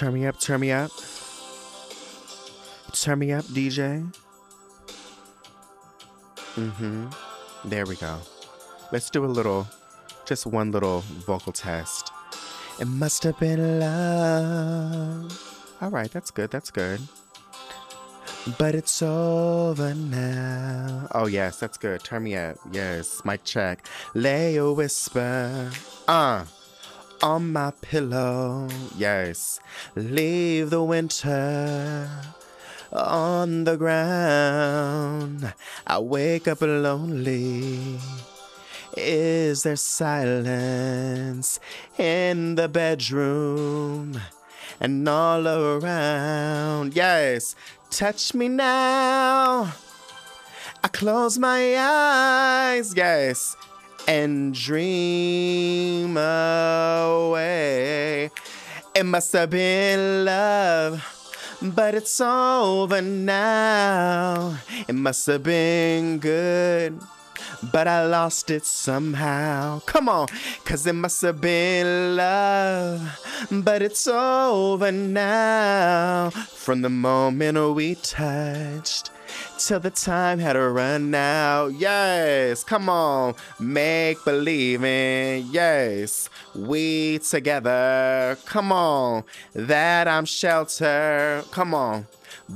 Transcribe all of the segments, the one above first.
Turn me up, turn me up. Turn me up, DJ. Mm hmm. There we go. Let's do a little, just one little vocal test. It must have been love. All right, that's good, that's good. But it's over now. Oh, yes, that's good. Turn me up. Yes, mic check. Lay a whisper. Uh on my pillow. Yes, leave the winter on the ground. I wake up lonely. Is there silence in the bedroom and all around? Yes, touch me now. I close my eyes, yes, and dream away. It must have been love, but it's over now. It must have been good, but I lost it somehow. Come on, cause it must have been love, but it's over now. From the moment we touched till the time had to run out. Yes, come on, make believing. Yes, we together. Come on, that I'm shelter. Come on,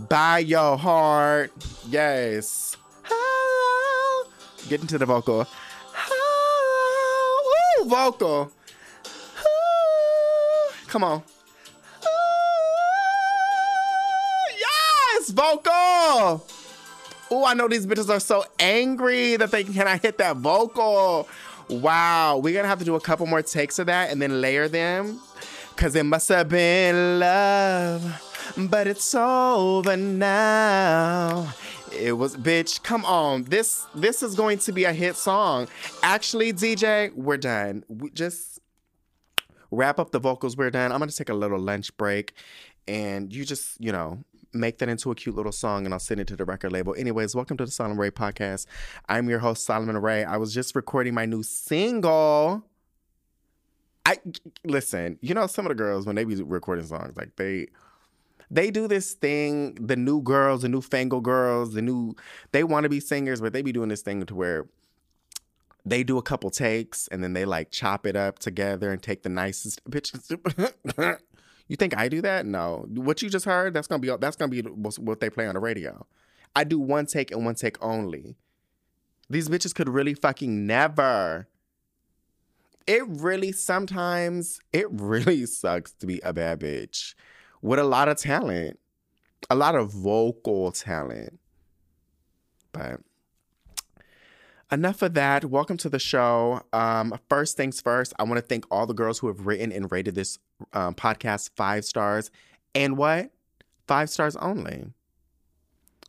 by your heart. Yes. Ah, Get into the vocal. Ah, Woo, vocal. Come on. Yes, vocal. Oh, I know these bitches are so angry that they cannot hit that vocal. Wow, we're gonna have to do a couple more takes of that and then layer them. Cause it must have been love, but it's over now. It was bitch, come on. This this is going to be a hit song. Actually, DJ, we're done. We just wrap up the vocals, we're done. I'm gonna take a little lunch break and you just, you know, make that into a cute little song and I'll send it to the record label. Anyways, welcome to the Solomon Ray podcast. I'm your host, Solomon Ray. I was just recording my new single. I listen, you know, some of the girls when they be recording songs, like they they do this thing, the new girls, the new fangle girls, the new they want to be singers, but they be doing this thing to where they do a couple takes and then they like chop it up together and take the nicest pictures. You think I do that? No. What you just heard, that's gonna be that's gonna be what what they play on the radio. I do one take and one take only. These bitches could really fucking never. It really sometimes it really sucks to be a bad bitch with a lot of talent, a lot of vocal talent. But enough of that. Welcome to the show. Um, first things first, I want to thank all the girls who have written and rated this um, podcast five stars. And what? Five stars only.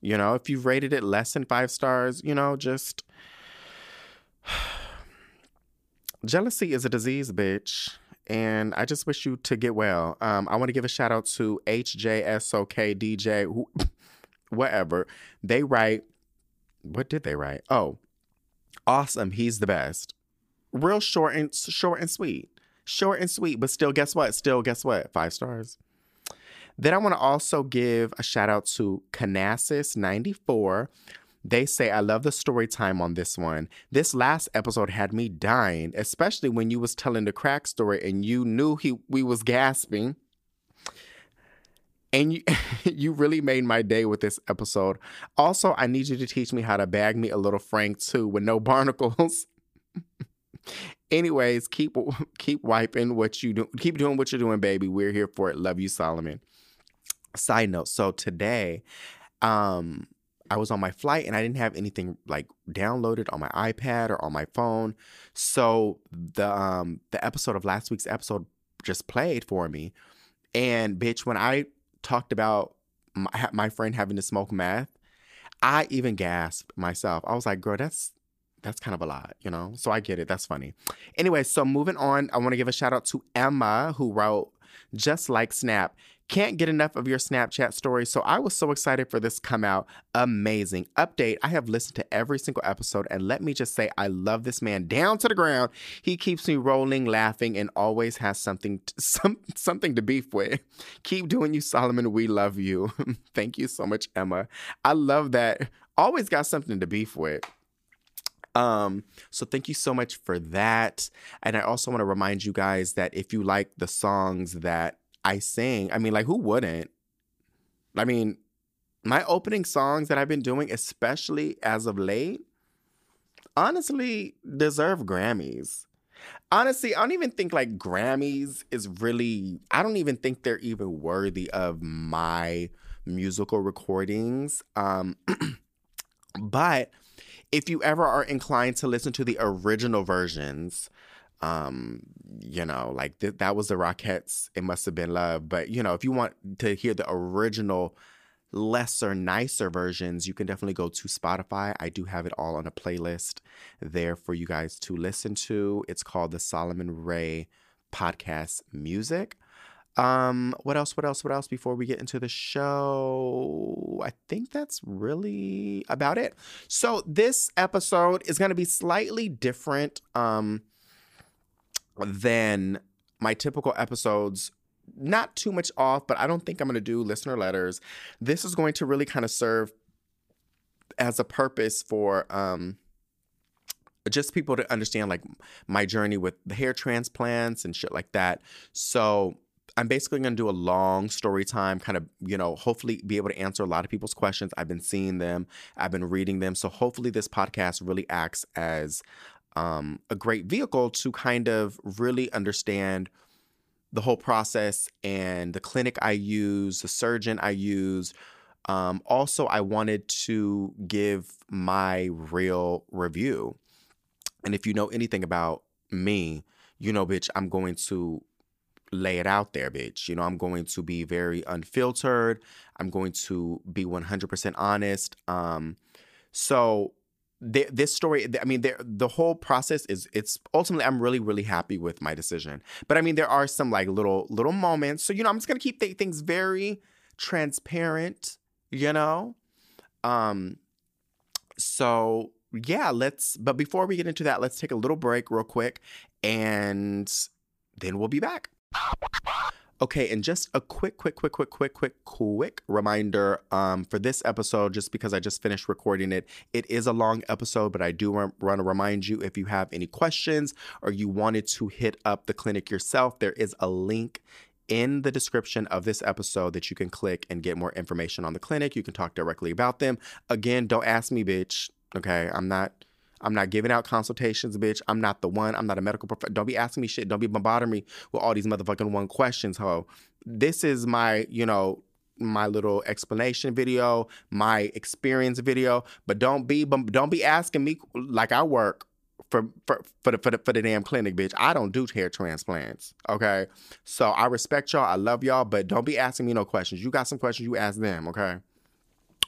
You know, if you've rated it less than five stars, you know, just jealousy is a disease, bitch. And I just wish you to get well. Um, I want to give a shout out to HJSOK DJ, who, whatever. They write, what did they write? Oh, awesome. He's the best. Real short and short and sweet. Short and sweet, but still, guess what? Still, guess what? Five stars. Then I want to also give a shout out to Canassus94. They say, I love the story time on this one. This last episode had me dying, especially when you was telling the crack story and you knew he we was gasping. And you, you really made my day with this episode. Also, I need you to teach me how to bag me a little Frank too with no barnacles. Anyways, keep keep wiping what you do. Keep doing what you're doing, baby. We're here for it. Love you, Solomon. Side note. So today, um, I was on my flight and I didn't have anything like downloaded on my iPad or on my phone. So the um the episode of last week's episode just played for me. And bitch, when I talked about my, my friend having to smoke meth, I even gasped myself. I was like, girl, that's that's kind of a lot, you know? So I get it. That's funny. Anyway, so moving on, I want to give a shout out to Emma who wrote, just like Snap. Can't get enough of your Snapchat stories, so I was so excited for this come out. Amazing. Update, I have listened to every single episode and let me just say I love this man down to the ground. He keeps me rolling, laughing and always has something to, some something to beef with. Keep doing you Solomon, we love you. Thank you so much Emma. I love that. Always got something to beef with. Um, so thank you so much for that. And I also want to remind you guys that if you like the songs that I sing. I mean, like, who wouldn't? I mean, my opening songs that I've been doing, especially as of late, honestly deserve Grammys. Honestly, I don't even think like Grammys is really, I don't even think they're even worthy of my musical recordings. Um, but if you ever are inclined to listen to the original versions, um you know like th- that was the Roxette it must have been love. But you know if you want to hear the original lesser nicer versions you can definitely go to spotify. I do have it all on a playlist there for you guys to listen to. It's called the solomon ray podcast music. Um what else what else what else before we get into the show? I think that's really about it. So this episode is going to be slightly different um than my typical episodes not too much off, but I don't think I'm going to do listener letters. This is going to really kind of serve as a purpose for um, just people to understand like my journey with the hair transplants and shit like that. So I'm basically going to do a long story time, kind of, you know, hopefully be able to answer a lot of people's questions. I've been seeing them, I've been reading them. So hopefully this podcast really acts as um, a great vehicle to kind of really understand the whole process and the clinic I use, the surgeon I use. Um, also, I wanted to give my real review. And if you know anything about me, you know, bitch, I'm going to lay it out there, bitch. You know, I'm going to be very unfiltered. I'm going to be 100% honest. Um, so this story i mean the whole process is it's ultimately i'm really really happy with my decision. But i mean there are some like little little moments. So you know i'm just gonna keep th- things very transparent you know? Um so yeah let's but before we get into that let's take a little break real quick and then we'll be back Okay, and just a quick, quick, quick, quick, quick, quick, quick reminder um, for this episode, just because I just finished recording it. It is a long episode, but I do want to remind you if you have any questions or you wanted to hit up the clinic yourself, there is a link in the description of this episode that you can click and get more information on the clinic. You can talk directly about them. Again, don't ask me, bitch. Okay, I'm not I'm not giving out consultations, bitch. I'm not the one. I'm not a medical professional. Don't be asking me shit. Don't be bombarding me with all these motherfucking one questions, ho. This is my, you know, my little explanation video, my experience video, but don't be don't be asking me like I work for for for the, for the for the damn clinic, bitch. I don't do hair transplants. Okay, so I respect y'all. I love y'all, but don't be asking me no questions. You got some questions, you ask them. Okay,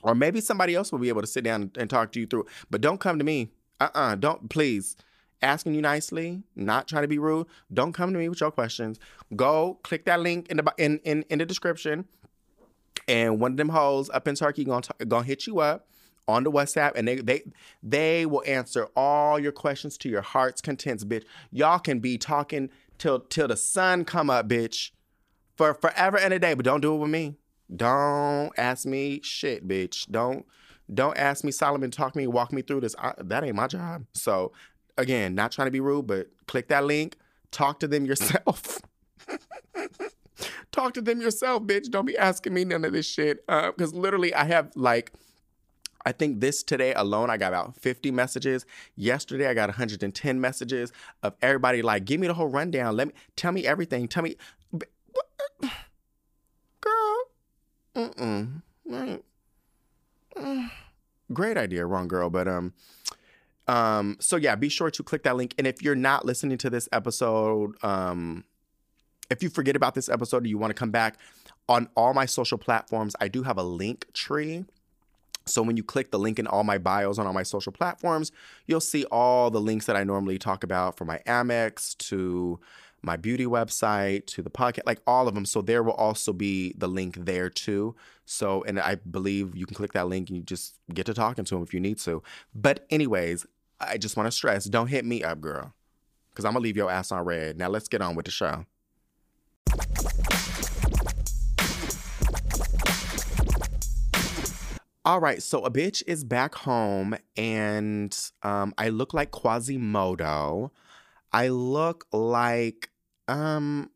or maybe somebody else will be able to sit down and talk to you through. But don't come to me uh-uh don't please asking you nicely not trying to be rude don't come to me with your questions go click that link in the in in, in the description and one of them hoes up in turkey gonna, t- gonna hit you up on the WhatsApp and they they they will answer all your questions to your heart's contents, bitch. Y'all can be talking till till the sun come up, bitch, for forever and a day, but don't do it with me. Don't ask me shit, bitch. Don't don't ask me, Solomon, talk me, walk me through this. I, that ain't my job. So, again, not trying to be rude, but click that link, talk to them yourself. talk to them yourself, bitch. Don't be asking me none of this shit. Because uh, literally, I have like, I think this today alone, I got about 50 messages. Yesterday, I got 110 messages of everybody like, give me the whole rundown. Let me tell me everything. Tell me, girl. Right. Mm. Great idea, wrong girl, but um. Um, so yeah, be sure to click that link. And if you're not listening to this episode, um, if you forget about this episode and you want to come back on all my social platforms, I do have a link tree. So when you click the link in all my bios on all my social platforms, you'll see all the links that I normally talk about from my Amex to my beauty website to the podcast, like all of them. So there will also be the link there too. So, and I believe you can click that link and you just get to talking to them if you need to. But anyways, I just want to stress, don't hit me up, girl, because I'm gonna leave your ass on red. Now let's get on with the show. All right, so a bitch is back home, and um, I look like Quasimodo. I look like um,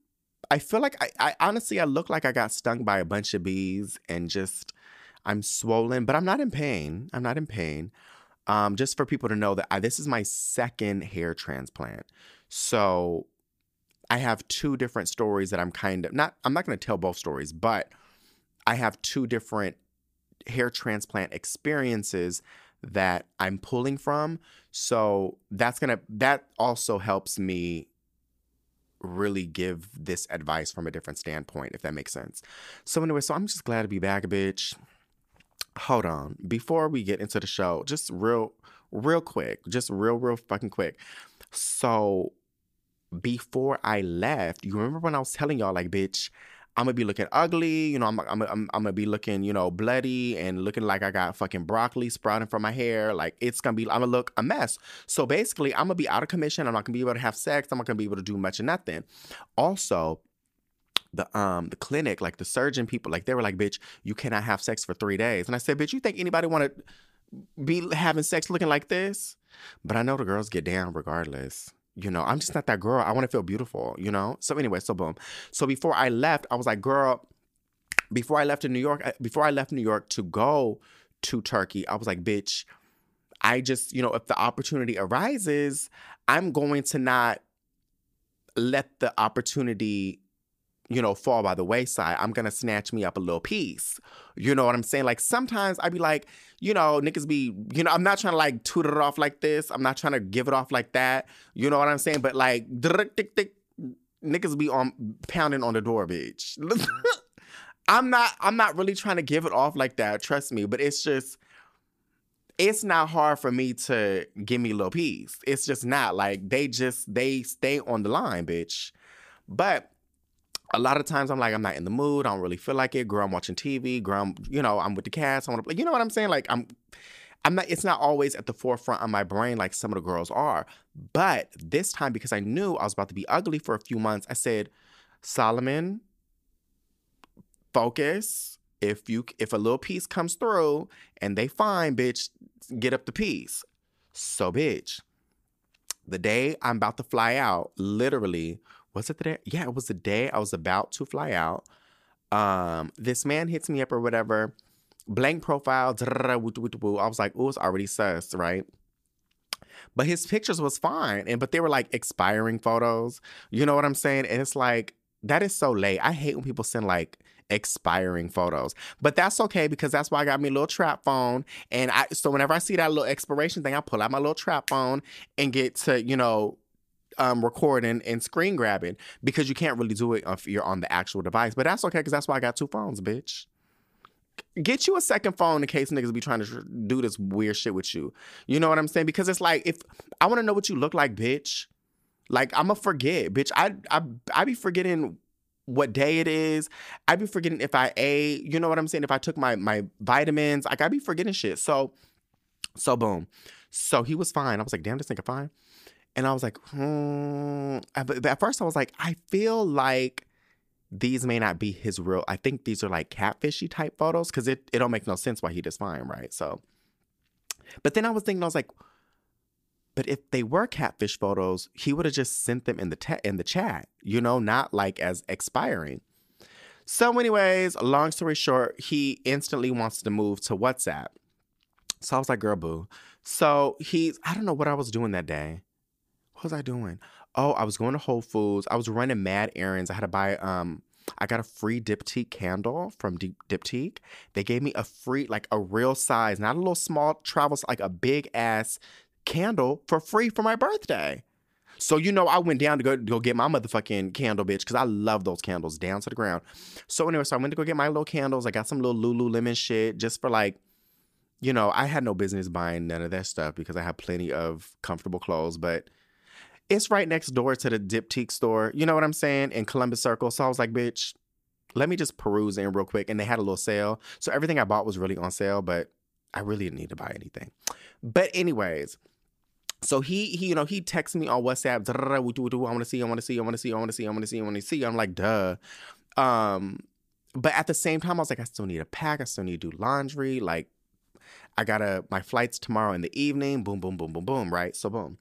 I feel like I, I honestly I look like I got stung by a bunch of bees, and just I'm swollen, but I'm not in pain. I'm not in pain. Um, just for people to know that I, this is my second hair transplant, so I have two different stories that I'm kind of not. I'm not going to tell both stories, but I have two different hair transplant experiences that I'm pulling from. So that's to, that also helps me really give this advice from a different standpoint, if that makes sense. So, anyway, so I'm just glad to be back, bitch. Hold on. Before we get into the show, just real, real quick, just real, real fucking quick. So, before I left, you remember when I was telling y'all, like, bitch, I'm gonna be looking ugly, you know. I'm, I'm, I'm, I'm gonna be looking, you know, bloody and looking like I got fucking broccoli sprouting from my hair. Like it's gonna be, I'm gonna look a mess. So basically, I'm gonna be out of commission. I'm not gonna be able to have sex. I'm not gonna be able to do much of nothing. Also, the um the clinic, like the surgeon people, like they were like, "Bitch, you cannot have sex for three days." And I said, "Bitch, you think anybody want to be having sex looking like this?" But I know the girls get down regardless you know, I'm just not that girl. I want to feel beautiful, you know? So anyway, so boom. So before I left, I was like, girl, before I left in New York, uh, before I left New York to go to Turkey, I was like, bitch, I just, you know, if the opportunity arises, I'm going to not let the opportunity you know, fall by the wayside. I'm gonna snatch me up a little piece. You know what I'm saying? Like sometimes I'd be like, you know, niggas be, you know, I'm not trying to like toot it off like this. I'm not trying to give it off like that. You know what I'm saying? But like, niggas be on pounding on the door, bitch. I'm not. I'm not really trying to give it off like that. Trust me. But it's just. It's not hard for me to give me a little piece. It's just not like they just they stay on the line, bitch. But a lot of times I'm like, I'm not in the mood. I don't really feel like it. Girl, I'm watching TV. Girl, I'm, you know, I'm with the cast. I want to play. You know what I'm saying? Like, I'm, I'm not, it's not always at the forefront of my brain like some of the girls are. But this time, because I knew I was about to be ugly for a few months, I said, Solomon, focus. If you, if a little piece comes through and they find, bitch, get up the piece. So, bitch, the day I'm about to fly out, literally was it the day? Yeah, it was the day I was about to fly out. Um, this man hits me up or whatever, blank profile. I was like, oh, it's already sus, right? But his pictures was fine, and but they were like expiring photos. You know what I'm saying? And it's like that is so late. I hate when people send like expiring photos. But that's okay because that's why I got me a little trap phone. And I so whenever I see that little expiration thing, I pull out my little trap phone and get to, you know, um, recording and screen grabbing because you can't really do it if you're on the actual device. But that's okay because that's why I got two phones, bitch. Get you a second phone in case niggas be trying to do this weird shit with you. You know what I'm saying? Because it's like if I want to know what you look like, bitch. Like I'ma forget, bitch. I I I be forgetting what day it is. I be forgetting if I ate. You know what I'm saying? If I took my my vitamins, like I be forgetting shit. So so boom. So he was fine. I was like, damn, this nigga fine. And I was like, hmm. At first, I was like, I feel like these may not be his real. I think these are like catfishy type photos because it, it don't make no sense why he just fine, right? So, but then I was thinking, I was like, but if they were catfish photos, he would have just sent them in the te- in the chat, you know, not like as expiring. So, anyways, long story short, he instantly wants to move to WhatsApp. So I was like, girl, boo. So he's, I don't know what I was doing that day. What was I doing? Oh, I was going to Whole Foods. I was running mad errands. I had to buy, um, I got a free Diptyque candle from Dip- Diptyque. They gave me a free, like a real size, not a little small travel, like a big ass candle for free for my birthday. So you know, I went down to go go get my motherfucking candle, bitch, because I love those candles down to the ground. So anyway, so I went to go get my little candles. I got some little Lululemon shit just for like, you know, I had no business buying none of that stuff because I have plenty of comfortable clothes, but it's right next door to the Diptyque store. You know what I'm saying? In Columbus Circle. So I was like, bitch, let me just peruse in real quick. And they had a little sale. So everything I bought was really on sale, but I really didn't need to buy anything. But anyways, so he he you know he texts me on WhatsApp. I want to see. I want to see. I want to see. I want to see. I want to see. I want to see. I'm like, duh. Um, but at the same time, I was like, I still need a pack. I still need to do laundry. Like, I gotta my flights tomorrow in the evening. Boom, boom, boom, boom, boom. Right. So boom.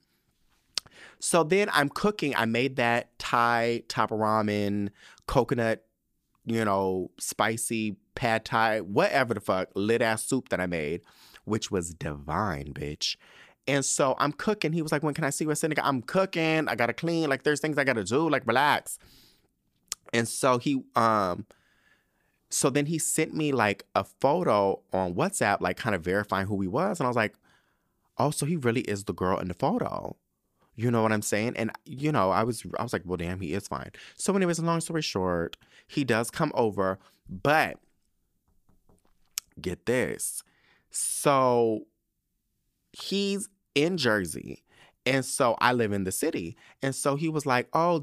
So then I'm cooking. I made that Thai top ramen, coconut, you know, spicy pad Thai, whatever the fuck, lit ass soup that I made, which was divine, bitch. And so I'm cooking. He was like, When can I see what's in said, I'm cooking. I gotta clean. Like, there's things I gotta do. Like, relax. And so he, um, so then he sent me like a photo on WhatsApp, like kind of verifying who he was. And I was like, Oh, so he really is the girl in the photo. You know what I'm saying? And you know, I was I was like, well, damn, he is fine. So, anyways, long story short, he does come over, but get this. So he's in Jersey. And so I live in the city. And so he was like, Oh,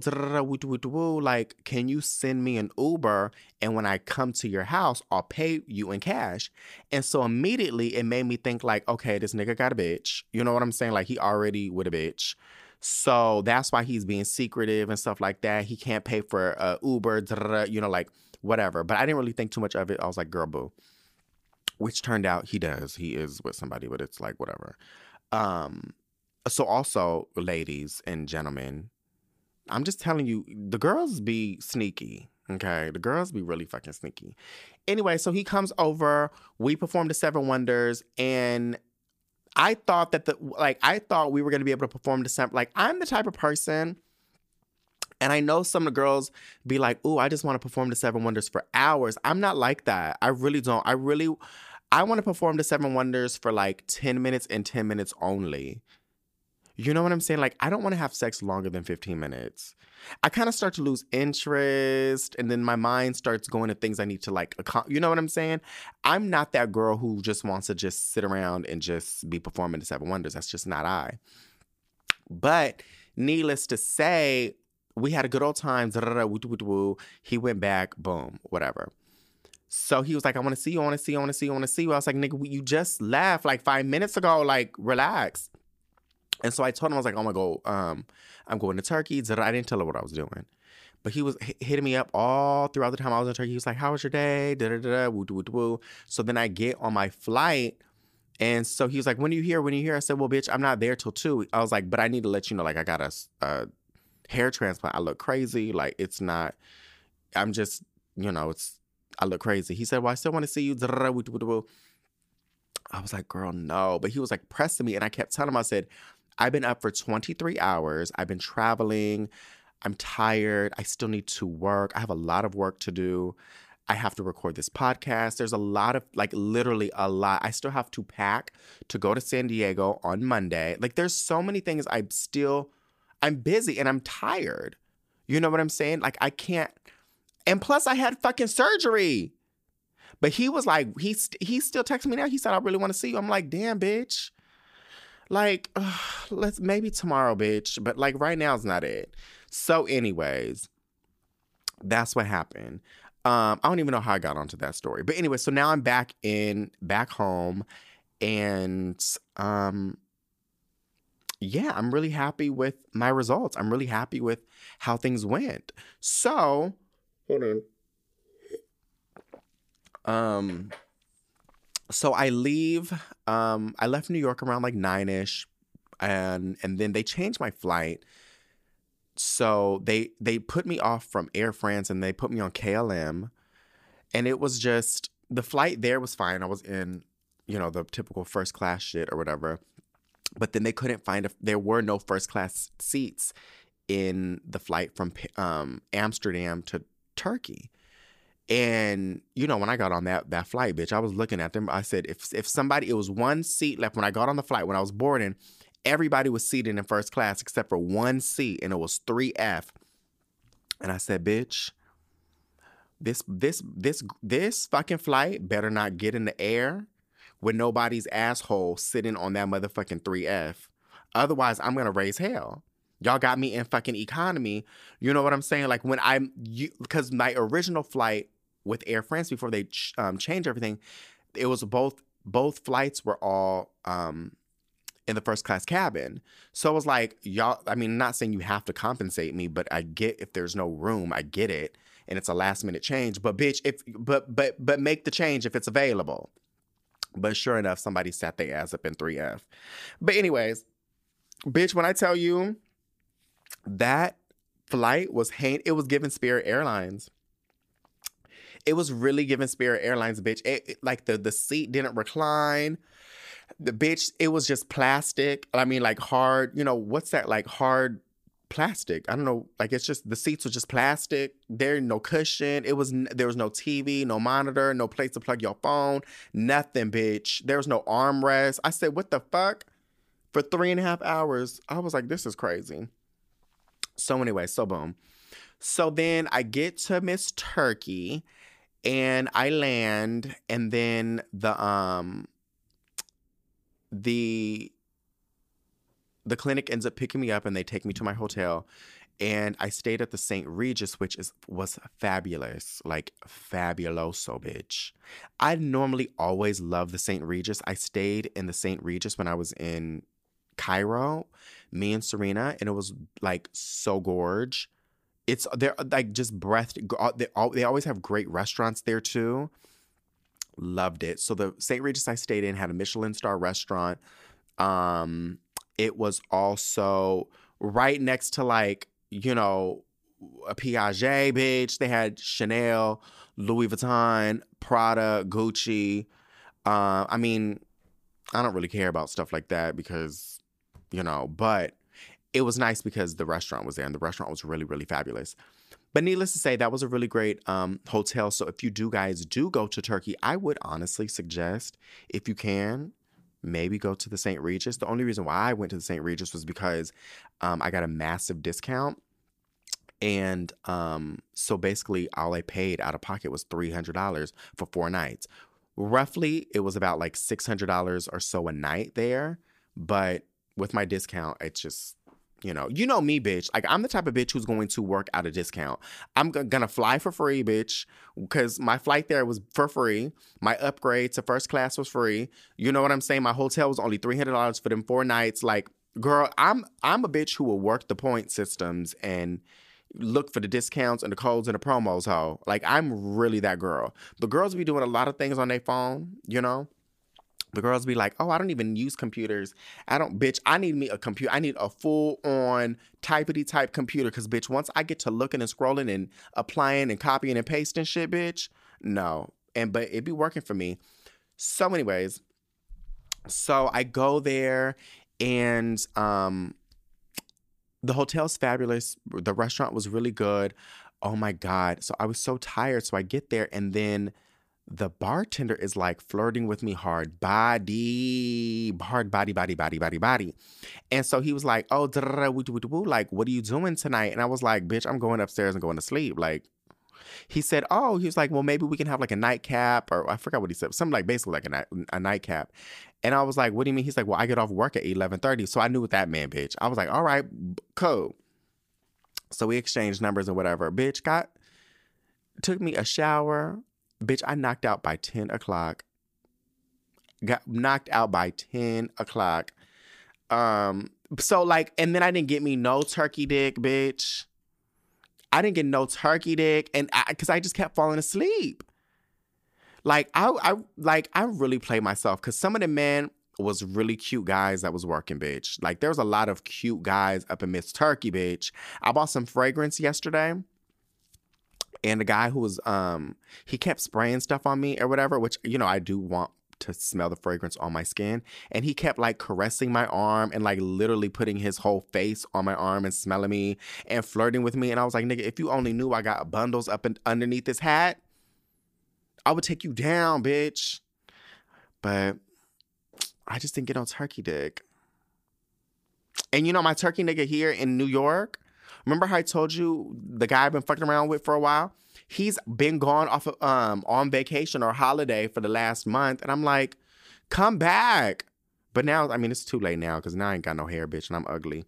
like, can you send me an Uber? And when I come to your house, I'll pay you in cash. And so immediately it made me think, like, okay, this nigga got a bitch. You know what I'm saying? Like, he already with a bitch. So that's why he's being secretive and stuff like that. He can't pay for uh, Uber, you know, like whatever. But I didn't really think too much of it. I was like, girl, boo. Which turned out he does. He is with somebody, but it's like whatever. Um, so also, ladies and gentlemen, I'm just telling you, the girls be sneaky. Okay, the girls be really fucking sneaky. Anyway, so he comes over. We perform the Seven Wonders, and I thought that the like I thought we were gonna be able to perform the seven. Like I'm the type of person, and I know some of the girls be like, "Oh, I just want to perform the Seven Wonders for hours." I'm not like that. I really don't. I really, I want to perform the Seven Wonders for like ten minutes and ten minutes only. You know what I'm saying? Like, I don't want to have sex longer than 15 minutes. I kind of start to lose interest, and then my mind starts going to things I need to like. You know what I'm saying? I'm not that girl who just wants to just sit around and just be performing the Seven Wonders. That's just not I. But needless to say, we had a good old time. He went back, boom, whatever. So he was like, I want to see you, I want to see you, I want to see you, I want to see you. I was like, nigga, you just left like five minutes ago. Like, relax. And so I told him, I was like, oh my God, um, I'm going to Turkey. I didn't tell him what I was doing. But he was hitting me up all throughout the time I was in Turkey. He was like, how was your day? Da, da, da, woo, woo, woo. So then I get on my flight. And so he was like, when are you here? When are you here? I said, well, bitch, I'm not there till two. I was like, but I need to let you know, like, I got a, a hair transplant. I look crazy. Like, it's not, I'm just, you know, it's, I look crazy. He said, well, I still want to see you. I was like, girl, no. But he was like pressing me. And I kept telling him, I said, I've been up for 23 hours. I've been traveling. I'm tired. I still need to work. I have a lot of work to do. I have to record this podcast. There's a lot of, like, literally a lot. I still have to pack to go to San Diego on Monday. Like, there's so many things I'm still, I'm busy and I'm tired. You know what I'm saying? Like, I can't. And plus, I had fucking surgery. But he was like, he's he still texting me now. He said, I really want to see you. I'm like, damn, bitch. Like, ugh, let's maybe tomorrow, bitch. But like right now is not it. So, anyways, that's what happened. Um, I don't even know how I got onto that story. But anyway, so now I'm back in back home and um yeah, I'm really happy with my results. I'm really happy with how things went. So, hold on. Um so I leave. Um, I left New York around like nine ish, and and then they changed my flight. So they they put me off from Air France and they put me on KLM, and it was just the flight there was fine. I was in you know, the typical first class shit or whatever. But then they couldn't find a, there were no first class seats in the flight from um, Amsterdam to Turkey. And you know, when I got on that that flight, bitch, I was looking at them. I said, if if somebody, it was one seat left when I got on the flight when I was boarding, everybody was seated in first class except for one seat, and it was three F. And I said, bitch, this this this this fucking flight better not get in the air with nobody's asshole sitting on that motherfucking 3F. Otherwise, I'm gonna raise hell. Y'all got me in fucking economy. You know what I'm saying? Like when I'm because my original flight with Air France before they ch- um, changed everything, it was both both flights were all um, in the first class cabin. So it was like y'all. I mean, not saying you have to compensate me, but I get if there's no room, I get it, and it's a last minute change. But bitch, if but but but make the change if it's available. But sure enough, somebody sat their ass up in 3F. But anyways, bitch, when I tell you that flight was hate, it was given Spirit Airlines. It was really giving Spirit Airlines, bitch. It, it, like the the seat didn't recline. The bitch, it was just plastic. I mean, like hard. You know what's that? Like hard plastic. I don't know. Like it's just the seats were just plastic. There no cushion. It was there was no TV, no monitor, no place to plug your phone. Nothing, bitch. There was no armrest. I said, what the fuck? For three and a half hours, I was like, this is crazy. So anyway, so boom. So then I get to Miss Turkey and I land and then the um the the clinic ends up picking me up and they take me to my hotel and I stayed at the St. Regis, which is was fabulous, like fabuloso, bitch. I normally always love the St. Regis. I stayed in the St. Regis when I was in Cairo, me and Serena, and it was like so gorge. It's they're like just breath. They, they always have great restaurants there too. Loved it. So the St. Regis I stayed in had a Michelin star restaurant. Um, it was also right next to like you know a Piaget bitch. They had Chanel, Louis Vuitton, Prada, Gucci. Uh, I mean, I don't really care about stuff like that because you know, but it was nice because the restaurant was there and the restaurant was really, really fabulous. But needless to say, that was a really great um, hotel. So if you do guys do go to Turkey, I would honestly suggest, if you can, maybe go to the St. Regis. The only reason why I went to the St. Regis was because um, I got a massive discount. And um, so basically, all I paid out of pocket was $300 for four nights. Roughly, it was about like $600 or so a night there. But with my discount, it's just you know, you know me, bitch. Like I'm the type of bitch who's going to work at a discount. I'm g- gonna fly for free, bitch, because my flight there was for free. My upgrade to first class was free. You know what I'm saying? My hotel was only three hundred dollars for them four nights. Like, girl, I'm I'm a bitch who will work the point systems and look for the discounts and the codes and the promos. Ho, like I'm really that girl. The girls be doing a lot of things on their phone, you know the girls be like, "Oh, I don't even use computers. I don't, bitch. I need me a computer. I need a full on typety type computer. Cause bitch, once I get to looking and scrolling and applying and copying and pasting shit, bitch, no. And but it be working for me. So, anyways, so I go there and um, the hotel's fabulous. The restaurant was really good. Oh my god! So I was so tired. So I get there and then the bartender is like flirting with me hard body, hard body, body, body, body, body. And so he was like, oh, like, what are you doing tonight? And I was like, bitch, I'm going upstairs and going to sleep. Like, he said, oh, he was like, well, maybe we can have like a nightcap, or I forgot what he said, something like basically like a, night, a nightcap. And I was like, what do you mean? He's like, well, I get off work at 11.30. So I knew what that meant, bitch. I was like, all right, cool. So we exchanged numbers and whatever. Bitch got, took me a shower, Bitch, I knocked out by 10 o'clock. Got knocked out by 10 o'clock. Um, so like, and then I didn't get me no turkey dick, bitch. I didn't get no turkey dick, and I, cause I just kept falling asleep. Like I, I like I really played myself because some of the men was really cute guys that was working, bitch. Like there was a lot of cute guys up in Miss Turkey, bitch. I bought some fragrance yesterday and the guy who was um he kept spraying stuff on me or whatever which you know i do want to smell the fragrance on my skin. And he kept like caressing my arm and like literally putting his whole face on my arm and smelling me and flirting with me. And I was like, nigga, if you only knew I got bundles up and underneath this hat, I would take you down, bitch. But I just didn't get no turkey dick. And you know, my turkey nigga here in New York, remember how I told you the guy I've been fucking around with for a while? He's been gone off of, um on vacation or holiday for the last month. And I'm like, come back. But now, I mean, it's too late now because now I ain't got no hair, bitch, and I'm ugly.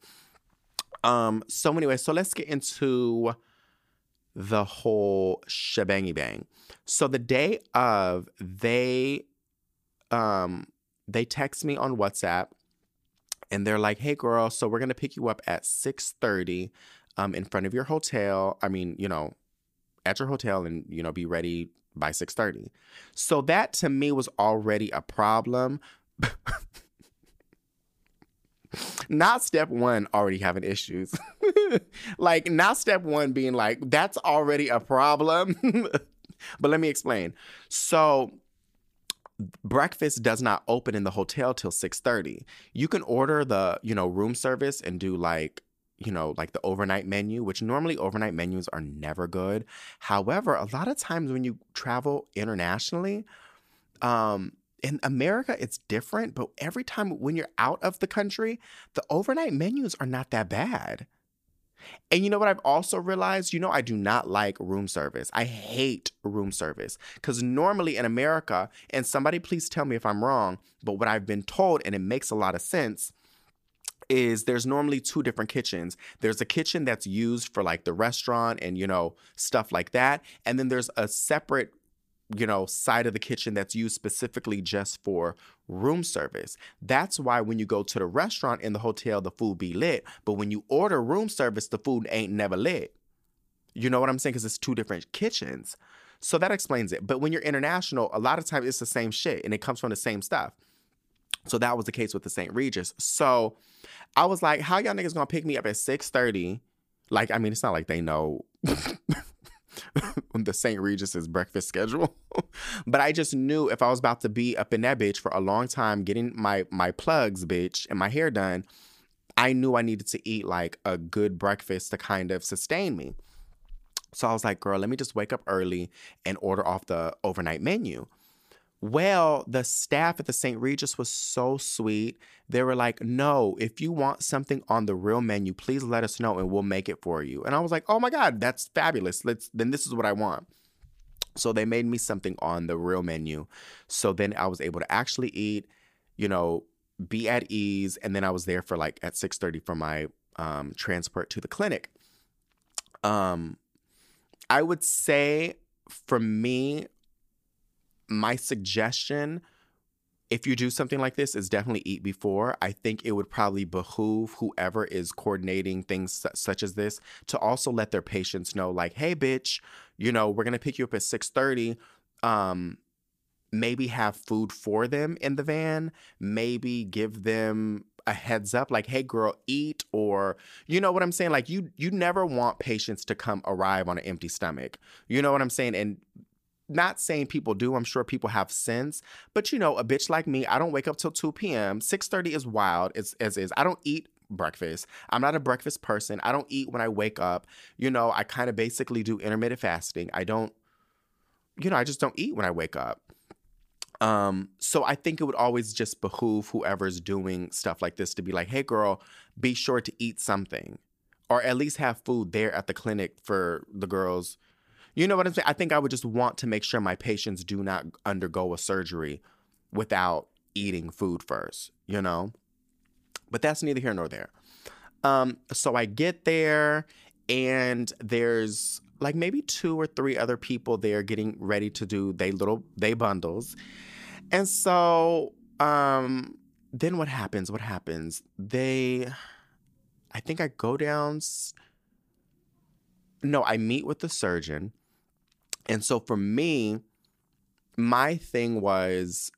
Um, so anyway, so let's get into the whole shebangy bang. So the day of, they um they text me on WhatsApp and they're like, "Hey girl, so we're to pick you up at 6:30 um in front of your hotel. I mean, you know, at your hotel and you know, be ready by 6:30." So that to me was already a problem. not step one already having issues. like not step one being like, that's already a problem. but let me explain. So breakfast does not open in the hotel till 6:30. You can order the, you know, room service and do like you know, like the overnight menu, which normally overnight menus are never good. However, a lot of times when you travel internationally, um, in America, it's different, but every time when you're out of the country, the overnight menus are not that bad. And you know what I've also realized? You know, I do not like room service. I hate room service because normally in America, and somebody please tell me if I'm wrong, but what I've been told, and it makes a lot of sense, is there's normally two different kitchens. There's a kitchen that's used for like the restaurant and, you know, stuff like that. And then there's a separate you know, side of the kitchen that's used specifically just for room service. That's why when you go to the restaurant in the hotel, the food be lit. But when you order room service, the food ain't never lit. You know what I'm saying? Because it's two different kitchens. So that explains it. But when you're international, a lot of times it's the same shit and it comes from the same stuff. So that was the case with the St. Regis. So I was like, how y'all niggas gonna pick me up at six 6:30? Like, I mean, it's not like they know the St. Regis's breakfast schedule. but I just knew if I was about to be up in that bitch for a long time getting my my plugs, bitch, and my hair done, I knew I needed to eat like a good breakfast to kind of sustain me. So I was like, girl, let me just wake up early and order off the overnight menu. Well, the staff at the St. Regis was so sweet. They were like, no, if you want something on the real menu, please let us know and we'll make it for you. And I was like, oh my God, that's fabulous. Let's then this is what I want. So they made me something on the real menu. So then I was able to actually eat, you know, be at ease. And then I was there for like at 6:30 for my um, transport to the clinic. Um, I would say for me, my suggestion if you do something like this is definitely eat before. I think it would probably behoove whoever is coordinating things such as this to also let their patients know like hey bitch you know we're gonna pick you up at 6.30 um maybe have food for them in the van. Maybe give them a heads up like hey girl eat or you know what i'm saying? Like you you never want patients to come arrive on an empty stomach. You know what i'm saying? And not saying people do. I'm sure people have sins, but you know, a bitch like me, I don't wake up till 2 p.m. 6:30 is wild. It's as is. I don't eat breakfast. I'm not a breakfast person. I don't eat when I wake up. You know, I kind of basically do intermittent fasting. I don't you know, I just don't eat when I wake up. Um, so I think it would always just behoove whoever's doing stuff like this to be like, "Hey girl, be sure to eat something." Or at least have food there at the clinic for the girls you know what I'm saying? I think I would just want to make sure my patients do not undergo a surgery without eating food first, you know? But that's neither here nor there. Um, so I get there and there's like maybe two or three other people there getting ready to do they little they bundles. And so um then what happens? What happens? They I think I go down no, I meet with the surgeon and so for me, my thing was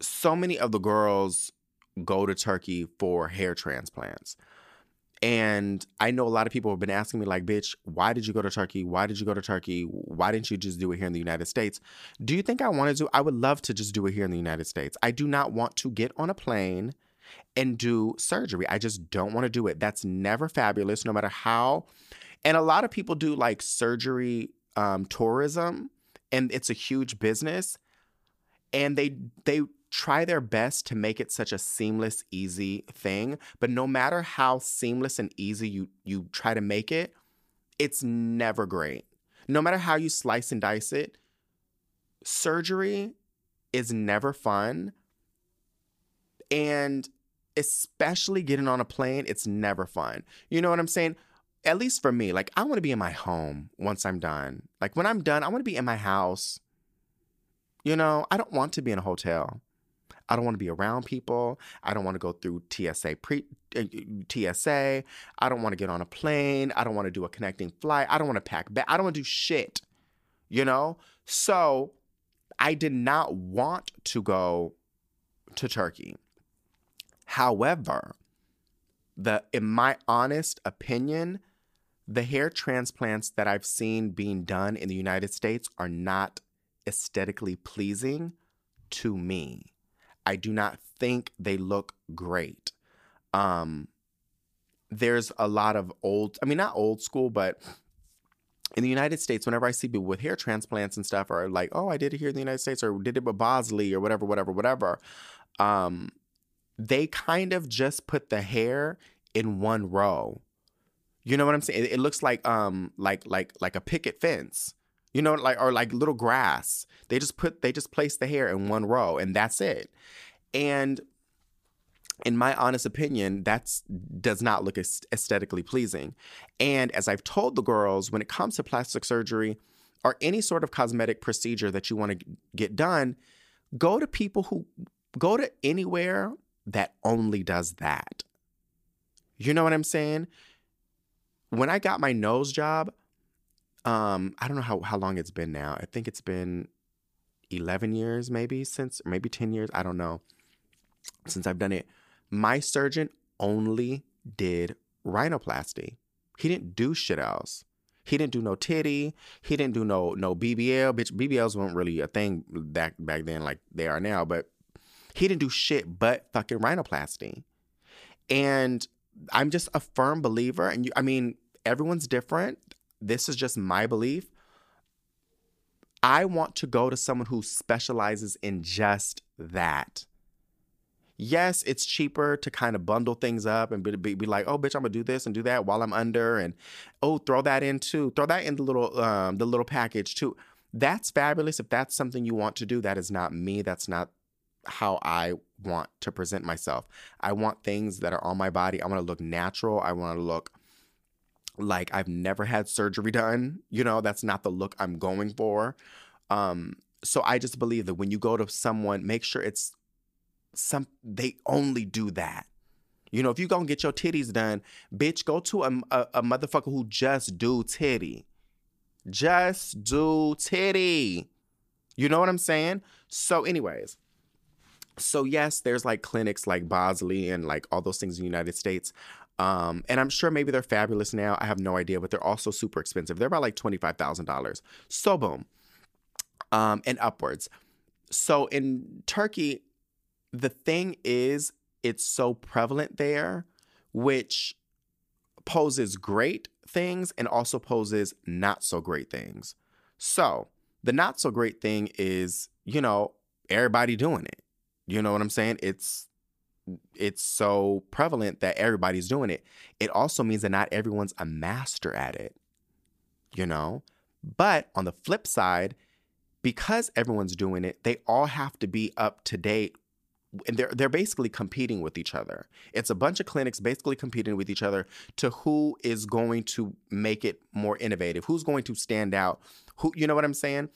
so many of the girls go to Turkey for hair transplants. And I know a lot of people have been asking me, like, bitch, why did you go to Turkey? Why did you go to Turkey? Why didn't you just do it here in the United States? Do you think I want to do? I would love to just do it here in the United States. I do not want to get on a plane and do surgery. I just don't want to do it. That's never fabulous, no matter how. And a lot of people do like surgery um, tourism, and it's a huge business. And they they try their best to make it such a seamless, easy thing. But no matter how seamless and easy you you try to make it, it's never great. No matter how you slice and dice it, surgery is never fun. And especially getting on a plane, it's never fun. You know what I'm saying? At least for me, like I want to be in my home once I'm done. Like when I'm done, I want to be in my house. You know, I don't want to be in a hotel. I don't want to be around people. I don't want to go through TSA pre uh, TSA. I don't want to get on a plane. I don't want to do a connecting flight. I don't want to pack bag. I don't want to do shit. You know? So I did not want to go to Turkey. However, the in my honest opinion, the hair transplants that I've seen being done in the United States are not aesthetically pleasing to me. I do not think they look great. Um, there's a lot of old, I mean, not old school, but in the United States, whenever I see people with hair transplants and stuff, or like, oh, I did it here in the United States, or did it with Bosley, or whatever, whatever, whatever, um, they kind of just put the hair in one row. You know what I'm saying? It, it looks like um like like like a picket fence. You know, like or like little grass. They just put they just place the hair in one row and that's it. And in my honest opinion, that's does not look aesthetically pleasing. And as I've told the girls, when it comes to plastic surgery or any sort of cosmetic procedure that you want to get done, go to people who go to anywhere that only does that. You know what I'm saying? When I got my nose job, um, I don't know how, how long it's been now. I think it's been 11 years, maybe since, maybe 10 years. I don't know. Since I've done it. My surgeon only did rhinoplasty. He didn't do shit else. He didn't do no titty. He didn't do no no BBL. Bitch, BBLs weren't really a thing back back then like they are now. But he didn't do shit but fucking rhinoplasty. And I'm just a firm believer. And you, I mean, everyone's different this is just my belief. I want to go to someone who specializes in just that. Yes, it's cheaper to kind of bundle things up and be, be, be, like, oh, bitch, I'm gonna do this and do that while I'm under, and oh, throw that in too. Throw that in the little um, the little package too. That's fabulous. If that's something you want to do, that is not me. That's not how I want to present myself. I want things that are on my body. I want to look natural. I want to look like I've never had surgery done. You know, that's not the look I'm going for. Um, so I just believe that when you go to someone, make sure it's some they only do that. You know, if you go and get your titties done, bitch, go to a, a, a motherfucker who just do titty. Just do titty. You know what I'm saying? So, anyways, so yes, there's like clinics like Bosley and like all those things in the United States. Um, and I'm sure maybe they're fabulous now. I have no idea, but they're also super expensive. They're about like $25,000. So boom. Um, and upwards. So in Turkey, the thing is, it's so prevalent there, which poses great things and also poses not so great things. So the not so great thing is, you know, everybody doing it. You know what I'm saying? It's it's so prevalent that everybody's doing it. It also means that not everyone's a master at it, you know? But on the flip side, because everyone's doing it, they all have to be up to date and they're they're basically competing with each other. It's a bunch of clinics basically competing with each other to who is going to make it more innovative, who's going to stand out. Who you know what I'm saying?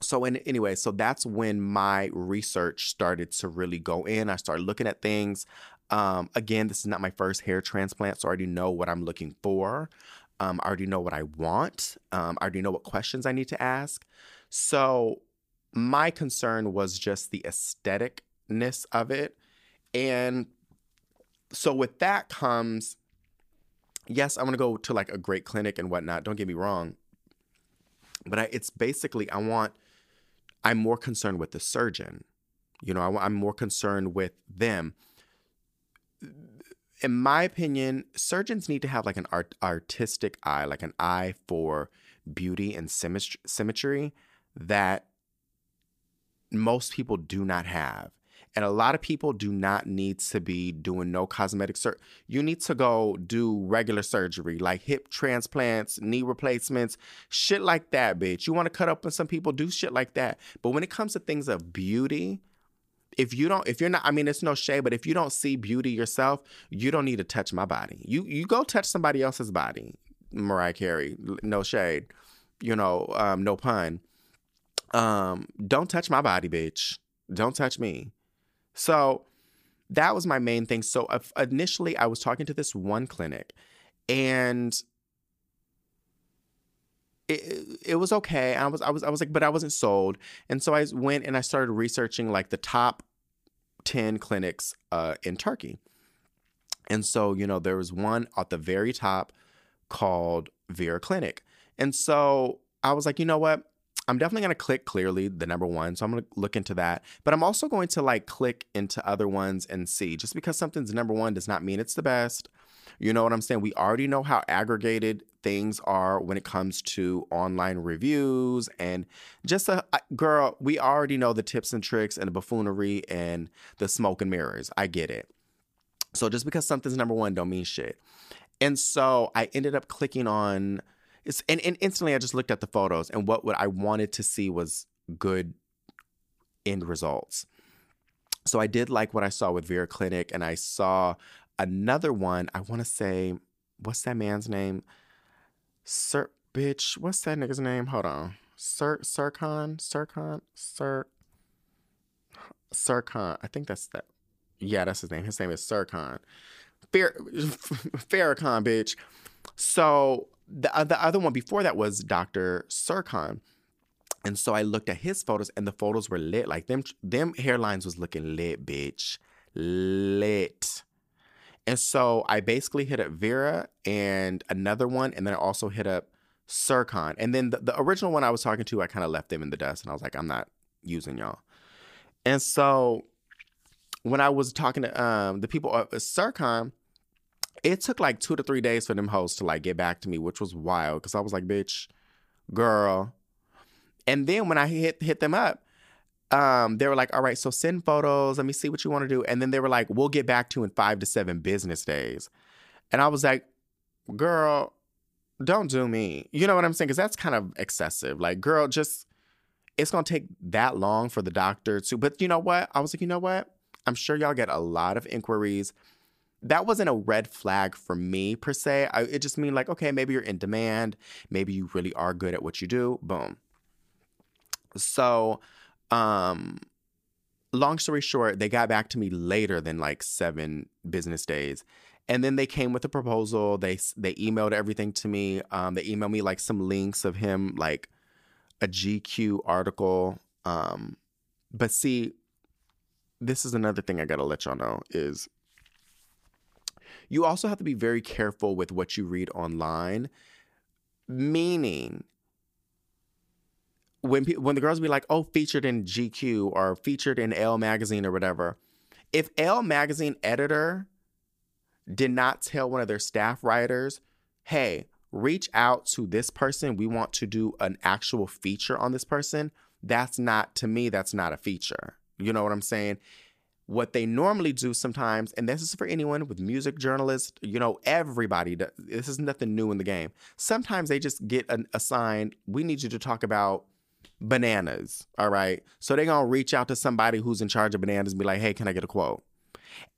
So in, anyway so that's when my research started to really go in i started looking at things um, again this is not my first hair transplant so i already know what i'm looking for um, i already know what i want um, i already know what questions i need to ask so my concern was just the aestheticness of it and so with that comes yes, I'm gonna go to like a great clinic and whatnot. Don't get me wrong, but I, it's basically I want. I'm more concerned with the surgeon. You know, I, I'm more concerned with them. In my opinion, surgeons need to have like an art, artistic eye, like an eye for beauty and symmetry that most people do not have. And a lot of people do not need to be doing no cosmetic surgery. You need to go do regular surgery, like hip transplants, knee replacements, shit like that, bitch. You want to cut up on some people, do shit like that. But when it comes to things of beauty, if you don't, if you're not, I mean, it's no shade, but if you don't see beauty yourself, you don't need to touch my body. You you go touch somebody else's body. Mariah Carey, no shade, you know, um, no pun. Um, don't touch my body, bitch. Don't touch me. So that was my main thing. So initially, I was talking to this one clinic, and it, it was okay. I was I was I was like, but I wasn't sold. And so I went and I started researching like the top ten clinics uh, in Turkey. And so you know there was one at the very top called Vera Clinic. And so I was like, you know what? I'm definitely going to click clearly the number one. So I'm going to look into that. But I'm also going to like click into other ones and see. Just because something's number one does not mean it's the best. You know what I'm saying? We already know how aggregated things are when it comes to online reviews and just a girl, we already know the tips and tricks and the buffoonery and the smoke and mirrors. I get it. So just because something's number one don't mean shit. And so I ended up clicking on it's and, and instantly I just looked at the photos and what, what I wanted to see was good end results. So I did like what I saw with Vera Clinic and I saw another one. I want to say, what's that man's name? Sir, bitch, what's that nigga's name? Hold on. Sir, Serkan, Serkan, Sir, Serkan. I think that's that. Yeah, that's his name. His name is Serkan. Fair, Farrakhan, bitch. So the, uh, the other one before that was Dr. Serkan. And so I looked at his photos and the photos were lit. Like them them hairlines was looking lit, bitch. Lit. And so I basically hit up Vera and another one, and then I also hit up Serkan. And then the, the original one I was talking to, I kind of left them in the dust and I was like, I'm not using y'all. And so when I was talking to um, the people at Serkan, it took like two to three days for them hosts to like get back to me, which was wild because I was like, bitch, girl. And then when I hit hit them up, um, they were like, all right, so send photos. Let me see what you want to do. And then they were like, we'll get back to you in five to seven business days. And I was like, girl, don't do me. You know what I'm saying? Because that's kind of excessive. Like, girl, just, it's going to take that long for the doctor to. But you know what? I was like, you know what? I'm sure y'all get a lot of inquiries that wasn't a red flag for me per se. I, it just mean like, okay, maybe you're in demand. Maybe you really are good at what you do. Boom. So, um, long story short, they got back to me later than like seven business days. And then they came with a proposal. They they emailed everything to me. Um, they emailed me like some links of him, like a GQ article. Um, but see, this is another thing I gotta let y'all know is you also have to be very careful with what you read online, meaning when pe- when the girls be like, "Oh, featured in GQ or featured in Elle magazine or whatever," if Elle magazine editor did not tell one of their staff writers, "Hey, reach out to this person. We want to do an actual feature on this person." That's not to me. That's not a feature. You know what I'm saying? What they normally do sometimes, and this is for anyone with music journalists, you know, everybody, does, this is nothing new in the game. Sometimes they just get an, assigned, we need you to talk about bananas, all right? So they're gonna reach out to somebody who's in charge of bananas and be like, hey, can I get a quote?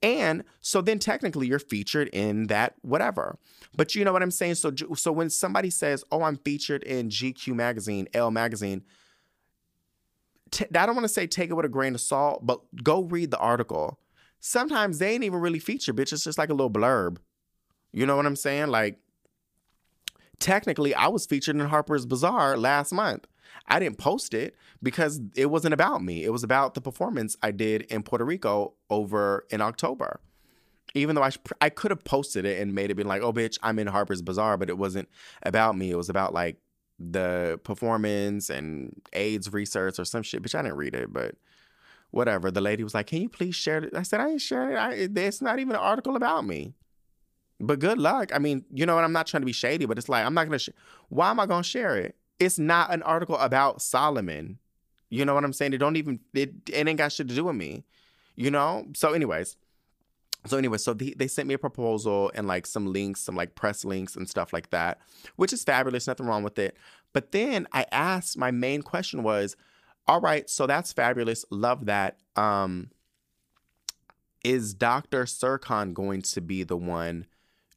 And so then technically you're featured in that whatever. But you know what I'm saying? So so when somebody says, "Oh, I'm featured in GQ magazine, Elle magazine," t- I don't want to say take it with a grain of salt, but go read the article. Sometimes they ain't even really feature, bitch. It's just like a little blurb. You know what I'm saying? Like, technically, I was featured in Harper's Bazaar last month. I didn't post it because it wasn't about me. It was about the performance I did in Puerto Rico over in October. Even though I, I could have posted it and made it be like, oh, bitch, I'm in Harper's Bazaar, but it wasn't about me. It was about like the performance and AIDS research or some shit. Bitch, I didn't read it, but whatever. The lady was like, can you please share it? I said, I ain't sharing it. I, it's not even an article about me. But good luck. I mean, you know what? I'm not trying to be shady, but it's like, I'm not to, sh- why am I to share it? It's not an article about Solomon. You know what I'm saying? It don't even, it, it ain't got shit to do with me, you know? So, anyways, so anyway, so they, they sent me a proposal and like some links, some like press links and stuff like that, which is fabulous, nothing wrong with it. But then I asked, my main question was, all right, so that's fabulous, love that. Um, is Dr. Serkan going to be the one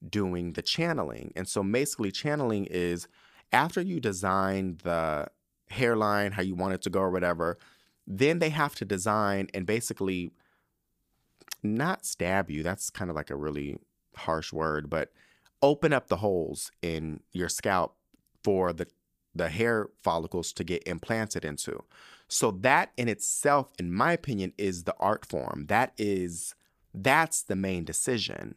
doing the channeling? And so basically, channeling is after you design the hairline, how you want it to go or whatever, then they have to design and basically not stab you. That's kind of like a really harsh word, but open up the holes in your scalp for the the hair follicles to get implanted into. So that in itself in my opinion is the art form. That is that's the main decision.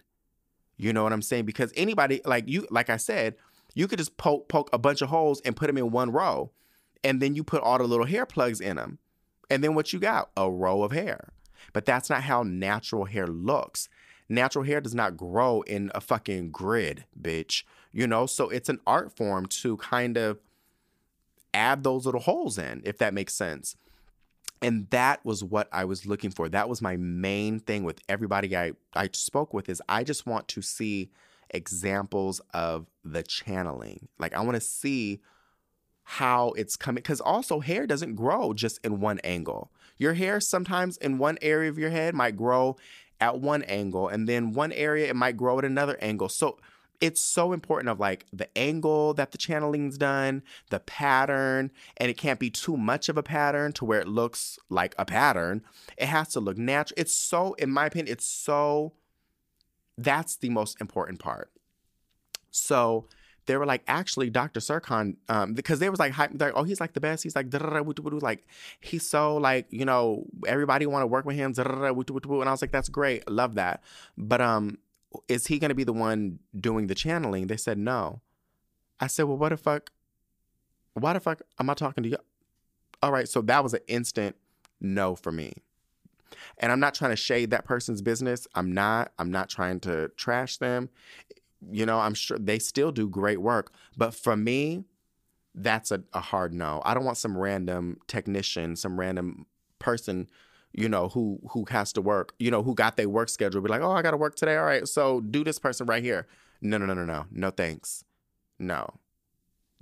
You know what I'm saying? Because anybody like you like I said, you could just poke poke a bunch of holes and put them in one row and then you put all the little hair plugs in them. And then what you got? A row of hair. But that's not how natural hair looks. Natural hair does not grow in a fucking grid, bitch. You know, so it's an art form to kind of add those little holes in, if that makes sense. And that was what I was looking for. That was my main thing with everybody I, I spoke with is I just want to see examples of the channeling. Like I want to see how it's coming because also hair doesn't grow just in one angle. Your hair sometimes in one area of your head might grow at one angle and then one area it might grow at another angle. So it's so important of like the angle that the channeling's done, the pattern, and it can't be too much of a pattern to where it looks like a pattern. It has to look natural. It's so, in my opinion, it's so that's the most important part. So they were like, actually, Dr. Serkan, um, because they was like, hype, like, oh, he's like the best. He's like, like, he's so like, you know, everybody want to work with him. And I was like, that's great, love that. But um, is he gonna be the one doing the channeling? They said no. I said, well, what the fuck? Why the fuck am I talking to you? All right, so that was an instant no for me. And I'm not trying to shade that person's business. I'm not. I'm not trying to trash them you know, I'm sure they still do great work. But for me, that's a, a hard no. I don't want some random technician, some random person, you know, who who has to work, you know, who got their work schedule, be like, oh, I got to work today. All right, so do this person right here. No, no, no, no, no, no, thanks. No,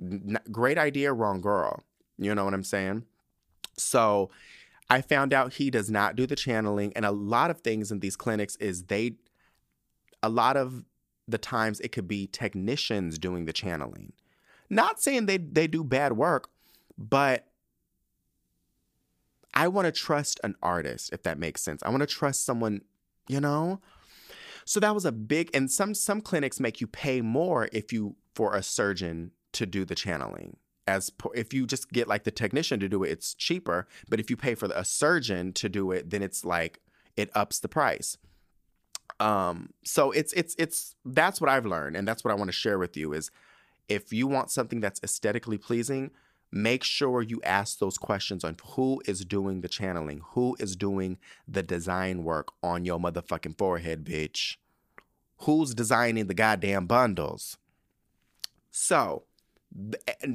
N- great idea, wrong girl. You know what I'm saying? So I found out he does not do the channeling, and a lot of things in these clinics is they, a lot of the times it could be technicians doing the channeling. Not saying they they do bad work, but I want to trust an artist if that makes sense. I want to trust someone, you know? So that was a big and some some clinics make you pay more if you for a surgeon to do the channeling. As if you just get like the technician to do it, it's cheaper, but if you pay for a surgeon to do it, then it's like it ups the price. Um, so it's it's it's that's what I've learned, and that's what I want to share with you is if you want something that's aesthetically pleasing, make sure you ask those questions on who is doing the channeling, who is doing the design work on your motherfucking forehead, bitch. Who's designing the goddamn bundles? So,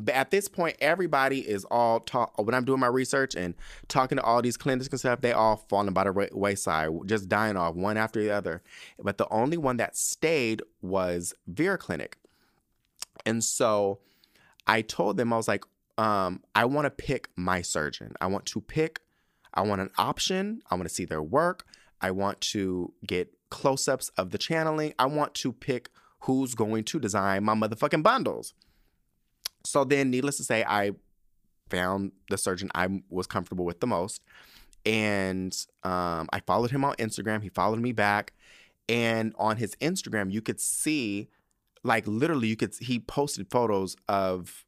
at this point, everybody is all talk. When I'm doing my research and talking to all these clinics and stuff, they all falling by the wayside, just dying off one after the other. But the only one that stayed was Vera Clinic, and so I told them I was like, um, I want to pick my surgeon. I want to pick. I want an option. I want to see their work. I want to get close-ups of the channeling. I want to pick who's going to design my motherfucking bundles. So then, needless to say, I found the surgeon I was comfortable with the most. And um, I followed him on Instagram. He followed me back. And on his Instagram, you could see, like, literally, you could, he posted photos of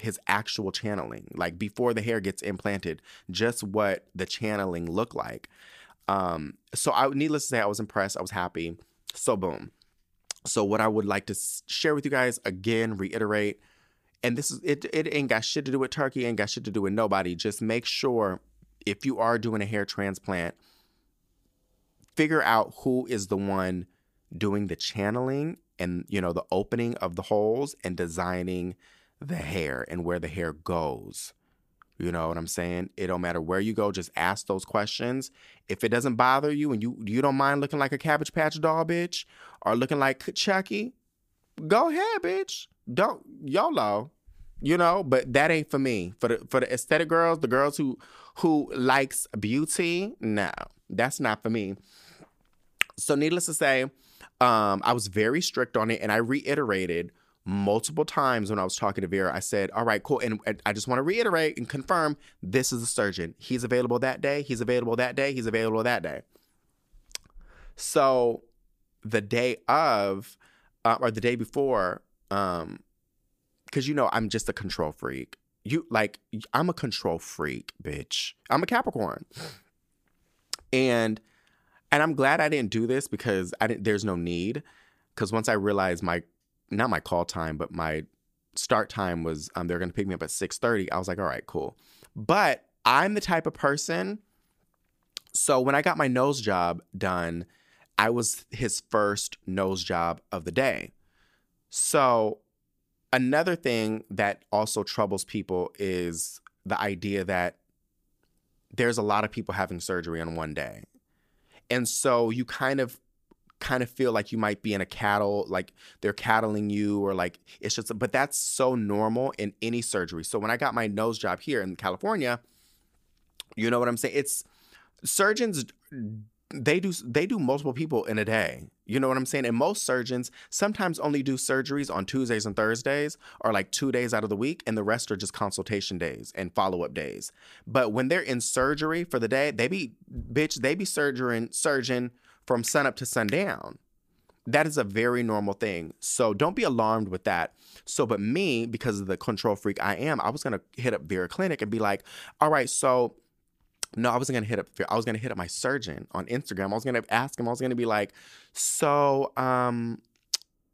his actual channeling, like before the hair gets implanted, just what the channeling looked like. Um, so I, needless to say, I was impressed. I was happy. So, boom. So, what I would like to share with you guys again, reiterate, and this is it, it ain't got shit to do with Turkey, ain't got shit to do with nobody. Just make sure if you are doing a hair transplant, figure out who is the one doing the channeling and you know the opening of the holes and designing the hair and where the hair goes. You know what i'm saying? It don't matter where you go just ask those questions. If it doesn't bother you and you you don't mind looking like a cabbage patch doll bitch or looking like chucky go ahead bitch. Don't yolo you know but that ain't for me for the for the aesthetic girls the girls who who likes beauty no that's not for me so needless to say um, I was very strict on it, and I reiterated multiple times when I was talking to Vera. I said, "All right, cool," and I just want to reiterate and confirm: this is a surgeon. He's available that day. He's available that day. He's available that day. So, the day of, uh, or the day before, um, because you know I'm just a control freak. You like I'm a control freak, bitch. I'm a Capricorn, and and I'm glad I didn't do this because I didn't. There's no need. Because once I realized my, not my call time, but my start time was, um, they're gonna pick me up at six thirty. I was like, all right, cool. But I'm the type of person. So when I got my nose job done, I was his first nose job of the day. So another thing that also troubles people is the idea that there's a lot of people having surgery on one day. And so you kind of kind of feel like you might be in a cattle like they're cattling you or like it's just but that's so normal in any surgery. So when i got my nose job here in california you know what i'm saying? It's surgeons they do they do multiple people in a day you know what i'm saying? And most surgeons sometimes only do surgeries on tuesdays and thursdays or like two days out of the week and the rest are just consultation days and follow-up days. But when they're in surgery for the day they be bitch they be surgeon surgeon from sun up to sundown that is a very normal thing. So don't be alarmed with that. So but me because of the control freak i am i was to hit up vera clinic and be like all right so no, I wasn't gonna hit up. I was gonna hit up my surgeon on Instagram. I was gonna ask him. I was gonna be like, "So, um,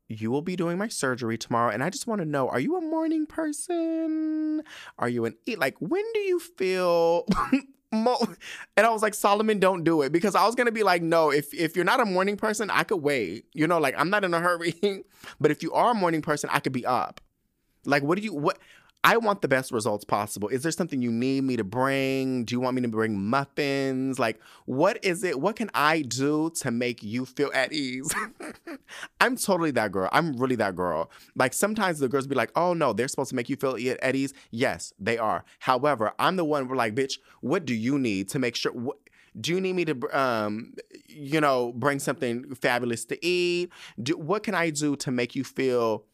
you will be doing my surgery tomorrow, and I just want to know: Are you a morning person? Are you an eat? Like, when do you feel?" And I was like, Solomon, don't do it because I was gonna be like, no, if if you're not a morning person, I could wait. You know, like I'm not in a hurry. but if you are a morning person, I could be up. Like, what do you what? I want the best results possible. Is there something you need me to bring? Do you want me to bring muffins? Like, what is it? What can I do to make you feel at ease? I'm totally that girl. I'm really that girl. Like, sometimes the girls be like, oh no, they're supposed to make you feel at ease. Yes, they are. However, I'm the one where, like, bitch, what do you need to make sure? What, do you need me to um you know bring something fabulous to eat do, what can i do to make you feel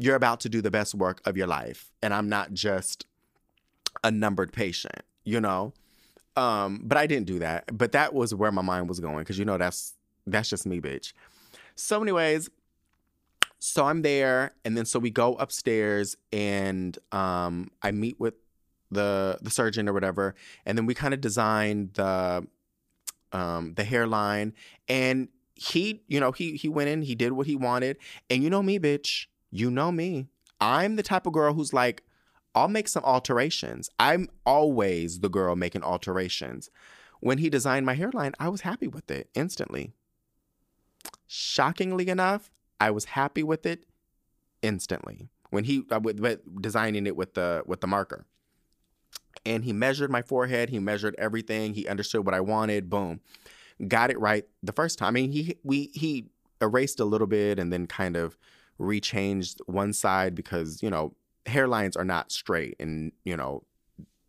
you're about to do the best work of your life and i'm not just a numbered patient you know? Um but i didn't do that but that was where my mind was going because you know that's that's just me bitch. So anyways so i'm there and then so we go upstairs and um i meet with the the surgeon or whatever and then we kind of design the um the hairline and he you know he he went in he did what he wanted and you know me bitch you know me. I'm the type of girl who's like, I'll make some alterations. I'm always the girl making alterations. When he designed my hairline, I was happy with it instantly. Shockingly enough, I was happy with it instantly when he uh, with, with designing it with the with the marker. And he measured my forehead. He measured everything. He understood what I wanted. Boom, got it right the first time. I mean, he we he erased a little bit and then kind of rechanged one side because, you know, hairlines are not straight and, you know,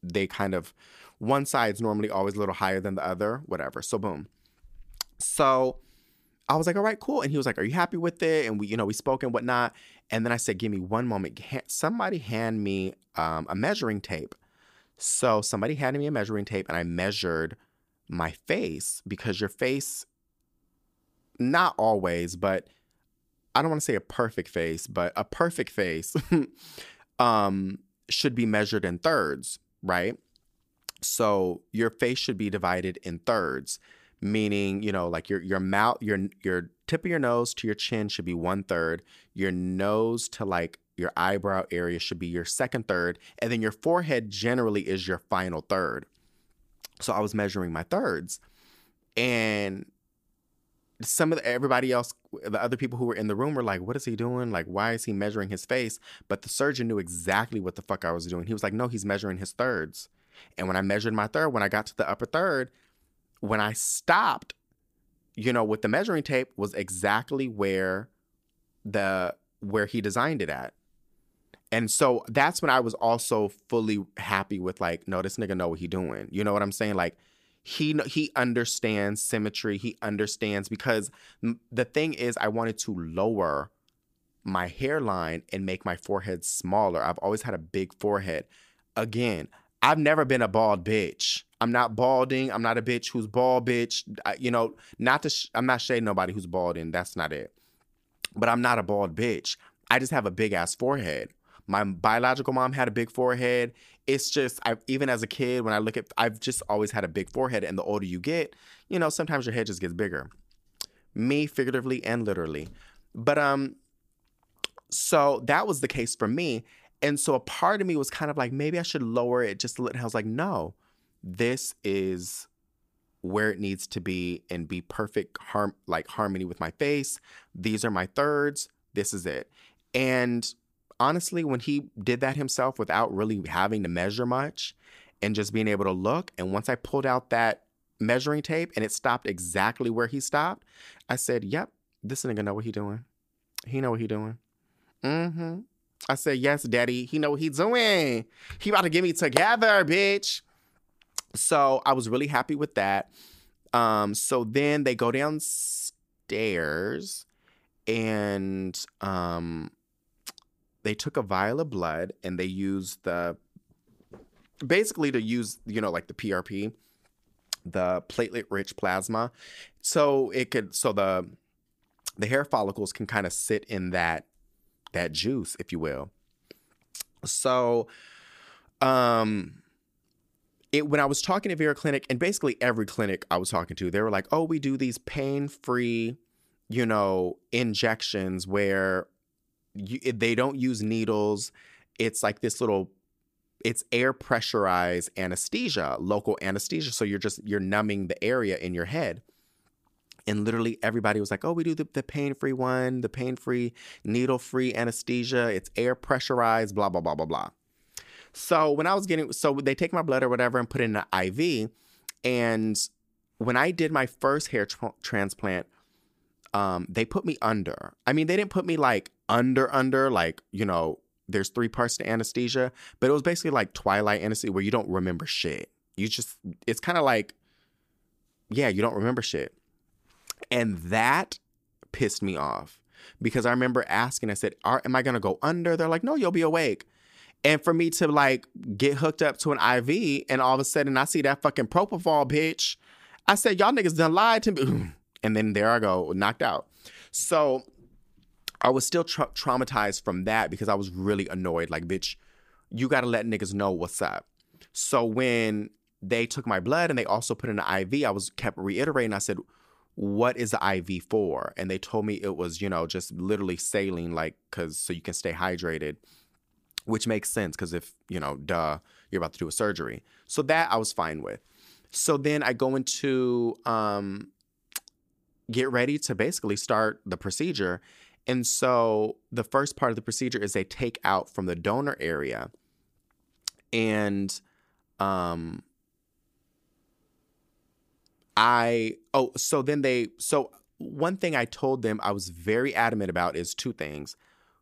they kind of one side's normally always a little higher than the other, whatever. So boom. So I was like, all right, cool. And he was like, are you happy with it? And we, you know, we spoke and whatnot. And then I said, give me one moment. Somebody hand me um, a measuring tape. So somebody handed me a measuring tape and I measured my face because your face, not always, but I don't want to say a perfect face, but a perfect face um, should be measured in thirds, right? So your face should be divided in thirds, meaning, you know, like your your mouth, your your tip of your nose to your chin should be one third. Your nose to like your eyebrow area should be your second third. And then your forehead generally is your final third. So I was measuring my thirds. And some of the, everybody else, the other people who were in the room were like, what is he doing? Like, why is he measuring his face? But the surgeon knew exactly what the fuck I was doing. He was like, no, he's measuring his thirds. And when I measured my third, when I got to the upper third, when I stopped, you know, with the measuring tape was exactly where the where he designed it at. And so that's when I was also fully happy with like, no, this nigga know what he doing. You know what I'm saying? Like he he understands symmetry. He understands because the thing is I wanted to lower my hairline and make my forehead smaller. I've always had a big forehead. Again, I've never been a bald bitch. I'm not balding. I'm not a bitch who's bald bitch. I, you know, not to sh- I'm not shading nobody who's balding. That's not it. But I'm not a bald bitch. I just have a big ass forehead. My biological mom had a big forehead. It's just I even as a kid when I look at I've just always had a big forehead and the older you get, you know, sometimes your head just gets bigger. Me figuratively and literally. But um so that was the case for me. And so a part of me was kind of like, maybe I should lower it just a little. And I was like, no, this is where it needs to be and be perfect harm like harmony with my face. These are my thirds. This is it. And honestly, when he did that himself without really having to measure much and just being able to look, and once I pulled out that measuring tape and it stopped exactly where he stopped, I said, Yep, this nigga know what he doing. He know what he doing. Mm-hmm. I said, yes, daddy. He know what he's doing. He about to get me together, bitch. So I was really happy with that. Um, so then they go downstairs and um they took a vial of blood and they used the basically to use, you know, like the PRP, the platelet rich plasma. So it could so the the hair follicles can kind of sit in that that juice, if you will. So, um, it when I was talking to Vera Clinic, and basically every clinic I was talking to, they were like, "Oh, we do these pain-free, you know, injections where you, they don't use needles. It's like this little." It's air pressurized anesthesia, local anesthesia. So you're just you're numbing the area in your head. And literally everybody was like, oh, we do the, the pain free one, the pain free, needle free anesthesia. It's air pressurized, blah, blah, blah, blah, blah. So when I was getting, so they take my blood or whatever and put it in an IV. And when I did my first hair tra- transplant, um, they put me under. I mean, they didn't put me like under, under, like, you know, there's three parts to anesthesia, but it was basically like twilight anesthesia where you don't remember shit. You just, it's kind of like, yeah, you don't remember shit. And that pissed me off because I remember asking, I said, Am I going to go under? They're like, No, you'll be awake. And for me to like get hooked up to an IV and all of a sudden I see that fucking propofol bitch, I said, Y'all niggas done lied to me. And then there I go, knocked out. So I was still tra- traumatized from that because I was really annoyed. Like, bitch, you got to let niggas know what's up. So when they took my blood and they also put in an IV, I was kept reiterating. I said, what is the IV for? And they told me it was, you know, just literally saline, like, cause so you can stay hydrated, which makes sense because if, you know, duh, you're about to do a surgery. So that I was fine with. So then I go into um, get ready to basically start the procedure. And so the first part of the procedure is they take out from the donor area and um, I oh so then they so one thing I told them I was very adamant about is two things.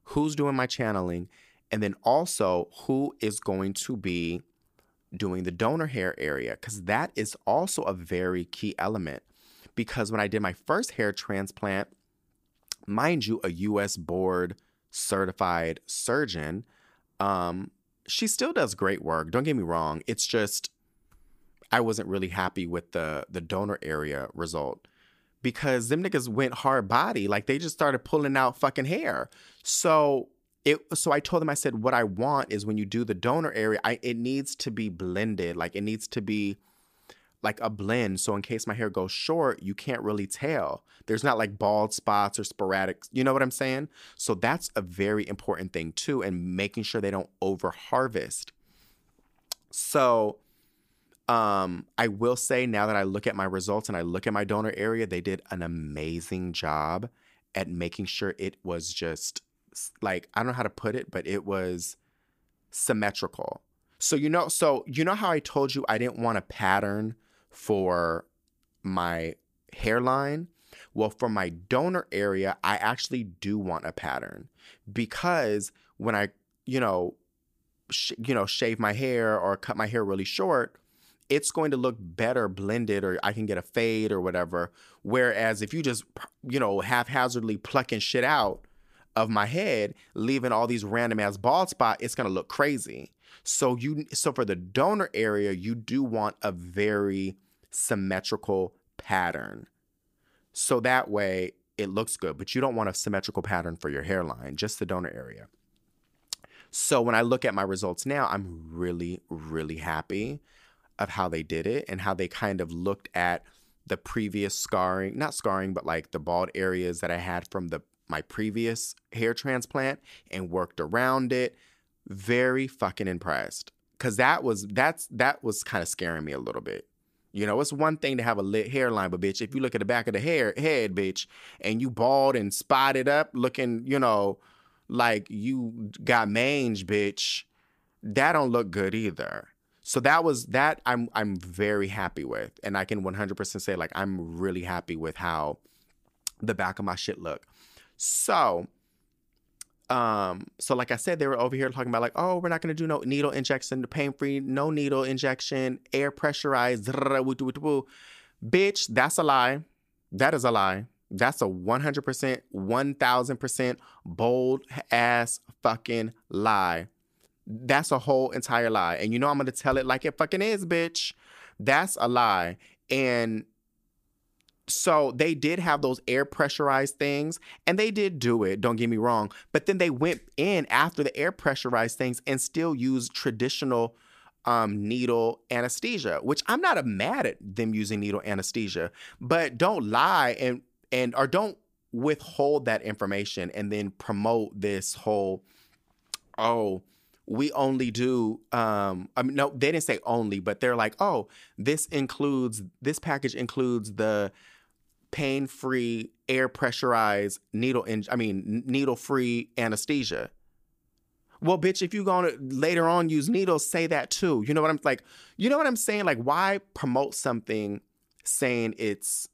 Who's doing my channeling and then also who is going to be doing the donor hair area cuz that is also a very key element because when I did my first hair transplant mind you a US board certified surgeon um she still does great work. Don't get me wrong. It's just I wasn't really happy with the the donor area result because them niggas went hard body. Like they just started pulling out fucking hair. So it so I told them I said what I want is when you do the donor area I it needs to be blended. Like it needs to be like a blend. So in case my hair goes short, you can't really tell. There's not like bald spots or sporadic. You know what I'm saying? So that's a very important thing too, and making sure they don't over harvest. So um, I will say now that I look at my results and I look at my donor area, they did an amazing job at making sure it was just like I don't know how to put it, but it was symmetrical. So you know, so you know how I told you I didn't want a pattern for my hairline? Well, for my donor area, I actually do want a pattern because when I, you know, sh- you know, shave my hair or cut my hair really short, it's going to look better blended or I can get a fade or whatever. Whereas if you just, you know, haphazardly plucking shit out of my head, leaving all these random ass bald spot, it's going to look crazy. So you so for the donor area, you do want a very symmetrical pattern. So that way it looks good, but you don't want a symmetrical pattern for your hairline, just the donor area. So when I look at my results now, I'm really, really happy of how they did it and how they kind of looked at the previous scarring, not scarring, but like the bald areas that I had from the my previous hair transplant and worked around it. Very fucking impressed. Cause that was that's that was kind of scaring me a little bit. You know, it's one thing to have a lit hairline, but bitch, if you look at the back of the hair head, bitch, and you bald and spotted up, looking, you know, like you got mange, bitch, that don't look good either. So that was that I'm I'm very happy with. And I can 100% say like I'm really happy with how the back of my shit look. So um so like I said they were over here talking about like oh we're not going to do no needle injection pain free no needle injection air pressurized bitch that's a lie that is a lie that's a 100% 1000% bold ass fucking lie that's a whole entire lie. And you know I'm gonna tell it like it fucking is, bitch. That's a lie. And so they did have those air pressurized things and they did do it, don't get me wrong. But then they went in after the air pressurized things and still used traditional um, needle anesthesia, which I'm not mad at them using needle anesthesia, but don't lie and and or don't withhold that information and then promote this whole oh we only do um I mean no they didn't say only but they're like oh this includes this package includes the pain-free air pressurized needle in I mean needle-free anesthesia. Well, bitch, if you're gonna later on use needles, say that too. You know what I'm like? You know what I'm saying? Like, why promote something saying it's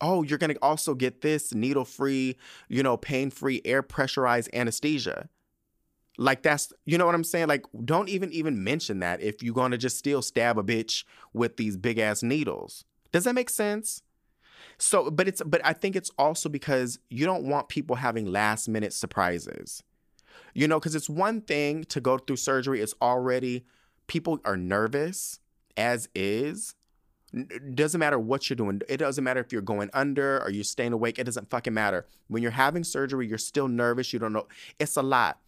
oh, you're gonna also get this needle-free, you know, pain-free air pressurized anesthesia. Like that's you know what I'm saying? Like don't even even mention that if you're gonna just still stab a bitch with these big ass needles. Does that make sense? So, but it's but I think it's also because you don't want people having last minute surprises. You know, because it's one thing to go through surgery. It's already people are nervous as is. It doesn't matter what you're doing. It doesn't matter if you're going under or you're staying awake. It doesn't fucking matter. When you're having surgery, you're still nervous. You don't know. It's a lot.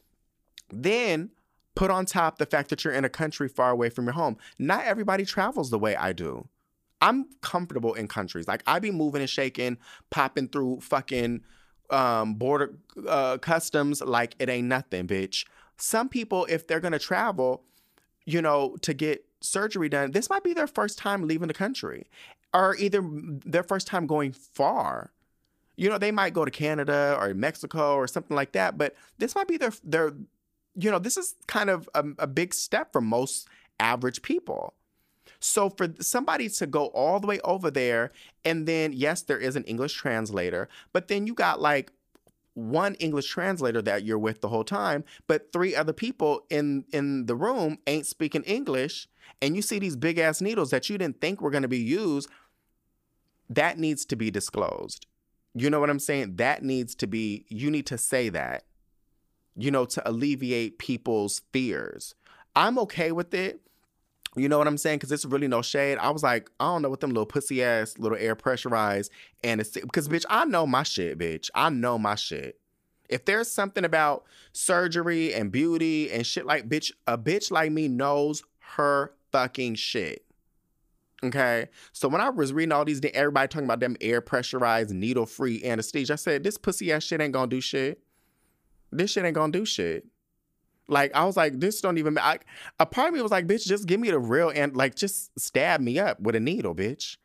Then put on top the fact that you're in a country far away from your home. Not everybody travels the way I do. I'm comfortable in countries. Like I be moving and shaking, popping through fucking um, border uh, customs like it ain't nothing, bitch. Some people, if they're gonna travel, you know, to get surgery done, this might be their first time leaving the country, or either their first time going far. You know, they might go to Canada or Mexico or something like that, but this might be their their you know, this is kind of a, a big step for most average people. So for somebody to go all the way over there, and then yes, there is an English translator, but then you got like one English translator that you're with the whole time, but three other people in in the room ain't speaking English, and you see these big ass needles that you didn't think were going to be used. That needs to be disclosed. You know what I'm saying? That needs to be. You need to say that you know, to alleviate people's fears. I'm okay with it. You know what I'm saying? Because it's really no shade. I was like, I don't know what them little pussy ass little air pressurized and it's because bitch, I know my shit, bitch. I know my shit. If there's something about surgery and beauty and shit like bitch, a bitch like me knows her fucking shit. Okay. So when I was reading all these, everybody talking about them air pressurized, needle free anesthesia, I said, this pussy ass shit ain't gonna do shit. This shit ain't gonna do shit. Like I was like, this don't even. I, a part of me was like, bitch, just give me the real and like just stab me up with a needle, bitch.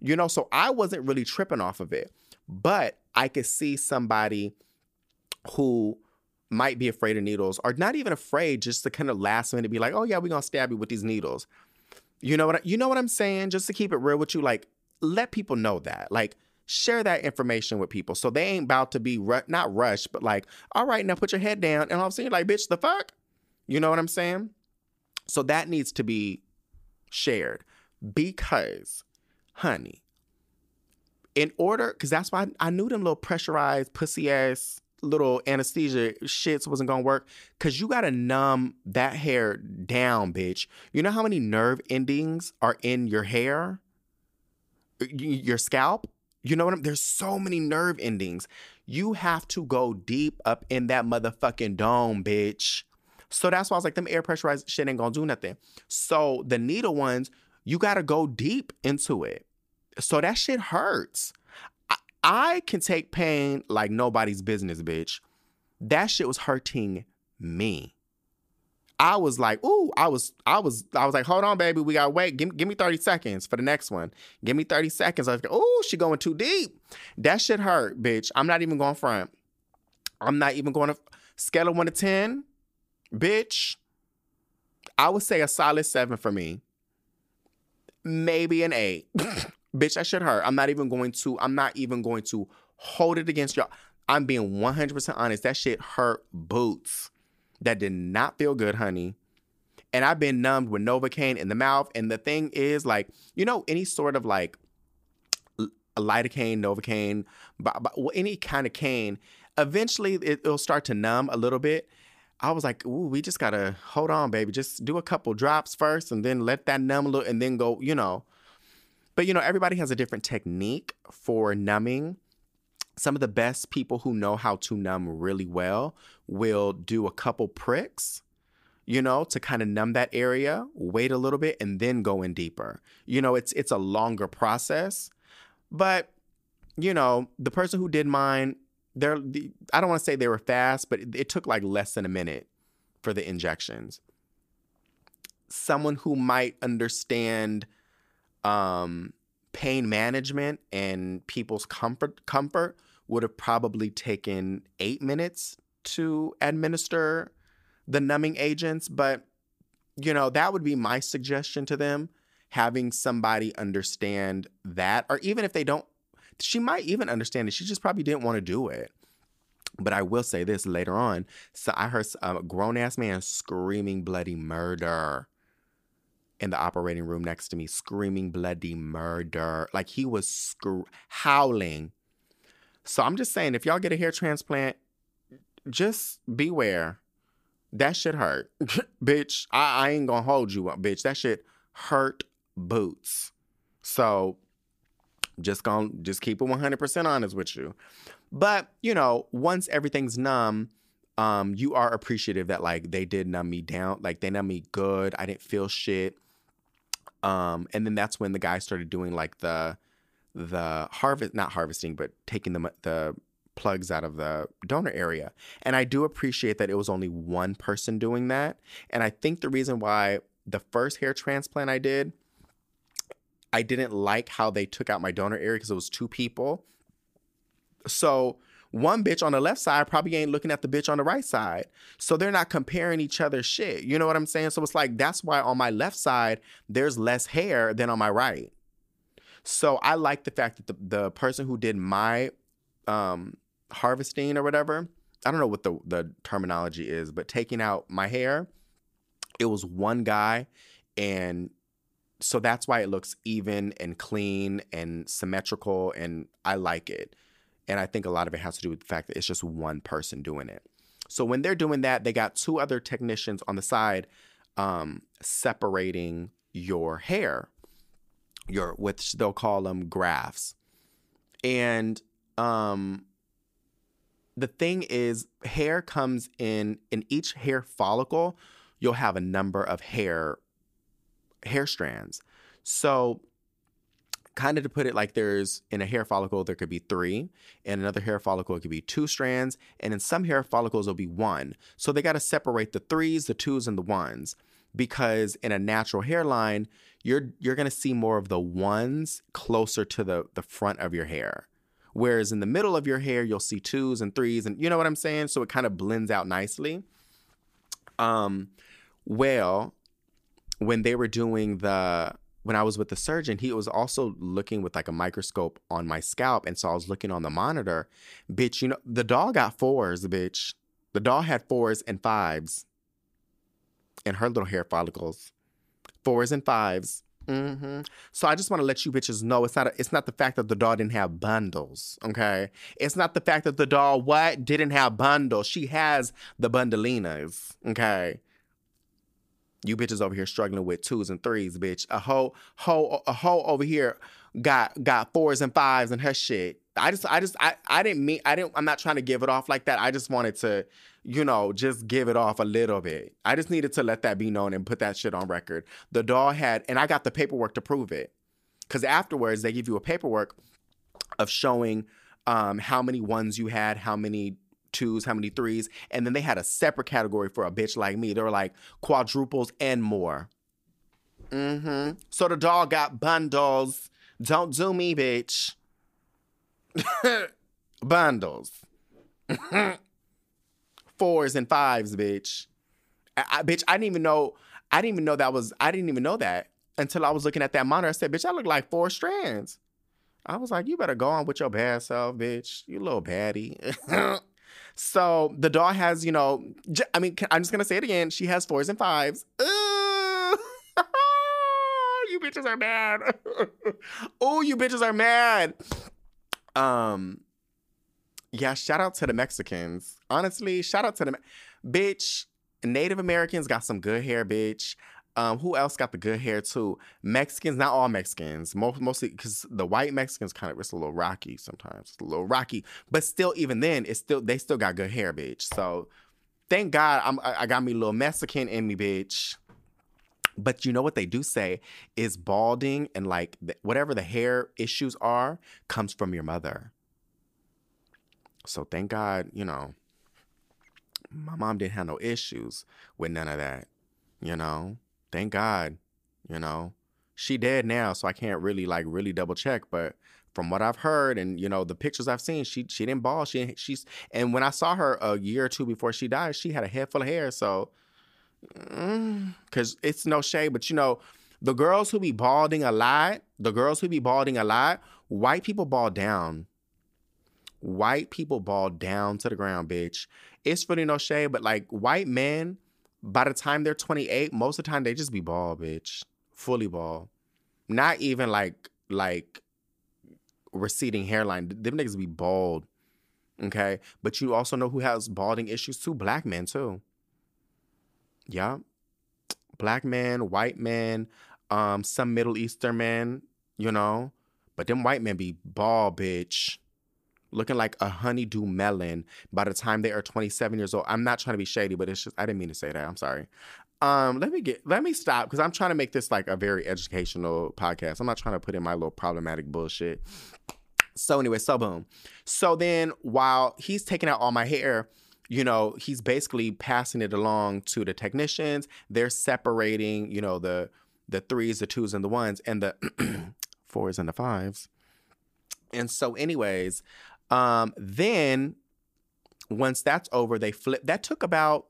You know. So I wasn't really tripping off of it, but I could see somebody who might be afraid of needles or not even afraid, just to kind of last minute be like, oh yeah, we're gonna stab you with these needles. You know what? I, you know what I'm saying? Just to keep it real with you, like let people know that, like share that information with people so they ain't about to be ru- not rushed, but like, all right, now put your head down, and all of a sudden you're like, bitch, the fuck? You know what I'm saying? So that needs to be shared because, honey, in order, because that's why I, knew them little pressurized pussy ass little anesthesia shits wasn't gonna work because you gotta numb that hair down, bitch. You know how many nerve endings are in your hair, your scalp? You know what I'm? There's so many nerve endings. You have to go deep up in that motherfucking dome, bitch. So that's why I was like, them air pressurized shit ain't gonna do nothing. So the needle ones, you gotta go deep into it. So that shit hurts. I, I can take pain like nobody's business, bitch. That shit was hurting me. I was like, ooh, I was, I was, I was like, hold on, baby, we gotta wait. Give, give me 30 seconds for the next one. Give me 30 seconds. I was like, ooh, she going too deep. That shit hurt, bitch. I'm not even going front. I'm not even going to scale of one to 10. Bitch, I would say a solid seven for me. Maybe an eight. Bitch, that should hurt. I'm not even going to, I'm not even going to hold it against y'all. I'm being 100% honest. That shit hurt boots. That did not feel good, honey. And I've been numbed with Novocaine in the mouth. And the thing is, like, you know, any sort of like lidocaine, Novocaine, but any kind of cane, eventually it, will start to numb a little bit. I was like, ooh, we just gotta hold on, baby. Just do a couple drops first and then let that numb a little and then go, you know. But you know, everybody has a different technique for numbing. Some of the best people who know how to numb really well will do a couple pricks, you know, to kind of numb that area, wait a little bit, and then go in deeper. You know, it's it's a longer process. But, you know, the person who did mine, they're I don't want to say they were fast, but it, it took like less than a minute for the injections. Someone who might understand um, pain management and people's comfort comfort would have probably taken eight minutes to administer the numbing agents, but you know that would be my suggestion to them having somebody understand that or even if they don't she might even understand it. She just probably didn't want to do it. But I will say this later on. So I heard a grown ass man screaming bloody murder in the operating room next to me, screaming bloody murder. Like he was sc- howling. So I'm just saying, if y'all get a hair transplant, just beware. That shit hurt. bitch, I, I ain't gonna hold you up, bitch. That shit hurt boots. So just gonna just keep it 100% honest with you. But, you know, once everything's numb, um, you are appreciative that like they did numb me down, like they numb me good. I didn't feel shit. Um, and then that's when the guy started doing like the the harvest, not harvesting, but taking the the plugs out of the donor area. And I do appreciate that it was only one person doing that. And I think the reason why the first hair transplant I did, I didn't like how they took out my donor area because it was two people. So one bitch on the left side probably ain't looking at the bitch on the right side. So they're not comparing each other's shit. You know what I'm saying? So it's like that's why on my left side there's less hair than on my right. So I like the fact that the, the person who did my um, harvesting or whatever, I don't know what the, the terminology is, but taking out my hair, it was one guy and so that's why it looks even and clean and symmetrical and I like it. And I think a lot of it has to do with the fact that it's just one person doing it. So when they're doing that, they got two other technicians on the side um, separating your hair, your which they'll call them grafts. And um, the thing is, hair comes in in each hair follicle. You'll have a number of hair hair strands. So kind of to put it like there's in a hair follicle there could be three in another hair follicle it could be two strands and in some hair follicles it'll be one so they got to separate the threes the twos and the ones because in a natural hairline you're you're going to see more of the ones closer to the the front of your hair whereas in the middle of your hair you'll see twos and threes and you know what i'm saying so it kind of blends out nicely um well when they were doing the when I was with the surgeon, he was also looking with like a microscope on my scalp. And so I was looking on the monitor. Bitch, you know, the doll got fours, bitch. The doll had fours and fives in her little hair follicles. Fours and 5s Mm-hmm. So I just want to let you bitches know it's not a, it's not the fact that the doll didn't have bundles, okay? It's not the fact that the doll what didn't have bundles. She has the bundolinas, okay? You bitches over here struggling with twos and threes, bitch. A hoe, hoe, a hoe over here got got fours and fives and her shit. I just, I just, I, I didn't mean, I didn't, I'm not trying to give it off like that. I just wanted to, you know, just give it off a little bit. I just needed to let that be known and put that shit on record. The doll had, and I got the paperwork to prove it. Cause afterwards they give you a paperwork of showing um, how many ones you had, how many twos, how many threes, and then they had a separate category for a bitch like me. They were like quadruples and more. Mm-hmm. So the dog got bundles. Don't do me, bitch. bundles. Fours and fives, bitch. I, I, bitch, I didn't even know. I didn't even know that was. I didn't even know that until I was looking at that monitor. I said, "Bitch, I look like four strands." I was like, "You better go on with your bad self, bitch. You little baddie." So the doll has, you know, j- I mean, I'm just gonna say it again. She has fours and fives. you bitches are mad. oh, you bitches are mad. Um, yeah. Shout out to the Mexicans. Honestly, shout out to the bitch. Native Americans got some good hair, bitch. Um, who else got the good hair too? Mexicans, not all Mexicans, most, mostly because the white Mexicans kind of it's a little rocky sometimes, it's a little rocky, but still, even then, it's still they still got good hair, bitch. So thank God I'm, I got me a little Mexican in me, bitch. But you know what they do say is balding and like whatever the hair issues are comes from your mother. So thank God, you know, my mom didn't have no issues with none of that, you know thank God, you know. She dead now, so I can't really like really double check, but from what I've heard and you know the pictures I've seen, she she didn't ball. She she's and when I saw her a year or two before she died, she had a head full of hair. So, because it's no shade, but you know, the girls who be balding a lot, the girls who be balding a lot, white people bald down. White people bald down to the ground, bitch. It's really no shade, but like white men by the time they're 28, most of the time they just be bald, bitch. Fully bald. Not even like like receding hairline. Them niggas be bald. Okay. But you also know who has balding issues too? Black men too. Yeah. Black man, white man, um, some Middle Eastern man, you know. But them white men be ball, bitch looking like a honeydew melon by the time they are 27 years old. I'm not trying to be shady, but it's just I didn't mean to say that. I'm sorry. Um, let me get let me stop because I'm trying to make this like a very educational podcast. I'm not trying to put in my little problematic bullshit. So anyway, so boom. So then while he's taking out all my hair, you know, he's basically passing it along to the technicians. They're separating, you know, the the threes, the twos, and the ones, and the fours and the fives. And so, anyways, um, then once that's over, they flip. That took about,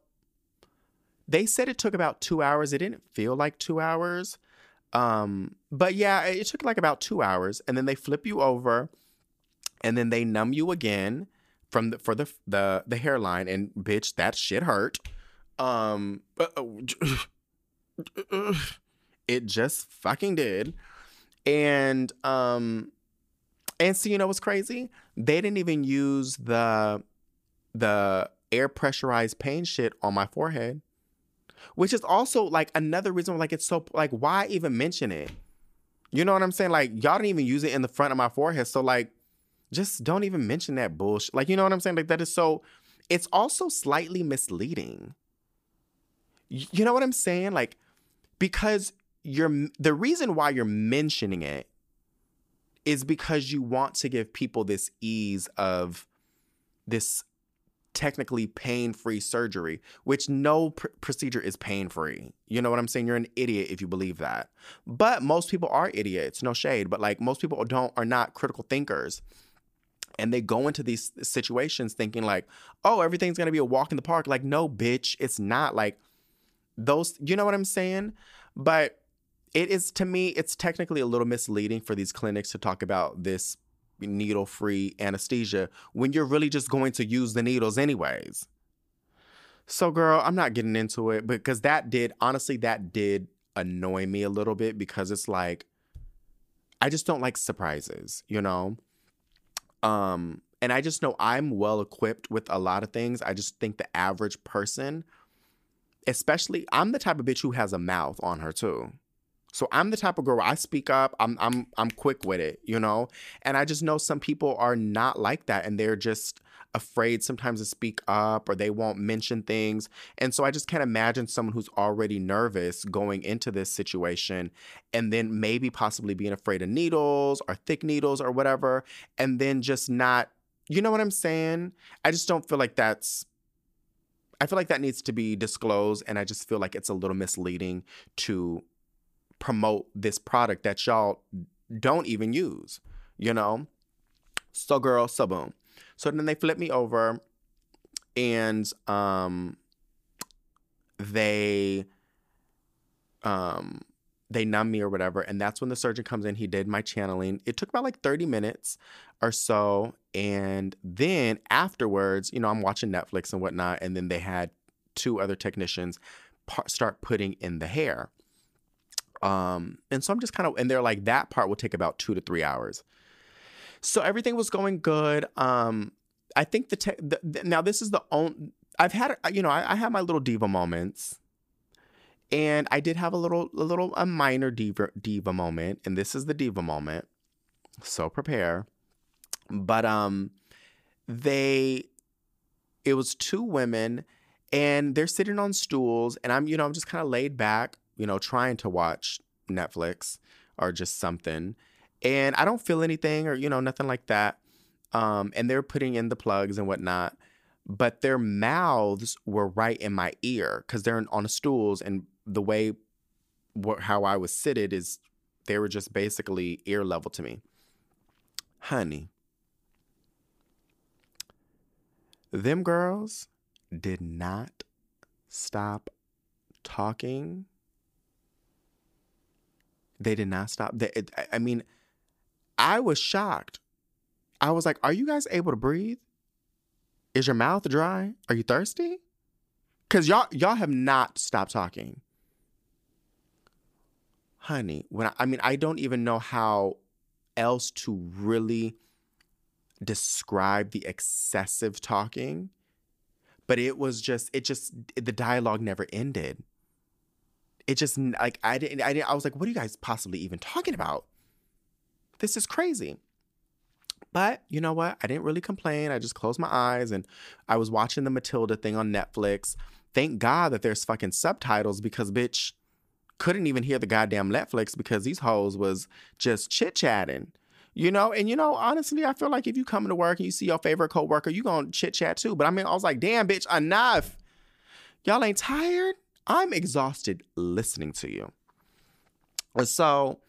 they said it took about two hours. It didn't feel like two hours. Um, but yeah, it took like about two hours. And then they flip you over and then they numb you again from the, for the, the, the hairline. And bitch, that shit hurt. Um, it just fucking did. And, um, and so you know what's crazy? They didn't even use the the air pressurized pain shit on my forehead. Which is also like another reason like it's so like why even mention it? You know what I'm saying? Like y'all didn't even use it in the front of my forehead. So like just don't even mention that bullshit. Like you know what I'm saying? Like that is so it's also slightly misleading. You know what I'm saying? Like because you're the reason why you're mentioning it is because you want to give people this ease of this technically pain free surgery, which no pr- procedure is pain free. You know what I'm saying? You're an idiot if you believe that. But most people are idiots, no shade, but like most people don't are not critical thinkers. And they go into these situations thinking like, "Oh, everything's going to be a walk in the park." Like, no, bitch, it's not like those, you know what I'm saying? But it is to me it's technically a little misleading for these clinics to talk about this needle free anesthesia when you're really just going to use the needles anyways. So, girl, I'm not getting into it because that did, honestly, that did annoy me a little bit because it's like, I just don't like surprises, you know? Um, and I just know I'm well equipped with a lot of things. I just think the average person, especially, I'm the type of bitch who has a mouth on her too. So I'm the type of girl where I speak up. I'm I'm I'm quick with it, you know? And I just know some people are not like that and they're just afraid sometimes to speak up or they won't mention things. And so I just can't imagine someone who's already nervous going into this situation and then maybe possibly being afraid of needles or thick needles or whatever and then just not you know what I'm saying? I just don't feel like that's I feel like that needs to be disclosed and I just feel like it's a little misleading to promote this product that y'all don't even use, you know? So girl, so boom. So then they flip me over and um they um they numb me or whatever. And that's when the surgeon comes in. He did my channeling. It took about like 30 minutes or so. And then afterwards you know i'm watching netflix and whatnot. And then they had two other technicians start putting in the hair. Um, and so I'm just kind of, and they're like, that part will take about two to three hours. So everything was going good. Um, I think the, te- the, the now this is the only, I've had, you know, I, I have my little diva moments and I did have a little, a little, a minor diva, diva moment. And this is the diva moment. So prepare. But, um, they, it was two women and they're sitting on stools and I'm, you know, I'm just kind of laid back you know, trying to watch Netflix or just something. And I don't feel anything or, you know, nothing like that. Um, and they're putting in the plugs and whatnot. But their mouths were right in my ear because they're on stools. And the way wh- how I was seated is they were just basically ear level to me. Honey, them girls did not stop talking they did not stop. They, I mean, I was shocked. I was like, "Are you guys able to breathe? Is your mouth dry? Are you thirsty?" Cause y'all y'all have not stopped talking, honey. When I, I mean, I don't even know how else to really describe the excessive talking, but it was just it just the dialogue never ended it just like I didn't I didn't I was like, what are you guys possibly even talking about? This is crazy. But you know what? I didn't really complain. I just closed my eyes and I was watching the Matilda thing on Netflix. Thank God that there's fucking subtitles because bitch couldn't even hear the goddamn Netflix because these hoes was just chit chatting. You know, and you know, honestly, I feel like if you come to work and you see your favorite coworker, you gonna chit chat too. But I mean, I was like, damn, bitch, enough. Y'all ain't tired? I'm exhausted listening to you. So,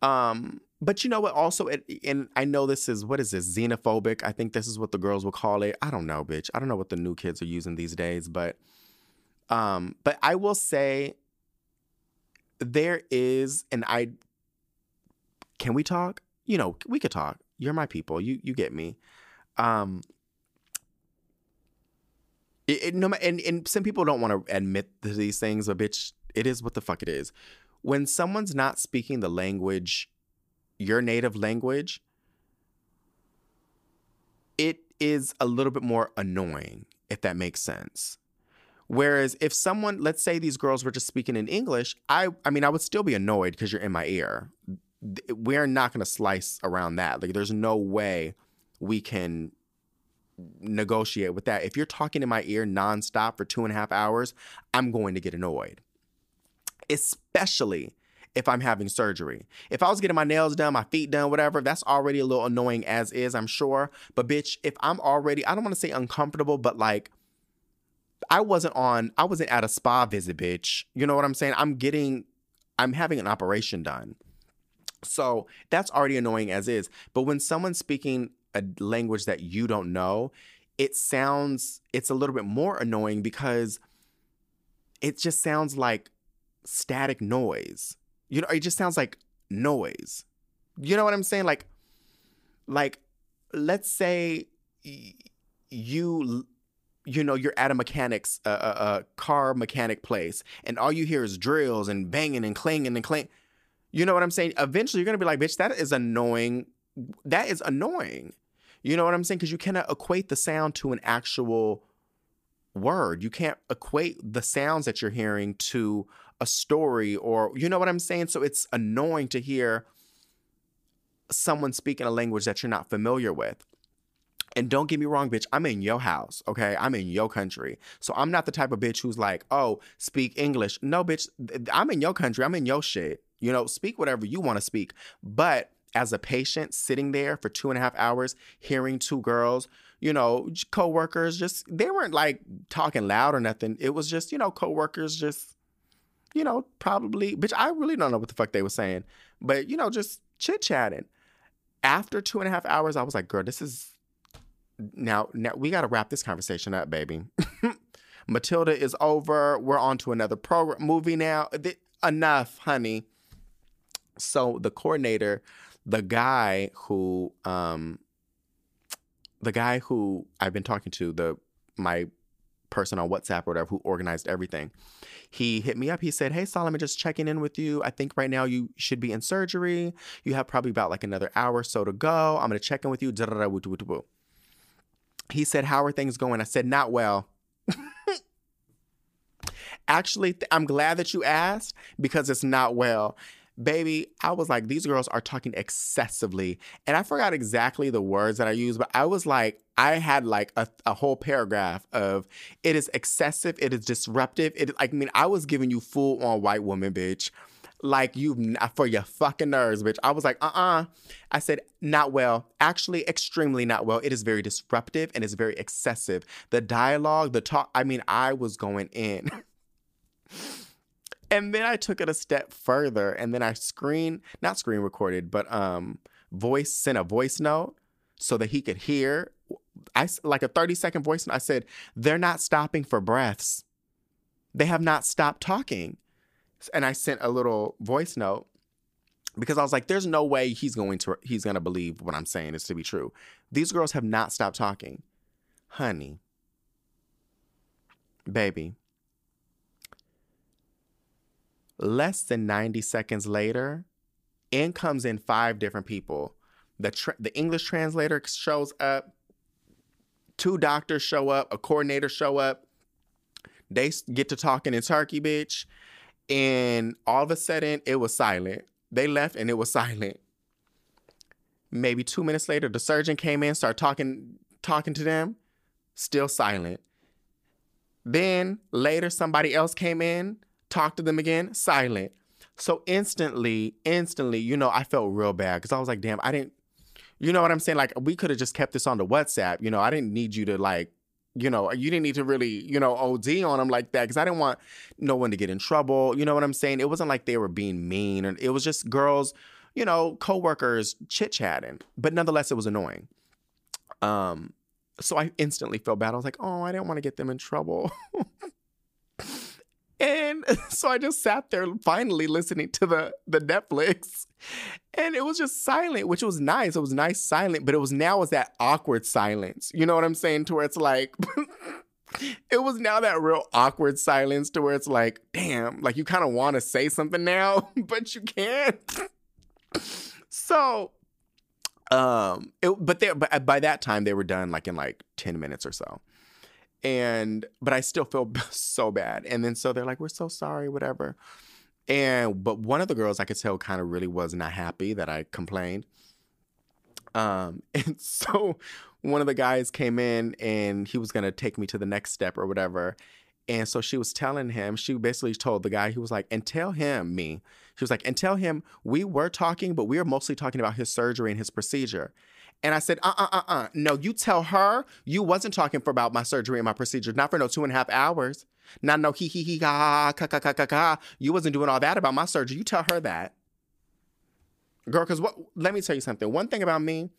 um, but you know what? Also, it, and I know this is what is this xenophobic? I think this is what the girls will call it. I don't know, bitch. I don't know what the new kids are using these days, but, um, but I will say there is, and I can we talk? You know, we could talk. You're my people. You you get me. Um, it, it, no, and, and some people don't want to admit these things, but bitch, it is what the fuck it is. When someone's not speaking the language, your native language, it is a little bit more annoying, if that makes sense. Whereas if someone, let's say these girls were just speaking in English, I I mean I would still be annoyed because you're in my ear. We're not going to slice around that. Like there's no way we can negotiate with that. If you're talking in my ear nonstop for two and a half hours, I'm going to get annoyed. Especially if I'm having surgery. If I was getting my nails done, my feet done, whatever, that's already a little annoying as is, I'm sure. But bitch, if I'm already, I don't want to say uncomfortable, but like, I wasn't on, I wasn't at a spa visit, bitch. You know what I'm saying? I'm getting, I'm having an operation done. So that's already annoying as is. But when someone's speaking a language that you don't know, it sounds, it's a little bit more annoying because it just sounds like static noise. You know, it just sounds like noise. You know what I'm saying? Like, like, let's say you, you know, you're at a mechanics, a uh, uh, uh, car mechanic place, and all you hear is drills and banging and clanging and clang. You know what I'm saying? Eventually, you're gonna be like, bitch, that is annoying. That is annoying. You know what I'm saying? Because you cannot equate the sound to an actual word. You can't equate the sounds that you're hearing to a story or you know what I'm saying? So it's annoying to hear someone speaking a language that you're not familiar with. And don't get me wrong, bitch, I'm in your house, okay? I'm in your country. So I'm not the type of bitch who's like, oh, speak English. No, bitch, I'm in your country. I'm in your shit. You know, speak whatever you want to speak. But as a patient sitting there for two and a half hours, hearing two girls, you know, coworkers, just they weren't like talking loud or nothing. It was just, you know, coworkers just you know, probably, bitch, I really don't know what the fuck they were saying, but, you know, just chit chatting. After two and a half hours, I was like, girl, this is now, now we got to wrap this conversation up, baby. Matilda is over. We're on to another program movie now. Enough, honey. So the coordinator, the guy who, um, the guy who I've been talking to, the my person on WhatsApp or whatever who organized everything he hit me up. He said, Hey, Solomon, just checking in with you. I think right now you should be in surgery. You have probably about like another hour or so to go. I'm going to check in with you. He said, How are things going? I said, Not well. Actually, I'm glad that you asked because it's not well baby, I was like, these girls are talking excessively. And I forgot exactly the words that I used, but I was like, I had like a, a whole paragraph of it is excessive, it is disruptive. It I mean, I was giving you full on white woman, bitch. Like you uh, for your fucking nerves, bitch. I was like, uh-uh. I said, not well. Actually, extremely not well. It is very disruptive and it's very excessive. The dialogue, the talk, I mean, I was going in. and then I took it a step further and then I screen, not screen recorded, but um voice sent a voice note so that he could hear I like a 30 second voice note. I said, "They're not stopping for breaths. They have not stopped talking." And I sent a little voice note because I was like, "There's no way he's going to he's going to believe what I'm saying is to be true. These girls have not stopped talking, honey, baby." Less than 90 seconds later, in comes in five different people. The, tra- the English translator shows up, two doctors show up, a coordinator show up. They get to talking in Turkey, bitch. And all of a sudden, it was silent. They left and it was silent. Maybe two minutes later, the surgeon came in, started talking, talking to them, still silent. Then later, somebody else came in, talk to them again, silent. So instantly, instantly, you know, I felt real bad because I was like, damn, I didn't, you know what I'm saying? Like, we could have just kept this on the WhatsApp. You know, I didn't need you to like, you know, you didn't need to really, you know, OD on them like that because I didn't want no one to get in trouble. You know what I'm saying? It wasn't like they were being mean, and it was just girls, you know, coworkers chit chatting. But nonetheless, it was annoying. Um, so I instantly felt bad. I was like, oh, I didn't want to get them in trouble. And so I just sat there finally listening to the the Netflix. And it was just silent, which was nice. It was nice silent, but it was now was that awkward silence. You know what I'm saying? To where it's like it was now that real awkward silence to where it's like, damn, like you kind of want to say something now, but you can't. so um it, but they but by that time they were done like in like 10 minutes or so and but I still feel so bad. And then so they're like, "We're so sorry, whatever." And but one of the girls I could tell kind of really was not happy that I complained. Um, and so one of the guys came in and he was gonna take me to the next step or whatever. And so she was telling him, she basically told the guy, he was like, and tell him, me, she was like, and tell him we were talking, but we were mostly talking about his surgery and his procedure. And I said, uh uh uh uh. No, you tell her you wasn't talking for about my surgery and my procedure, not for no two and a half hours. Not no he he he ha ka ka ka ka ka. You wasn't doing all that about my surgery. You tell her that. Girl, because what let me tell you something. One thing about me,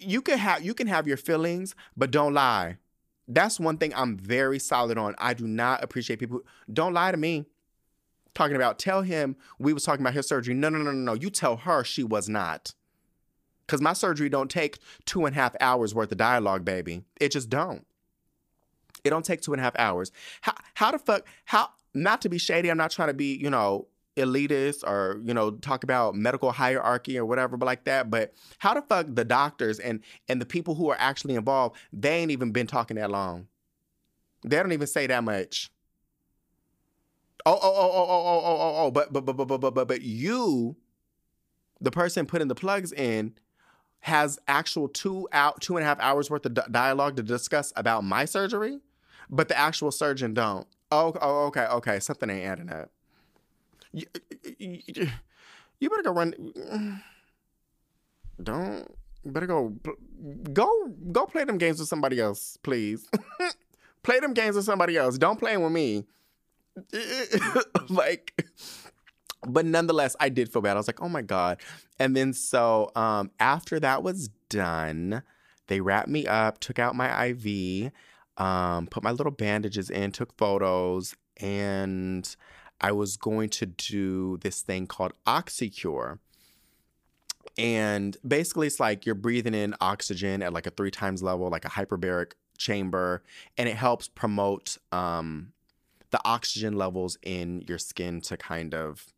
you can have you can have your feelings, but don't lie. That's one thing I'm very solid on. I do not appreciate people. Don't lie to me. Talking about tell him we was talking about his surgery. No, no, no, no, no. You tell her she was not. Cause my surgery don't take two and a half hours worth of dialogue, baby. It just don't. It don't take two and a half hours. How how the fuck how not to be shady, I'm not trying to be, you know, elitist or, you know, talk about medical hierarchy or whatever but like that. But how the fuck the doctors and and the people who are actually involved, they ain't even been talking that long. They don't even say that much. Oh, oh, oh, oh, oh, oh, oh, oh, oh but but but but but but but you, the person putting the plugs in, has actual two out two and a half hours worth of dialogue to discuss about my surgery, but the actual surgeon don't. Oh, oh okay, okay, something ain't adding up. You, you, better go run. Don't better go go go play them games with somebody else, please. play them games with somebody else. Don't play them with me. like but nonetheless, I did feel bad. I was like, oh my God. And then so um, after that was done, they wrapped me up, took out my IV, um, put my little bandages in, took photos, and I was going to do this thing called Oxycure. And basically, it's like you're breathing in oxygen at like a three times level, like a hyperbaric chamber, and it helps promote um, the oxygen levels in your skin to kind of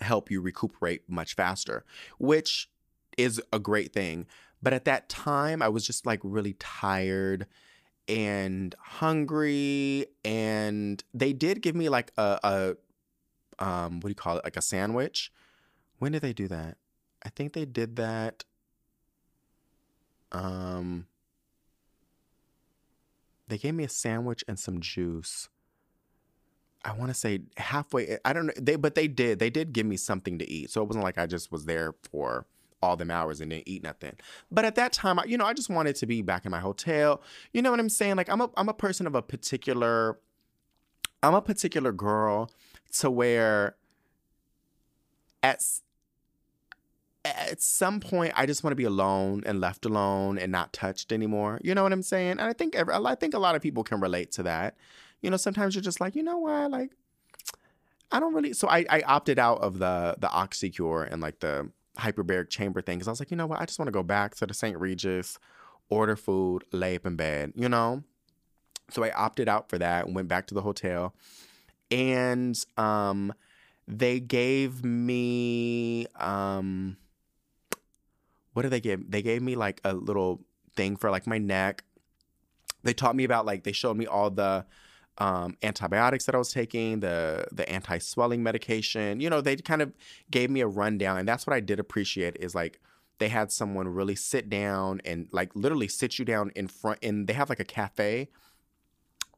help you recuperate much faster, which is a great thing. But at that time, I was just like really tired and hungry. And they did give me like a, a um, what do you call it? Like a sandwich. When did they do that? I think they did that. Um, they gave me a sandwich and some juice. I want to say halfway. Eh, I don't know. They but they did. They did give me something to eat, so it wasn't like I just was there for all them hours and didn't eat nothing. But at that time, I, you know, I just wanted to be back in my hotel. You know what I'm saying? Like I'm a I'm a person of a particular. I'm a particular girl to where at at some point I just want to be alone and left alone and not touched anymore. You know what I'm saying? And I think every, I think a lot of people can relate to that you know, sometimes you're just like, you know what, like, I don't really. So I, I opted out of the the Oxycure and like the hyperbaric chamber thing because I was like, you know what, I just want to go back to the St. Regis, order food, lay up in bed, you know. So I opted out for that and went back to the hotel, and um, they gave me um, what did they give? They gave me like a little thing for like my neck. They taught me about like they showed me all the um, antibiotics that I was taking, the the anti swelling medication. You know, they kind of gave me a rundown, and that's what I did appreciate is like they had someone really sit down and like literally sit you down in front, and they have like a cafe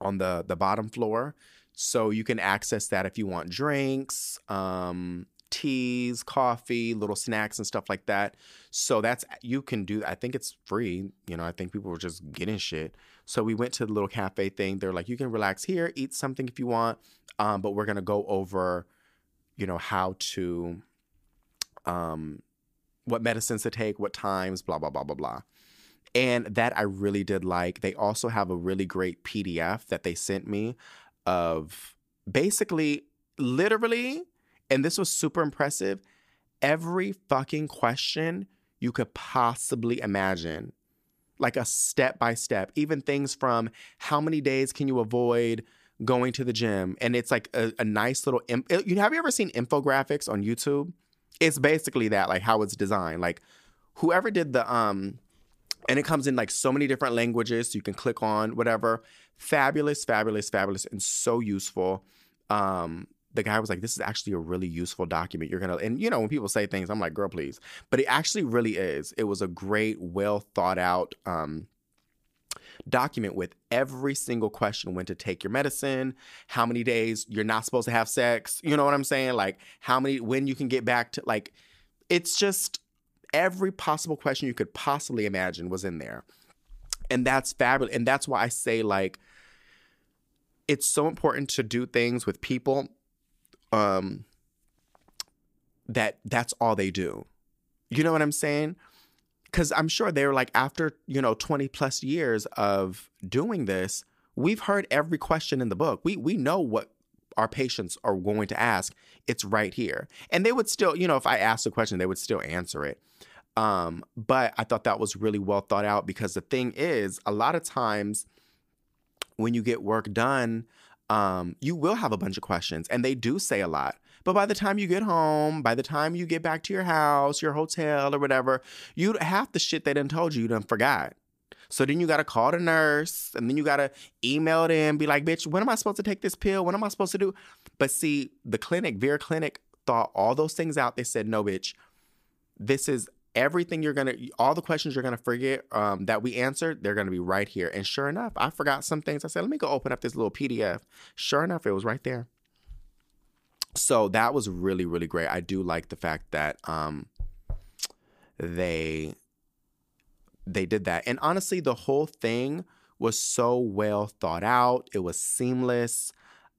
on the the bottom floor, so you can access that if you want drinks. Um, teas, coffee, little snacks and stuff like that. So that's you can do I think it's free. You know, I think people were just getting shit. So we went to the little cafe thing. They're like, you can relax here, eat something if you want. Um, but we're gonna go over, you know, how to um what medicines to take, what times, blah, blah, blah, blah, blah. And that I really did like. They also have a really great PDF that they sent me of basically literally and this was super impressive, every fucking question you could possibly imagine. Like a step by step, even things from how many days can you avoid going to the gym? And it's like a, a nice little. Imp- uh, have you ever seen infographics on YouTube? It's basically that, like how it's designed. Like whoever did the um, and it comes in like so many different languages. So you can click on whatever. Fabulous, fabulous, fabulous, and so useful. Um, the guy was like, "This is actually a really useful document. You're gonna," and you know, when people say things, I'm like, "Girl, please," but it actually really is. It was a great, well thought out um, document with every single question when to take your medicine, how many days you're not supposed to have sex, you know what I'm saying? Like how many when you can get back to like it's just every possible question you could possibly imagine was in there. And that's fabulous. And that's why I say like it's so important to do things with people um that that's all they do. You know what I'm saying? Cuz I'm sure they were like after, you know, 20 plus years of doing this, we've heard every question in the book. We we know what our patients are going to ask. It's right here. And they would still, you know, if I asked a question, they would still answer it. Um, but I thought that was really well thought out because the thing is, a lot of times when you get work done, um, you will have a bunch of questions and they do say a lot. But by the time you get home, by the time you get back to your house, your hotel, or whatever, you half the shit they done told you, you done forgot. So then you gotta call the nurse and then you gotta email them, be like, bitch, when am I supposed to take this pill? What am I supposed to do? But see, the clinic, Vera Clinic, thought all those things out. They said, no, bitch, this is everything you're gonna all the questions you're gonna forget um, that we answered they're gonna be right here. And sure enough i forgot some things. I said let me go open up this little pdf sure enough it was right there. So that was really really great. I do like the fact that um, they they did that. And honestly the whole thing was so well thought out. It was seamless.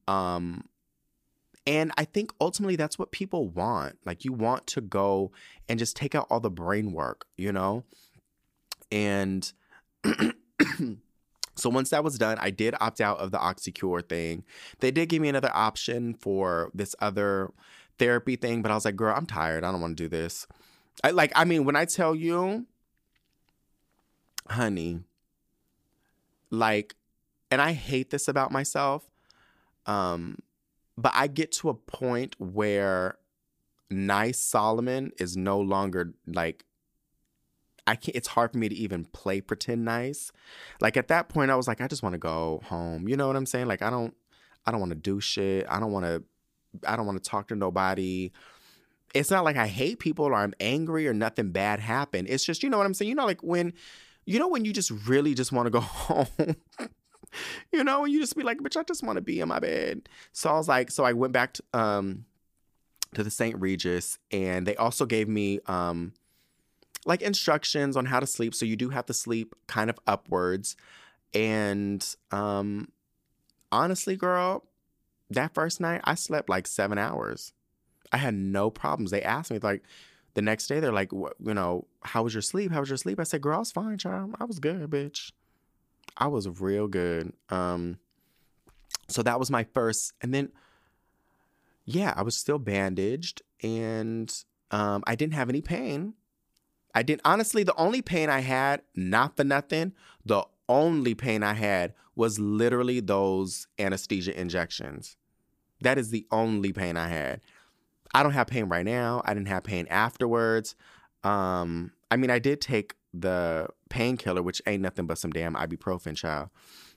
Um and I think ultimately that's what people want. Like you want to go and just take out all the brain work, you know? And so once that was done, I did opt out of the OxyCure thing. They did give me another option for this other therapy thing, but I was like, girl, I'm tired. I don't want to do this. I like, I mean, when I tell you, honey, like, and I hate this about myself. Um, but I get to a point where nice Solomon is no longer like I can't it's hard for me to even play pretend nice. Like at that point I was like I just want to go home. You know what I'm saying? Like I don't I don't want to do shit. I don't want to I don't want to talk to nobody. It's not like I hate people or I'm angry or nothing bad happened. It's just you know what I'm saying? You know like when you know when you just really just want to go home you know, and you just be like, bitch, I just want to be in my bed. So I was like, so I went back to, um, to the St. Regis and they also gave me um, like instructions on how to sleep. So you do have to sleep kind of upwards. And um, honestly, girl, that first night I slept like seven hours. I had no problems. They asked me like the next day, they're like, you know, how was your sleep? How was your sleep? I said, girl, I was fine, child. I was good, bitch. I was real good. Um, so that was my first, and then yeah, I was still bandaged, and um, I didn't have any pain. I didn't honestly. The only pain I had, not for nothing, the only pain I had was literally those anesthesia injections. That is the only pain I had. I don't have pain right now. I didn't have pain afterwards. Um, I mean, I did take the painkiller, which ain't nothing but some damn ibuprofen, child.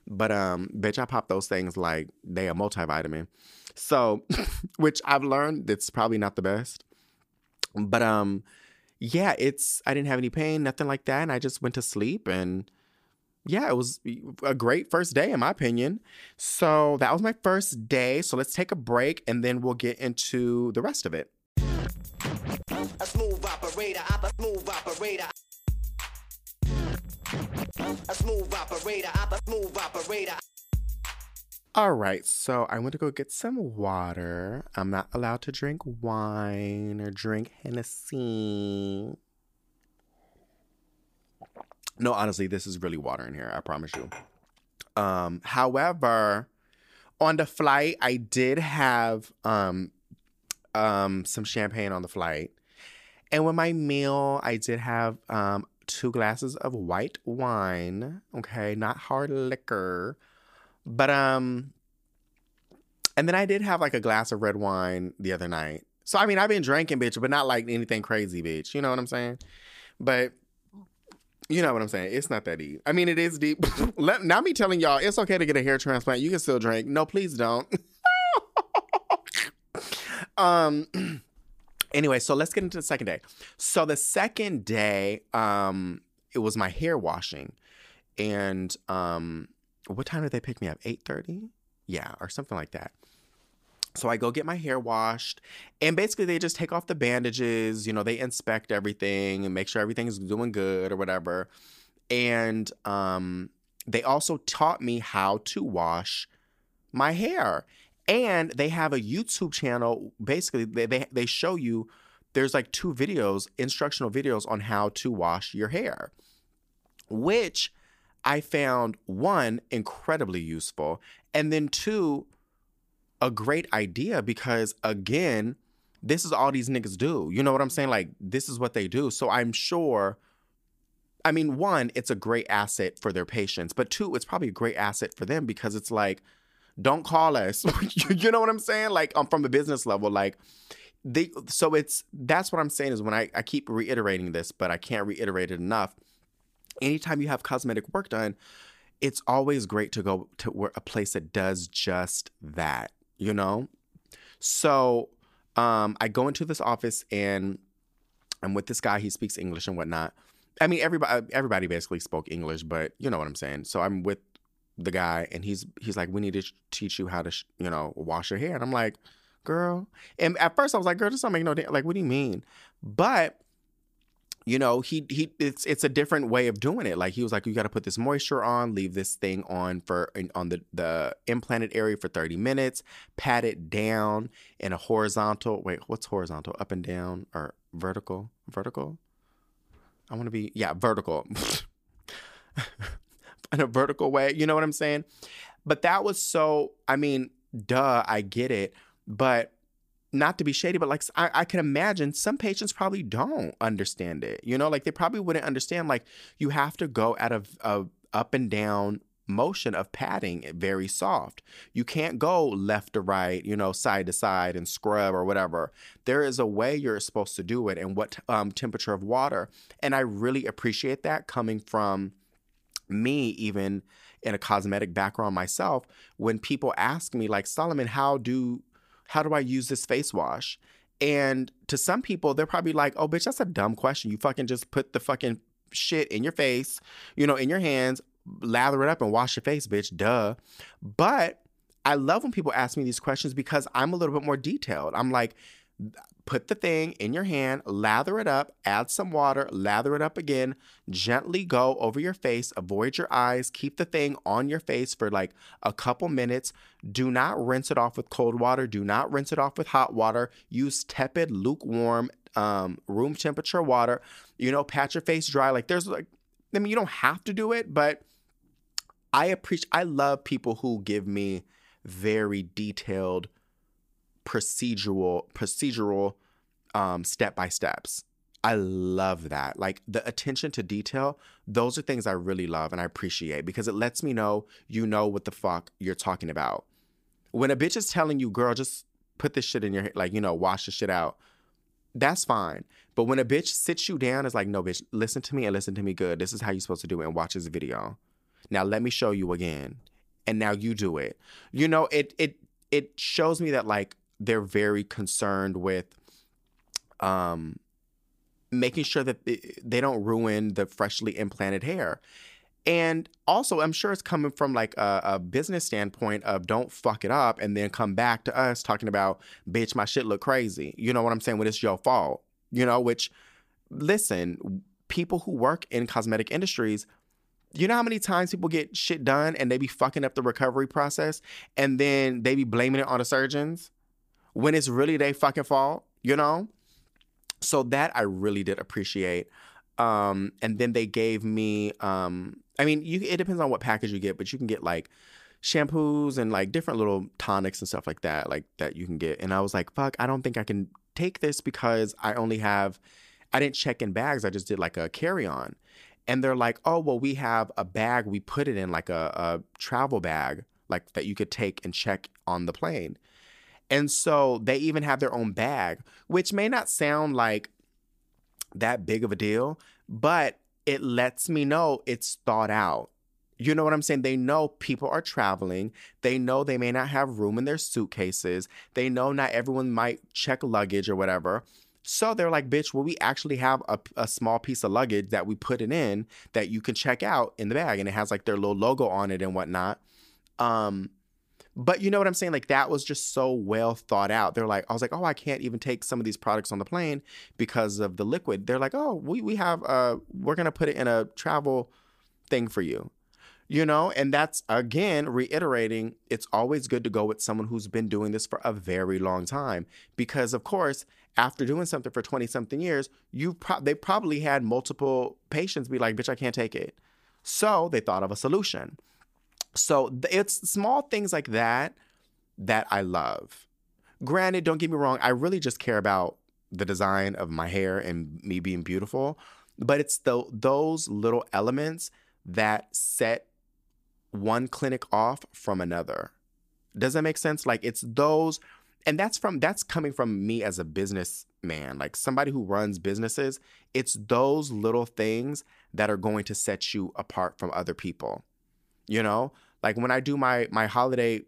But um, bitch, I pop those things like they a multivitamin. So, which I've learned that's probably not the best. But um, yeah, it's I didn't have any pain, nothing like that, and I just went to sleep and yeah, it was a great first day in my opinion. So that was my first day. So let's take a break and then we'll get into the rest of it. A smooth operator, a smooth operator. All right, so I went to go get some water. I'm not allowed to drink wine or drink Hennessy. No, honestly, this is really water in here. I promise you. Um, however, on the flight, I did have um, um, some champagne on the flight, and with my meal, I did have um, two glasses of white wine. Okay, not hard liquor. But um and then I did have like a glass of red wine the other night. So I mean I've been drinking, bitch, but not like anything crazy, bitch. You know what I'm saying? But you know what I'm saying? It's not that deep. I mean, it is deep. Let, now me telling y'all, it's okay to get a hair transplant. You can still drink. No, please don't. um Anyway, so let's get into the second day. So the second day, um, it was my hair washing. and um, what time did they pick me up? Eight thirty, yeah, or something like that. So I go get my hair washed, and basically they just take off the bandages. You know, they inspect everything and make sure everything's doing good or whatever. And um, they also taught me how to wash my hair. And they have a YouTube channel. Basically, they, they, they show you there's like two videos, instructional videos on how to wash your hair, which I found one incredibly useful. And then two, a great idea because again, this is all these niggas do. You know what I'm saying? Like this is what they do. So I'm sure I mean, one, it's a great asset for their patients, but two, it's probably a great asset for them because it's like don't call us. you know what I'm saying? Like um, from a business level, like they so it's that's what I'm saying is when I, I keep reiterating this, but I can't reiterate it enough. Anytime you have cosmetic work done, it's always great to go to a place that does just that you know? So um, I go into this office and I'm with this guy. He speaks English and whatnot. I mean, everybody everybody basically spoke English, but you know what I'm saying. So I'm with the guy, and he's he's like, "We need to teach you how to, sh- you know, wash your hair." And I'm like, "Girl," and at first I was like, "Girl, this don't make no like, what do you mean?" But you know, he he it's it's a different way of doing it. Like he was like, you got to put this moisture on, leave this thing on for on the the implanted area for 30 minutes, pat it down in a horizontal. Wait, what's horizontal? Up and down or vertical? Vertical? I want to be yeah, vertical. in a vertical way, you know what I'm saying? But that was so I mean, duh, I get it, but not to be shady, but like I, I, can imagine some patients probably don't understand it. You know, like they probably wouldn't understand. Like you have to go out of a up and down motion of padding very soft. You can't go left to right, you know, side to side and scrub or whatever. There is a way you're supposed to do it and what um, temperature of water. And I really appreciate that coming from me, even in a cosmetic background myself, when people ask me, like, Solomon, how do how do I use this face wash? And to some people, they're probably like, oh, bitch, that's a dumb question. You fucking just put the fucking shit in your face, you know, in your hands, lather it up and wash your face, bitch. Duh. But I love when people ask me these questions because I'm a little bit more detailed. I'm like, put the thing in your hand, lather it up, add some water, lather it up again, gently go over your face, avoid your eyes, keep the thing on your face for like a couple minutes. Do not rinse it off with cold water, do not rinse it off with hot water. Use tepid, lukewarm, um, room temperature water. You know, pat your face dry. Like there's like, I mean, you don't have to do it, but I appreciate, I love people who give me very detailed procedural procedural um, step by steps. I love that. Like the attention to detail, those are things I really love and I appreciate because it lets me know you know what the fuck you're talking about. When a bitch is telling you, girl, just put this shit in your like, you know, wash the shit out, that's fine. But when a bitch sits you down, it's like, no, bitch, listen to me and listen to me good. This is how you're supposed to do it and watch this video. Now let me show you again. And now you do it. You know, it it it shows me that like they're very concerned with um, making sure that they don't ruin the freshly implanted hair. And also, I'm sure it's coming from like a, a, business standpoint of don't fuck it up and then come back to us talking about, bitch, my shit look crazy. You know what I'm saying? When it's your fault, you know, which, listen, people who work in cosmetic industries, you know how many times people get shit done and they be fucking up the recovery process and then they be blaming it on the surgeons? When it's really their fucking fault, you know? So that I really did appreciate. Um, and then they gave me, um, I mean, you, it depends on what package you get, but you can get like shampoos and like different little tonics and stuff like that, like that you can get. And I was like, fuck, I don't think I can take this because I only have, I didn't check in bags. I just did like a carry on. And they're like, oh, well, we have a bag. We put it in like a, a travel bag, like that you could take and check on the plane. And so they even have their own bag, which may not sound like that big of a deal, but it lets me know it's thought out. You know what I'm saying? They know people are traveling. They know they may not have room in their suitcases. They know not everyone might check luggage or whatever. So they're like, bitch, well, we actually have a, a small piece of luggage that we put it in that you can check out in the bag. And it has like their little logo on it and whatnot. Um, but you know what I'm saying? Like that was just so well thought out. They're like, I was like, oh, I can't even take some of these products on the plane because of the liquid. They're like, oh, we, we have, uh, we're to put it in a travel thing for you you know and that's again reiterating it's always good to go with someone who's been doing this for a very long time because of course after doing something for 20 something years you pro- they probably had multiple patients be like bitch i can't take it so they thought of a solution so it's small things like that that i love granted don't get me wrong i really just care about the design of my hair and me being beautiful but it's the those little elements that set one clinic off from another. Does that make sense? Like it's those and that's from that's coming from me as a businessman, like somebody who runs businesses. It's those little things that are going to set you apart from other people. You know? Like when I do my my holiday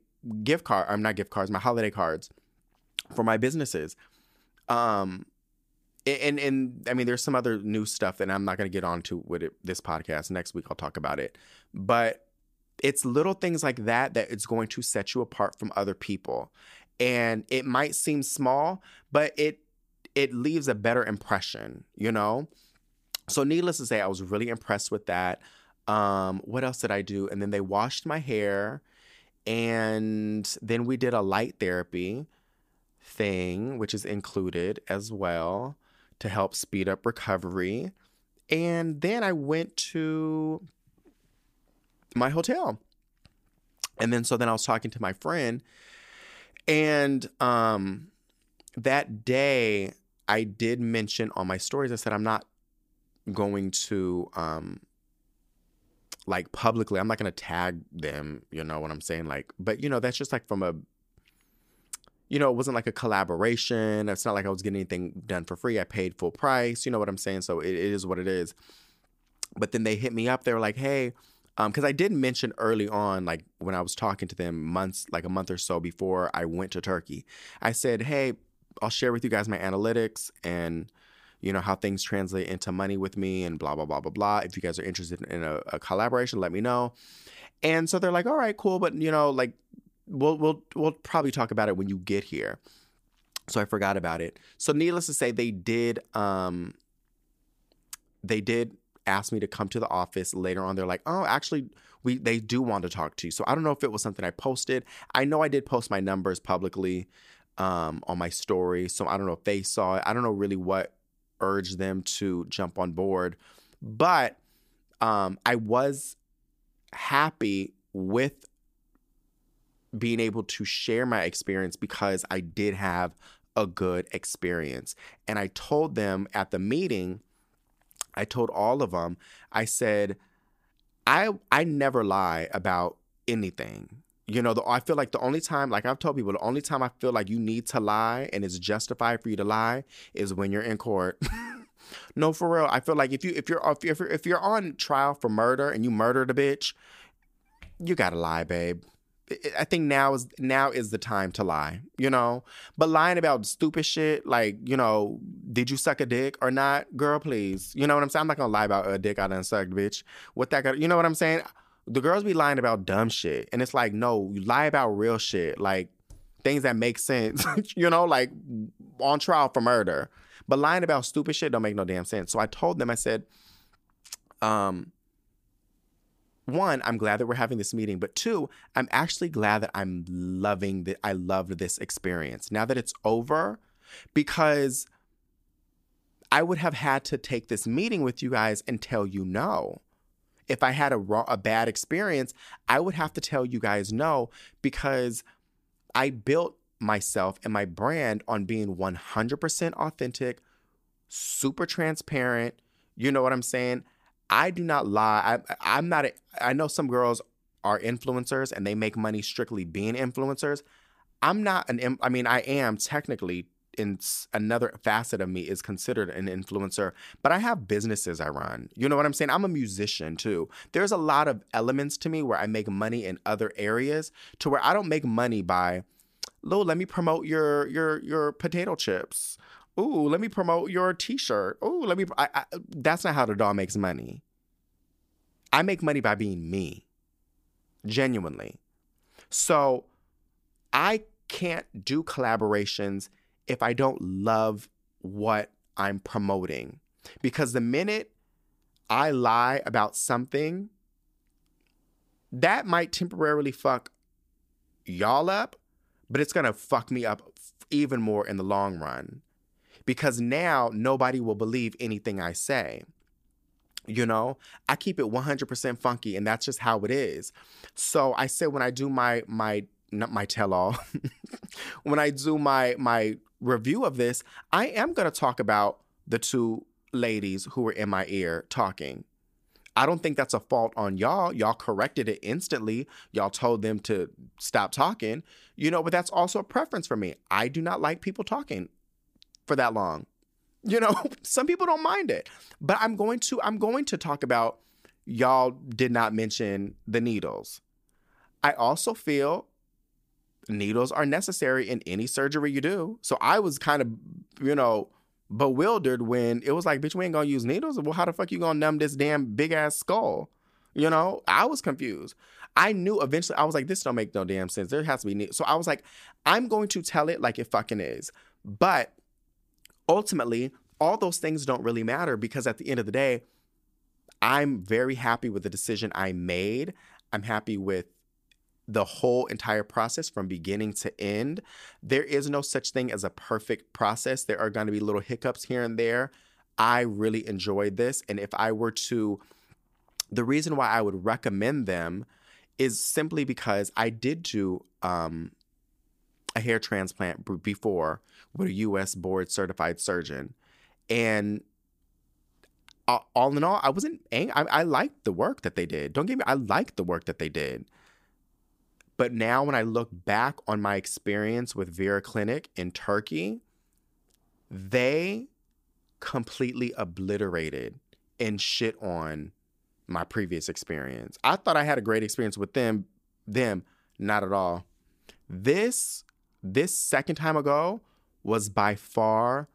gift card, I'm not gift cards, my holiday cards for my businesses. Um and and I mean, there's some other new stuff that I'm not going to get onto with it, this podcast. Next week, I'll talk about it. But it's little things like that that it's going to set you apart from other people. And it might seem small, but it it leaves a better impression, you know? So needless to say, I was really impressed with that. Um, what else did I do? And then they washed my hair and then we did a light therapy thing, which is included as well to help speed up recovery. And then I went to my hotel. And then so then I was talking to my friend and um that day I did mention on my stories I said I'm not going to um like publicly I'm not going to tag them, you know what I'm saying like but you know that's just like from a you know, it wasn't like a collaboration. It's not like I was getting anything done for free. I paid full price. You know what I'm saying? So it, it is what it is. But then they hit me up. They were like, hey, because um, I did mention early on, like when I was talking to them months, like a month or so before I went to Turkey, I said, "Hey, I'll share with you guys my analytics and you know how things translate into money with me and blah blah blah blah blah. If you guys are interested in a, a collaboration, let me know." And so they're like, "All right, cool, but you know, like we'll we'll we'll probably talk about it when you get here." So I forgot about it. So needless to say, they did um they did asked me to come to the office later on. They're like, oh, actually, we they do want to talk to you. So I don't know if it was something I posted. I know I did post my numbers publicly um, on my story. So I don't know if they saw it. I don't know really what urged them to jump on board, but um, I was happy with being able to share my experience because I did have a good experience. And I told them at the meeting I told all of them, I said, I I never lie about anything. You know, the, I feel like the only time, like I've told people, the only time I feel like you need to lie and it's justified for you to lie is when you're in court. no, for real. I feel like if you if you're if you're if you're on trial for murder and you murdered a bitch, you gotta lie, babe. I think now is now is the time to lie, you know. But lying about stupid shit like, you know, did you suck a dick or not, girl? Please, you know what I'm saying. I'm not gonna lie about a dick I done sucked, bitch. What that got? You know what I'm saying? The girls be lying about dumb shit, and it's like, no, you lie about real shit, like things that make sense. you know, like on trial for murder. But lying about stupid shit don't make no damn sense. So I told them, I said, um, one, I'm glad that we're having this meeting, but two, I'm actually glad that I'm loving that I loved this experience. Now that it's over, because I would have had to take this meeting with you guys and tell you no. If I had a wrong, a bad experience, I would have to tell you guys no because I built myself and my brand on being 100% authentic, super transparent. You know what I'm saying? I do not lie. I, I'm not. A, I know some girls are influencers and they make money strictly being influencers. I'm not an. I mean, I am technically in another facet of me is considered an influencer, but I have businesses I run. You know what I'm saying? I'm a musician too. There's a lot of elements to me where I make money in other areas to where I don't make money by, Lo, let me promote your your your potato chips Ooh, let me promote your T-shirt. Ooh, let me. I, I, that's not how the doll makes money. I make money by being me, genuinely. So I can't do collaborations if I don't love what I'm promoting. Because the minute I lie about something, that might temporarily fuck y'all up, but it's gonna fuck me up even more in the long run. Because now nobody will believe anything I say. You know, I keep it 100% funky and that's just how it is. So I say when I do my my not my tell all, when I do my my review of this, I am going to talk about the two ladies who were in my ear talking. I don't think that's a fault on y'all. Y'all corrected it instantly. Y'all told them to stop talking, you know, but that's also a preference for me. I do not like people talking for that long. You know, some people don't mind it. But I'm going to I'm going to talk about y'all did not mention the needles. I also feel needles are necessary in any surgery you do. So I was kind of, you know, bewildered when it was like, bitch, we ain't gonna use needles. Well, how the fuck you gonna numb this damn big ass skull? You know, I was confused. I knew eventually I was like, this don't make no damn sense. There has to be needles. So I was like, I'm going to tell it like it fucking is. But ultimately, all those things don't really matter because at the end of the day, I'm very happy with the decision I made. I'm happy with the whole entire process from beginning to end. There is no such thing as a perfect process. There are going to be little hiccups here and there. I really enjoyed this. And if I were to, the reason why I would recommend them is simply because I did do um, a hair transplant before with a US board certified surgeon. And all in all, I wasn't angry. I, I liked the work that they did. Don't get me, I liked the work that they did. But now, when I look back on my experience with Vera Clinic in Turkey, they completely obliterated and shit on my previous experience. I thought I had a great experience with them, them, not at all. This this second time ago was by far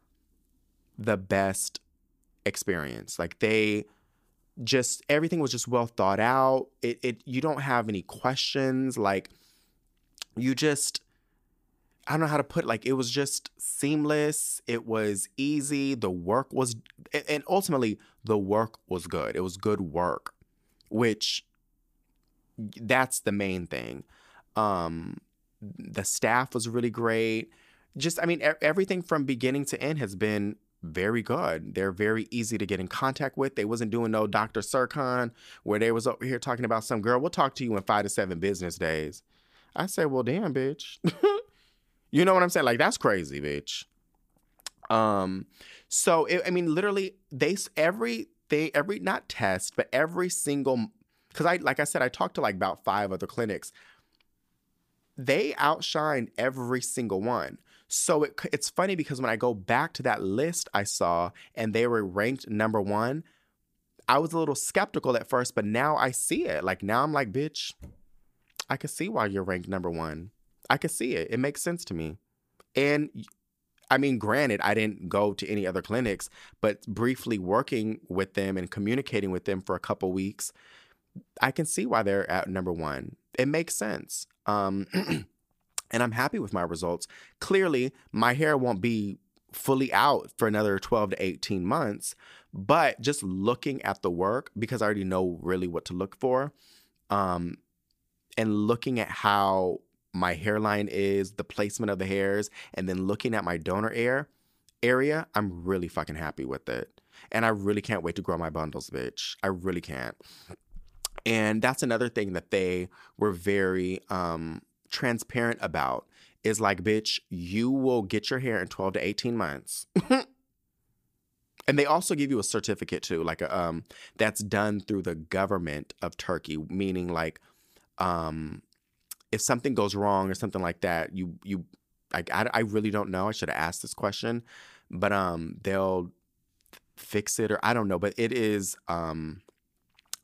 the best experience. Like they just everything was just well thought out. It it you don't have any questions like you just I don't know how to put like it was just seamless. It was easy. The work was and ultimately the work was good. It was good work, which that's the main thing. Um the staff was really great. Just I mean everything from beginning to end has been very good. They're very easy to get in contact with. They wasn't doing no Dr. Serkan where they was over here talking about some girl. We'll talk to you in five to seven business days. I say, well, damn, bitch. you know what I'm saying? Like that's crazy, bitch. Um, so it, I mean, literally, they every they every not test, but every single because I like I said, I talked to like about five other clinics. They outshined every single one. So it, it's funny because when I go back to that list I saw and they were ranked number one, I was a little skeptical at first, but now I see it. Like now I'm like, bitch, I can see why you're ranked number one. I can see it. It makes sense to me. And I mean, granted, I didn't go to any other clinics, but briefly working with them and communicating with them for a couple weeks, I can see why they're at number one. It makes sense. Um, and I'm happy with my results. Clearly, my hair won't be fully out for another 12 to 18 months, but just looking at the work because I already know really what to look for. Um, and looking at how my hairline is, the placement of the hairs, and then looking at my donor air area, I'm really fucking happy with it. And I really can't wait to grow my bundles, bitch. I really can't. And that's another thing that they were very um transparent about is like, bitch, you will get your hair in 12 to 18 months. and they also give you a certificate too, like um, that's done through the government of Turkey, meaning like, um, if something goes wrong or something like that, you you like I, I really don't know. I should have asked this question, but um, they'll fix it or I don't know. But it is um,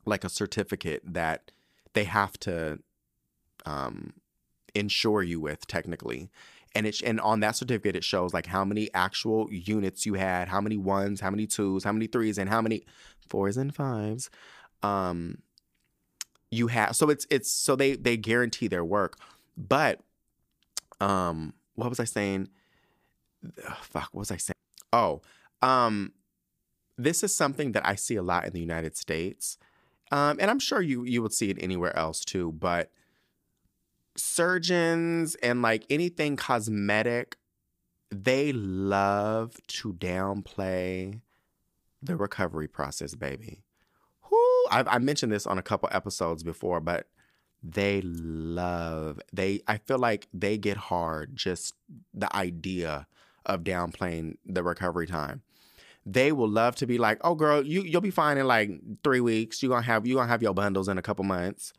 like a certificate that they have to um insure you with technically. and it and on that certificate it shows like how many actual units you had, how many ones, how many twos, how many threes, and how many fours and fives. Um, you have so it's it's so they they guarantee their work, but um, what was I saying? Ugh, fuck, what was I saying? Oh, um, this is something that I see a lot in the United States, um, and I'm sure you you would see it anywhere else too, but surgeons and like anything cosmetic, they love to downplay the recovery process, baby. Whoo, I've, I mentioned this on a couple episodes before, but they love they. I feel like they get hard just the idea of downplaying the recovery time. They will love to be like, "Oh, girl, you you'll be fine in like three weeks. You gonna have you gonna have your bundles in a couple months."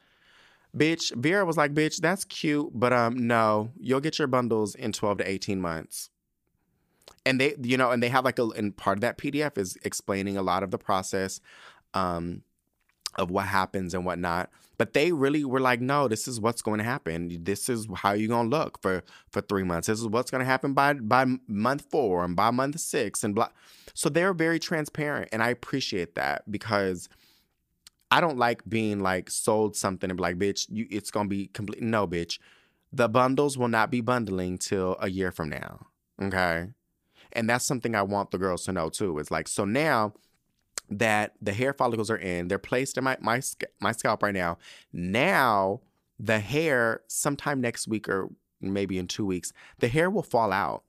Bitch, Vera was like, bitch, that's cute, but um, no, you'll get your bundles in 12 to 18 months. And they, you know, and they have like a, and part of that PDF is explaining a lot of the process um, of what happens and whatnot. But they really were like, no, this is what's going to happen. This is how you're gonna look for for three months. This is what's gonna happen by by month four and by month six and blah. So they're very transparent, and I appreciate that because I don't like being like sold something and be like, bitch, you, it's gonna be complete. No, bitch, the bundles will not be bundling till a year from now. Okay, and that's something I want the girls to know too. Is like, so now that the hair follicles are in, they're placed in my my my scalp right now. Now the hair, sometime next week or maybe in two weeks, the hair will fall out.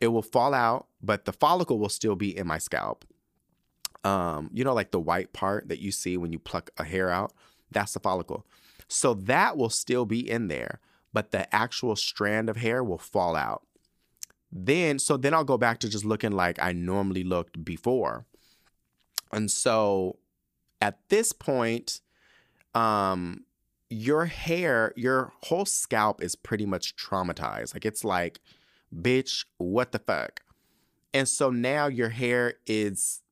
It will fall out, but the follicle will still be in my scalp um, you know, like the white part that you see when you pluck a hair out, that's the follicle. So that will still be in there, but the actual strand of hair will fall out. Then, so then I'll go back to just looking like I normally looked before. And so at this point, um, your hair, your whole scalp is pretty much traumatized. Like it's like, bitch, what the fuck? And so now your hair is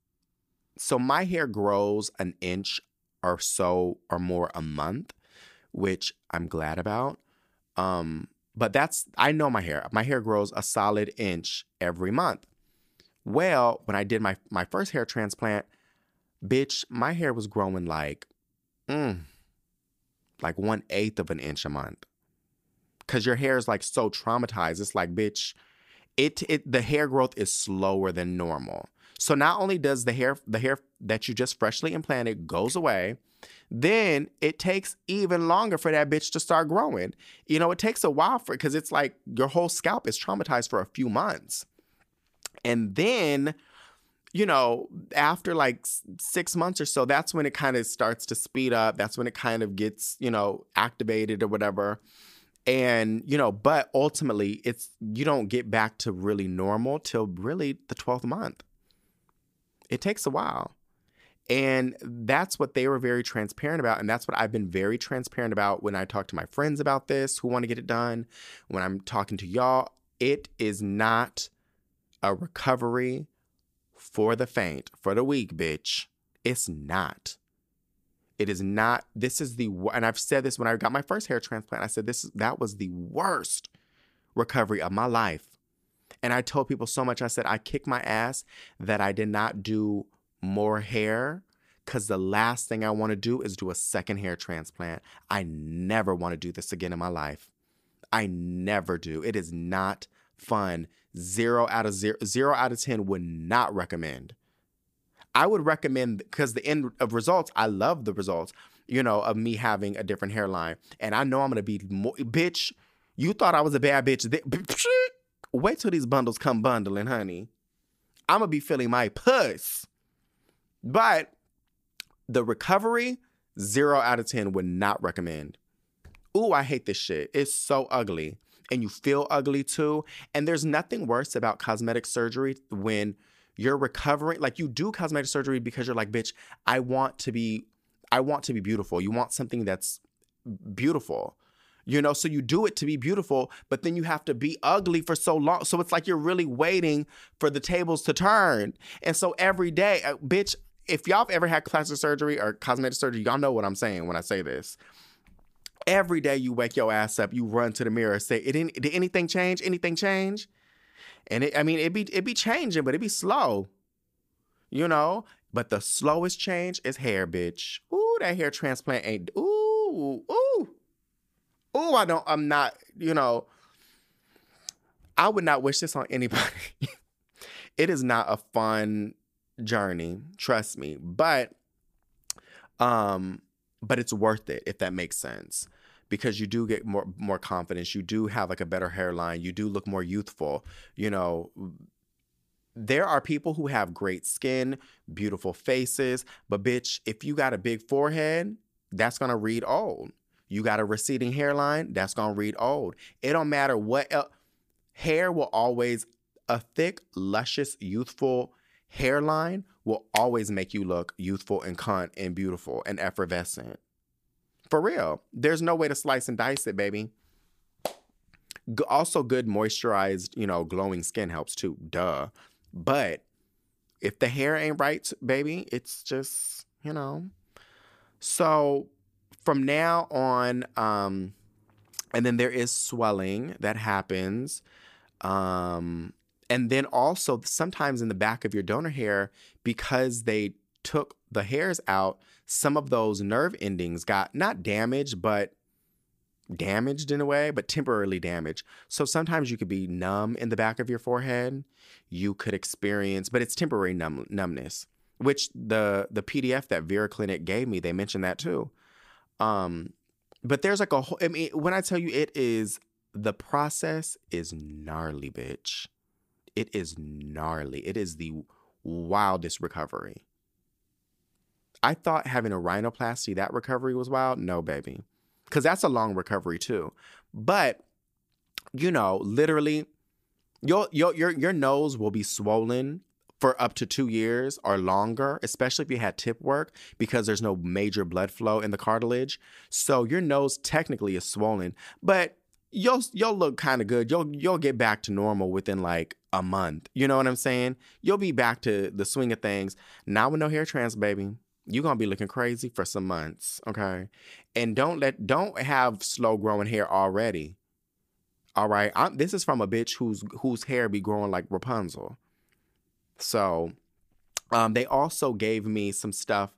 so my hair grows an inch or so or more a month, which I'm glad about. Um, but that's I know my hair. My hair grows a solid inch every month. Well, when I did my my first hair transplant, bitch, my hair was growing like, mm, like one eighth of an inch a month. Cause your hair is like so traumatized. It's like, bitch, it it the hair growth is slower than normal. So not only does the hair the hair that you just freshly implanted goes away, then it takes even longer for that bitch to start growing. You know, it takes a while for because it's like your whole scalp is traumatized for a few months. And then, you know, after like six months or so, that's when it kind of starts to speed up. That's when it kind of gets, you know, activated or whatever. And, you know, but ultimately, it's you don't get back to really normal till really the 12th month. It takes a while. And that's what they were very transparent about. And that's what I've been very transparent about when I talk to my friends about this who want to get it done. When I'm talking to y'all, it is not a recovery for the faint, for the weak, bitch. It's not. It is not. This is the and I've said this when I got my first hair transplant. I said this that was the worst recovery of my life. And I told people so much. I said, I kicked my ass that I did not do more hair because the last thing I want to do is do a second hair transplant. I never want to do this again in my life. I never do. It is not fun. Zero out of zero, zero out of 10 would not recommend. I would recommend because the end of results, I love the results, you know, of me having a different hairline. And I know I'm going to be more, bitch, you thought I was a bad bitch. Wait till these bundles come bundling, honey. I'm gonna be feeling my puss. But the recovery, zero out of 10 would not recommend. Ooh, I hate this shit. It's so ugly. And you feel ugly too. And there's nothing worse about cosmetic surgery when you're recovering. Like you do cosmetic surgery because you're like, bitch, I want to be, I want to be beautiful. You want something that's beautiful you know so you do it to be beautiful but then you have to be ugly for so long so it's like you're really waiting for the tables to turn and so every day uh, bitch if y'all have ever had plastic surgery or cosmetic surgery y'all know what i'm saying when i say this Every day you wake your ass up, you run to the mirror, say, "It did did anything change? Anything change?" And it, I mean, it be it be changing, but it be slow, you know. But the slowest change is hair, bitch. Ooh, that hair transplant ain't. Ooh, ooh, ooh. I don't. I'm not. You know. I would not wish this on anybody. it is not a fun journey, trust me. But um but it's worth it if that makes sense. Because you do get more more confidence, you do have like a better hairline, you do look more youthful, you know. There are people who have great skin, beautiful faces, but bitch, if you got a big forehead, that's gonna read old. You got a receding hairline, that's gonna read old. It don't matter what el- hair will always a thick, luscious, youthful hairline will always make you look youthful and cunt and beautiful and effervescent. For real. There's no way to slice and dice it, baby. Also, good moisturized, you know, glowing skin helps too. Duh. But if the hair ain't right, baby, it's just, you know. So from now on, um, and then there is swelling that happens. Um, and then also sometimes in the back of your donor hair, because they took the hairs out, some of those nerve endings got not damaged, but damaged in a way, but temporarily damaged. So sometimes you could be numb in the back of your forehead. You could experience, but it's temporary numb, numbness, which the the PDF that Vera Clinic gave me, they mentioned that too. Um, but there's like a whole. I mean, when I tell you it is the process is gnarly, bitch. It is gnarly. It is the wildest recovery. I thought having a rhinoplasty, that recovery was wild. No, baby. Because that's a long recovery too. But, you know, literally, your, your, your, your nose will be swollen for up to two years or longer, especially if you had tip work, because there's no major blood flow in the cartilage. So your nose technically is swollen, but you'll you'll look kind of good. You'll you'll get back to normal within like a month. You know what I'm saying? You'll be back to the swing of things. Now with no hair trans, baby, you're gonna be looking crazy for some months. Okay, and don't let don't have slow growing hair already. All right, I'm, this is from a bitch whose whose hair be growing like Rapunzel. So, um, they also gave me some stuff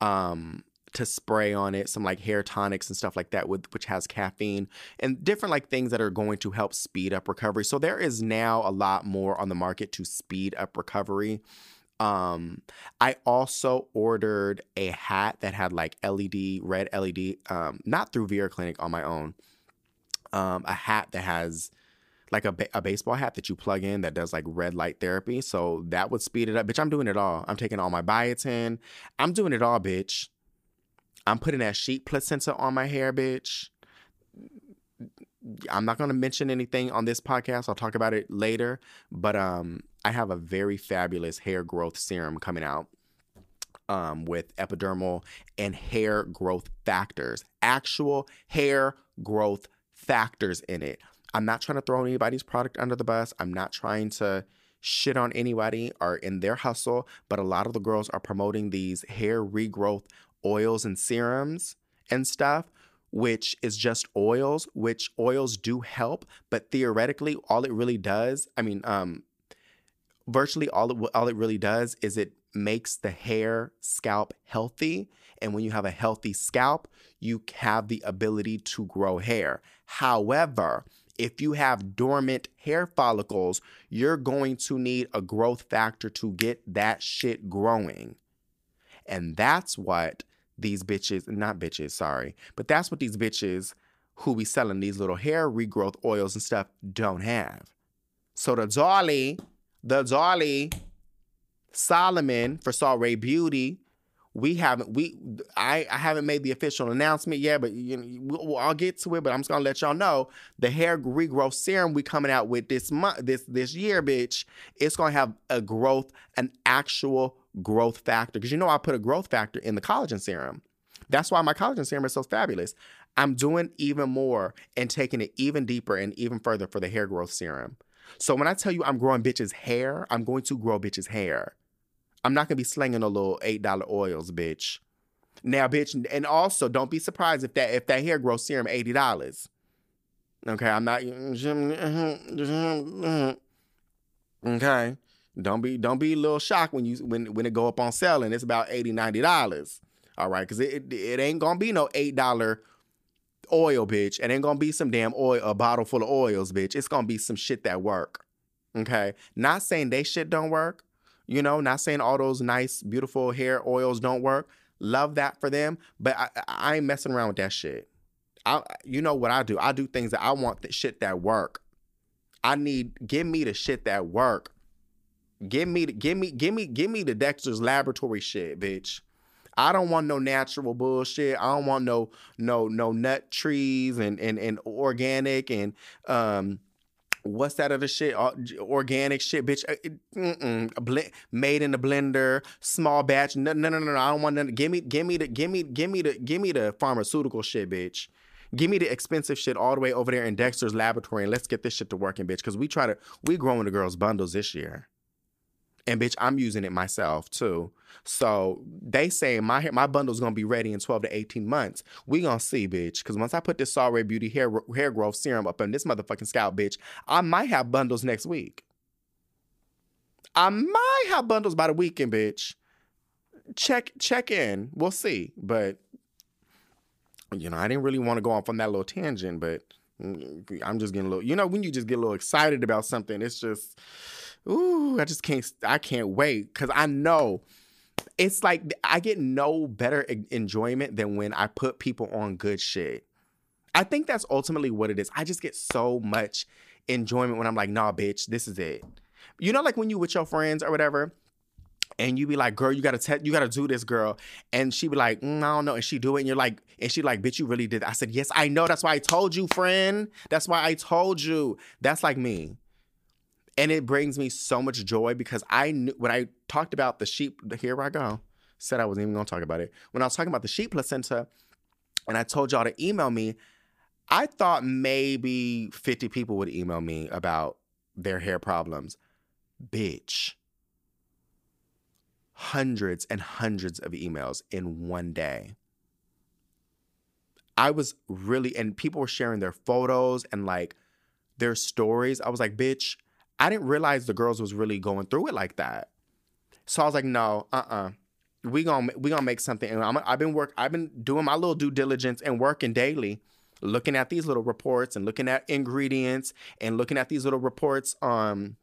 um, to spray on it, some like hair tonics and stuff like that, with which has caffeine and different like things that are going to help speed up recovery. So there is now a lot more on the market to speed up recovery. Um, I also ordered a hat that had like LED, red LED, um, not through Vera Clinic on my own. Um, a hat that has like a, a baseball hat that you plug in that does like red light therapy. So that would speed it up. Bitch, I'm doing it all. I'm taking all my biotin. I'm doing it all, bitch. I'm putting that sheep placenta on my hair, bitch. I'm not going to mention anything on this podcast. I'll talk about it later. But um, I have a very fabulous hair growth serum coming out um, with epidermal and hair growth factors, actual hair growth factors in it. I'm not trying to throw anybody's product under the bus. I'm not trying to shit on anybody or in their hustle, but a lot of the girls are promoting these hair regrowth oils and serums and stuff, which is just oils, which oils do help, but theoretically, all it really does, I mean, um, virtually all it all it really does is it makes the hair scalp healthy and when you have a healthy scalp you have the ability to grow hair however if you have dormant hair follicles you're going to need a growth factor to get that shit growing and that's what these bitches not bitches sorry but that's what these bitches who be selling these little hair regrowth oils and stuff don't have so the dolly the Dolly Solomon for Ray Beauty. We haven't we I, I haven't made the official announcement yet, but you know, we'll, I'll get to it. But I'm just gonna let y'all know the hair regrowth serum we coming out with this month, this this year, bitch. It's gonna have a growth, an actual growth factor. Because you know I put a growth factor in the collagen serum. That's why my collagen serum is so fabulous. I'm doing even more and taking it even deeper and even further for the hair growth serum. So when I tell you I'm growing bitches' hair, I'm going to grow bitches' hair. I'm not gonna be slinging a little eight dollar oils, bitch. Now, bitch, and also don't be surprised if that if that hair growth serum eighty dollars. Okay, I'm not. Okay, don't be don't be a little shocked when you when when it go up on sale and it's about 80 90 dollars. All right, because it, it it ain't gonna be no eight dollar oil, bitch. It ain't gonna be some damn oil, a bottle full of oils, bitch. It's gonna be some shit that work. Okay, not saying they shit don't work. You know, not saying all those nice, beautiful hair oils don't work. Love that for them, but I, I ain't messing around with that shit. I, you know what I do? I do things that I want the shit that work. I need give me the shit that work. Give me the give me give me give me the Dexter's laboratory shit, bitch. I don't want no natural bullshit. I don't want no no no nut trees and and and organic and um what's that other shit? Organic shit, bitch. Uh, mm-mm. made in the blender, small batch. No, no, no, no. I don't want none. Give me, give me the, give me, give me the, give me the pharmaceutical shit, bitch. Give me the expensive shit all the way over there in Dexter's laboratory, and let's get this shit to working, bitch. Because we try to, we growing the girls' bundles this year. And bitch, I'm using it myself too. So they say my my bundle's gonna be ready in 12 to 18 months. We gonna see, bitch. Cause once I put this Sol Ray Beauty hair hair growth serum up in this motherfucking scalp, bitch, I might have bundles next week. I might have bundles by the weekend, bitch. Check check in. We'll see. But you know, I didn't really want to go off on that little tangent, but mm, I'm just getting a little, you know, when you just get a little excited about something, it's just ooh, I just can't, I can't wait because I know it's like I get no better enjoyment than when I put people on good shit. I think that's ultimately what it is. I just get so much enjoyment when I'm like, nah, bitch, this is it. You know, like when you with your friends or whatever, and you be like, girl, you gotta te- you gotta do this, girl. And she be like, mm, I don't know. And she do it, and you're like, and she like, bitch, you really did. I said, yes, I know. That's why I told you, friend. That's why I told you. That's like me and it brings me so much joy because I knew when I talked about the sheep. Here I go. Said I wasn't even to talk about it. When I was talking about the sheep placenta, and I told y'all to email me, I thought maybe 50 people would email me about their hair problems. Bitch. Hundreds and hundreds of emails in one day. I was really, and people were sharing their photos and like their stories. I was like, bitch, I didn't realize the girls was really going through it like that. So I was like, no, uh uh-uh. uh. We gonna we gonna make something. And i have been work. I've been doing my little due diligence and working daily, looking at these little reports and looking at ingredients and looking at these little reports on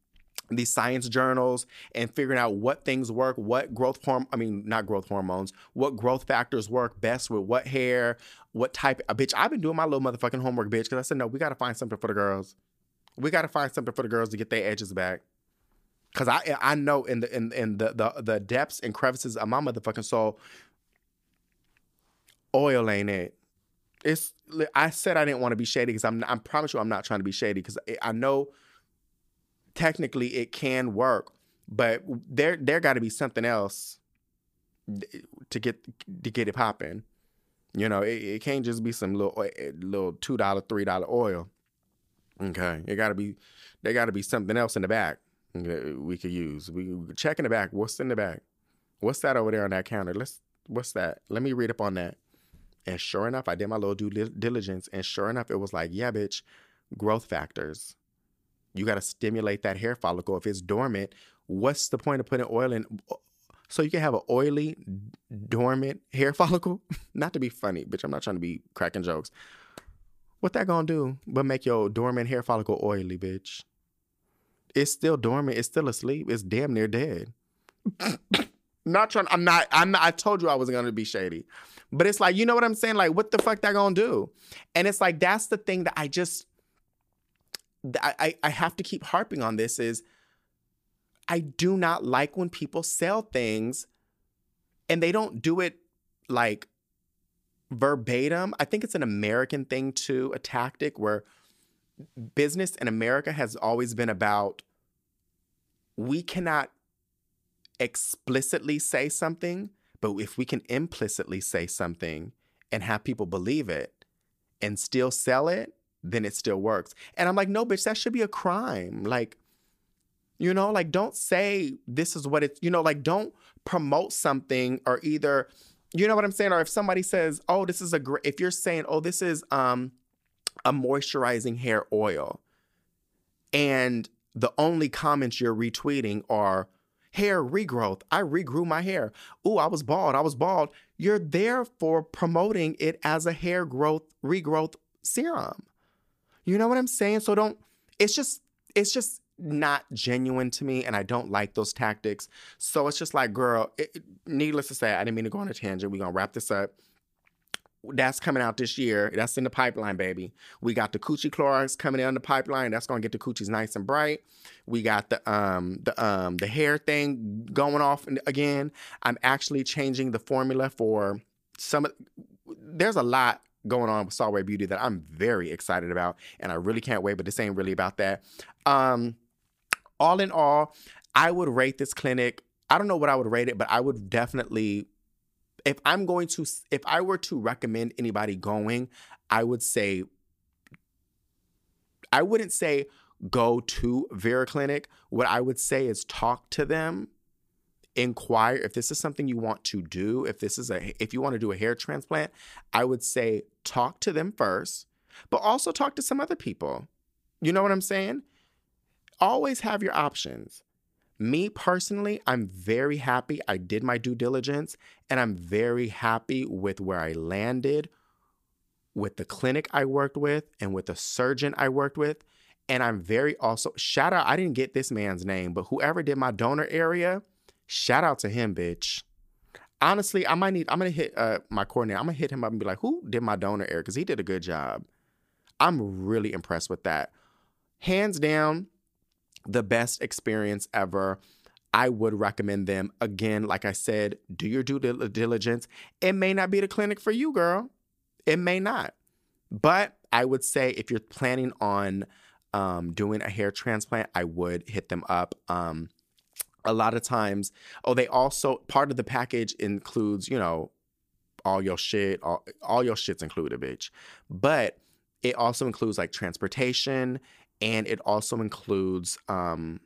these science journals and figuring out what things work, what growth horm I mean not growth hormones, what growth factors work best with what hair, what type bitch. I've been doing my little motherfucking homework, bitch, because I said no, we gotta find something for the girls. We got to find something for the girls to get their edges back. Cause I I know in the in in the the, the depths and crevices of my motherfucking soul, oil ain't it. It's I said I didn't want to be shady because I'm I promise you I'm not trying to be shady because I know technically it can work, but there there got to be something else to get to get it popping. You know, it, it can't just be some little eh, little two dollar three dollar oil. Okay, it got to be, there got to be something else in the back we could use. We check in the back. What's in the back? What's that over there on that counter? Let's. What's that? Let me read up on that. And sure enough, I did my little due diligence, and sure enough, it was like, yeah, bitch, growth factors. You got to stimulate that hair follicle. If it's dormant, what's the point of putting oil in? So you can have an oily, dormant hair follicle? not to be funny, bitch. I'm not trying to be cracking jokes. What that gonna do but make your dormant hair follicle oily, bitch? It's still dormant. It's still asleep. It's damn near dead. not trying. I'm not. I'm not. I told you I was gonna be shady, but it's like you know what I'm saying. Like what the fuck that gonna do? And it's like that's the thing that I just. I I have to keep harping on this is. I do not like when people sell things, and they don't do it like verbatim. I think it's an American thing too, a tactic where business in America has always been about we cannot explicitly say something, but if we can implicitly say something and have people believe it and still sell it, then it still works. And I'm like, no, bitch, that should be a crime. Like, you know, like don't say this is what it's, you know, like don't promote something or either You know what I'm saying? Or if somebody says, "Oh, this is a great," if you're saying, "Oh, this is um a moisturizing hair oil," and the only comments you're retweeting are hair regrowth. I regrew my hair. Ooh, I was bald. I was bald. You're there for promoting it as a hair growth regrowth serum. You know what I'm saying? So don't. It's just. It's just not genuine to me, and I don't like those tactics. So it's just like, girl. It, needless to say, I didn't mean to go on a tangent. We're gonna wrap this up that's coming out this year. That's in the pipeline, baby. We got the Coochie Clorox coming in the pipeline. That's gonna get the coochies nice and bright. We got the um the um the hair thing going off again. I'm actually changing the formula for some. Of there's a lot going on with Sol Ray Beauty that I'm very excited about, and I really can't wait. But this ain't really about that. Um, all in all, I would rate this clinic. I don't know what I would rate it, but I would definitely if I'm going to, if I were to recommend anybody going, I would say, I wouldn't say go to Vera Clinic. What I would say is talk to them, inquire if this is something you want to do. If this is a, if you want to do a hair transplant, I would say talk to them first, but also talk to some other people. You know what I'm saying? Always have your options. Me personally, I'm very happy I did my due diligence and I'm very happy with where I landed, with the clinic I worked with, and with the surgeon I worked with. And I'm very also, shout out, I didn't get this man's name, but whoever did my donor area, shout out to him, bitch. Honestly, I might need, I'm gonna hit uh, my coordinator, I'm gonna hit him up and be like, who did my donor area? Because he did a good job. I'm really impressed with that. Hands down, the best experience ever. I would recommend them. Again, like I said, do your due diligence. It may not be the clinic for you, girl. It may not. But I would say if you're planning on um, doing a hair transplant, I would hit them up. Um, a lot of times, oh, they also, part of the package includes, you know, all your shit, all, all your shit's included, bitch. But it also includes like transportation and it also includes um,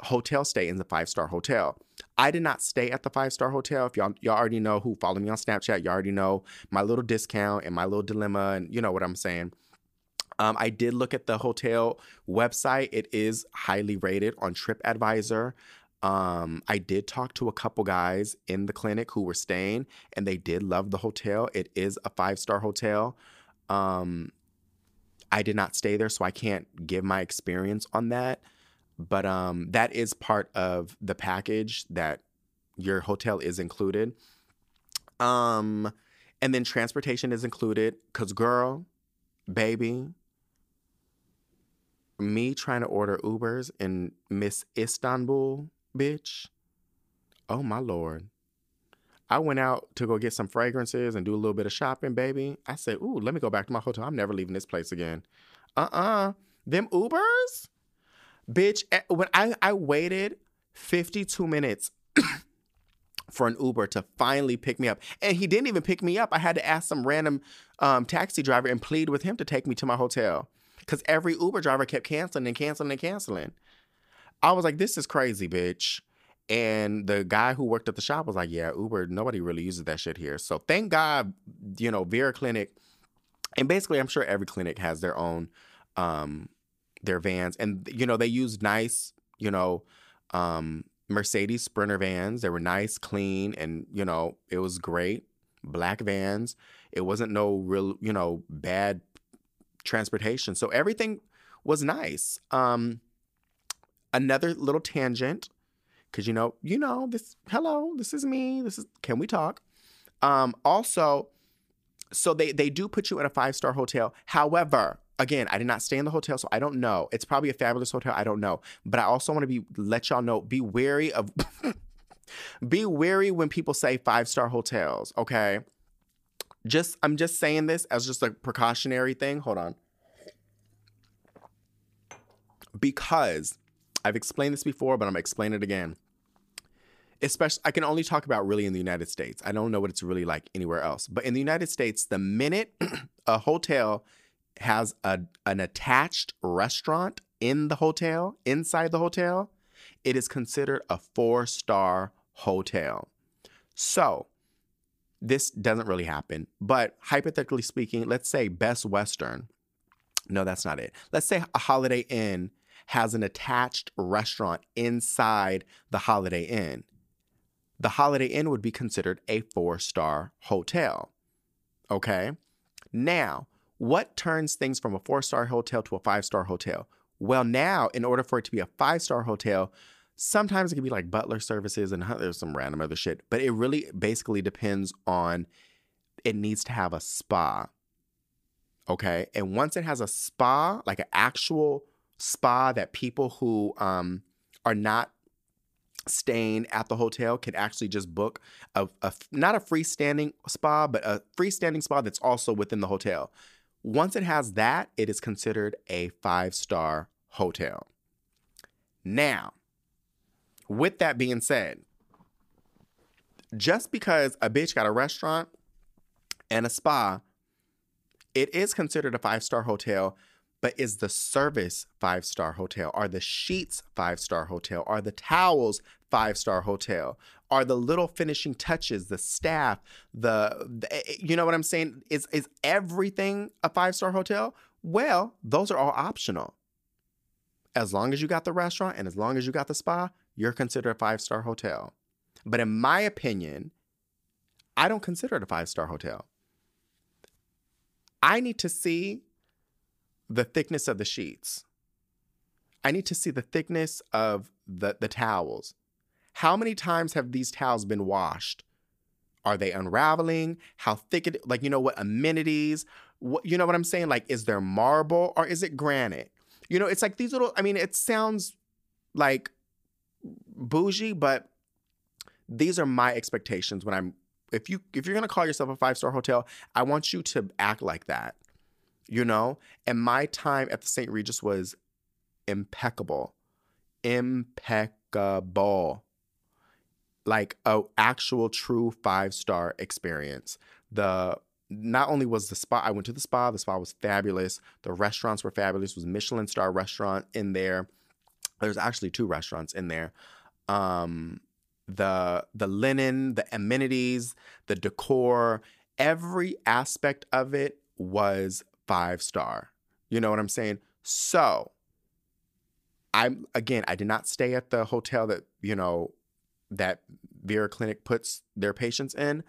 hotel stay in the five star hotel. I did not stay at the five star hotel. If y'all y'all already know who follow me on Snapchat, y'all already know my little discount and my little dilemma, and you know what I'm saying. Um, I did look at the hotel website. It is highly rated on TripAdvisor. Um, I did talk to a couple guys in the clinic who were staying, and they did love the hotel. It is a five star hotel. Um, I did not stay there, so I can't give my experience on that. But um, that is part of the package that your hotel is included. Um, and then transportation is included. Cause girl, baby, me trying to order Ubers in Miss Istanbul, bitch. Oh my lord. I went out to go get some fragrances and do a little bit of shopping, baby. I said, ooh, let me go back to my hotel. I'm never leaving this place again. Uh-uh. Them Ubers? Bitch, eh, when I, I waited 52 minutes for an Uber to finally pick me up. And he didn't even pick me up. I had to ask some random um, taxi driver and plead with him to take me to my hotel. Because every Uber driver kept canceling and canceling and canceling. I was like, this is crazy, bitch. And the guy who worked at the shop was like, yeah, Uber, nobody really uses that shit here. So thank God, you know, Vera Clinic, and basically I'm sure every clinic has their own um their vans. And you know, they use nice, you know, um Mercedes Sprinter vans. They were nice, clean, and you know, it was great. Black vans. It wasn't no real, you know, bad transportation. So everything was nice. Um another little tangent because you know, you know, this hello, this is me. This is can we talk? Um, also, so they they do put you in a five star hotel. However, again, I did not stay in the hotel, so I don't know. It's probably a fabulous hotel. I don't know, but I also want to be let y'all know. Be wary of. be wary when people say five star hotels. Okay, just I'm just saying this as just a precautionary thing. Hold on, because I've explained this before, but I'm gonna explain it again especially I can only talk about really in the United States. I don't know what it's really like anywhere else. But in the United States, the minute a hotel has a, an attached restaurant in the hotel, inside the hotel, it is considered a four star hotel. So, this doesn't really happen, but hypothetically speaking, let's say Best Western. No, that's not it. Let's say a Holiday Inn has an attached restaurant inside the Holiday Inn. The Holiday Inn would be considered a four star hotel. Okay. Now, what turns things from a four star hotel to a five star hotel? Well, now, in order for it to be a five star hotel, sometimes it can be like butler services and there's some random other shit, but it really basically depends on it needs to have a spa. Okay. And once it has a spa, like an actual spa that people who um, are not staying at the hotel can actually just book a, a not a freestanding spa, but a freestanding spa that's also within the hotel. Once it has that, it is considered a five star hotel. Now, with that being said, just because a bitch got a restaurant and a spa, it is considered a five star hotel but is the service five star hotel? Are the sheets five star hotel? Are the towels five star hotel? Are the little finishing touches, the staff, the, the eh, eh, you know what I'm saying? Is is everything a five star hotel? Well, those are all optional. As long as you got the restaurant and as long as you got the spa, you're considered a five star hotel. But in my opinion, I don't consider it a five star hotel. I need to see the thickness of the sheets. I need to see the thickness of the, the towels. How many times have these towels been washed? Are they unraveling? How thick it like you know what amenities? What you know what I'm saying? Like, is there marble or is it granite? You know, it's like these little, I mean, it sounds like bougie, but these are my expectations when I'm if you if you're gonna call yourself a five star hotel, I want you to act like that you know? And my time at the St. Regis was impeccable. Impeccable. Like a actual true five-star experience. The not only was the spa, I went to the spa, the spa was fabulous. The restaurants were fabulous. It was Michelin star restaurant in there. There's actually two restaurants in there. Um the the linen, the amenities, the decor, every aspect of it was five star. You know what I'm saying? So, I'm again, I did not stay at the hotel that, you know, that Vera Clinic puts their patients in.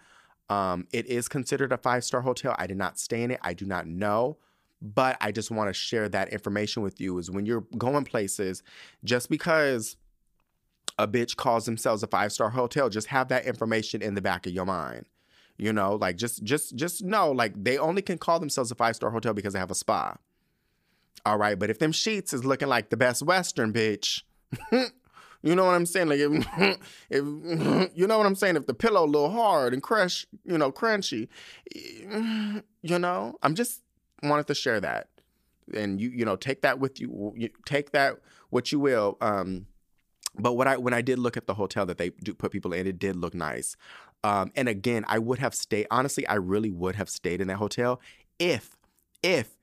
Um, it is considered a five star hotel. I did not stay in it. I do not know. But I just want to share that information with you is when you're going places, just because a bitch calls themselves a five star hotel, just have that information in the back of your mind. You know, like just just just know like they only can call themselves a five star hotel because they have a spa. All right, but if them sheets is looking like the best Western bitch, you know what I'm saying? Like if, if you know what I'm saying, if the pillow a little hard and crush, you know, crunchy, you know, I'm just wanted to share that, and you you know take that with you, you take that what you will. Um, but what I when I did look at the hotel that they do put people in, it did look nice. Um, and again, I would have stayed. Honestly, I really would have stayed in that hotel if, if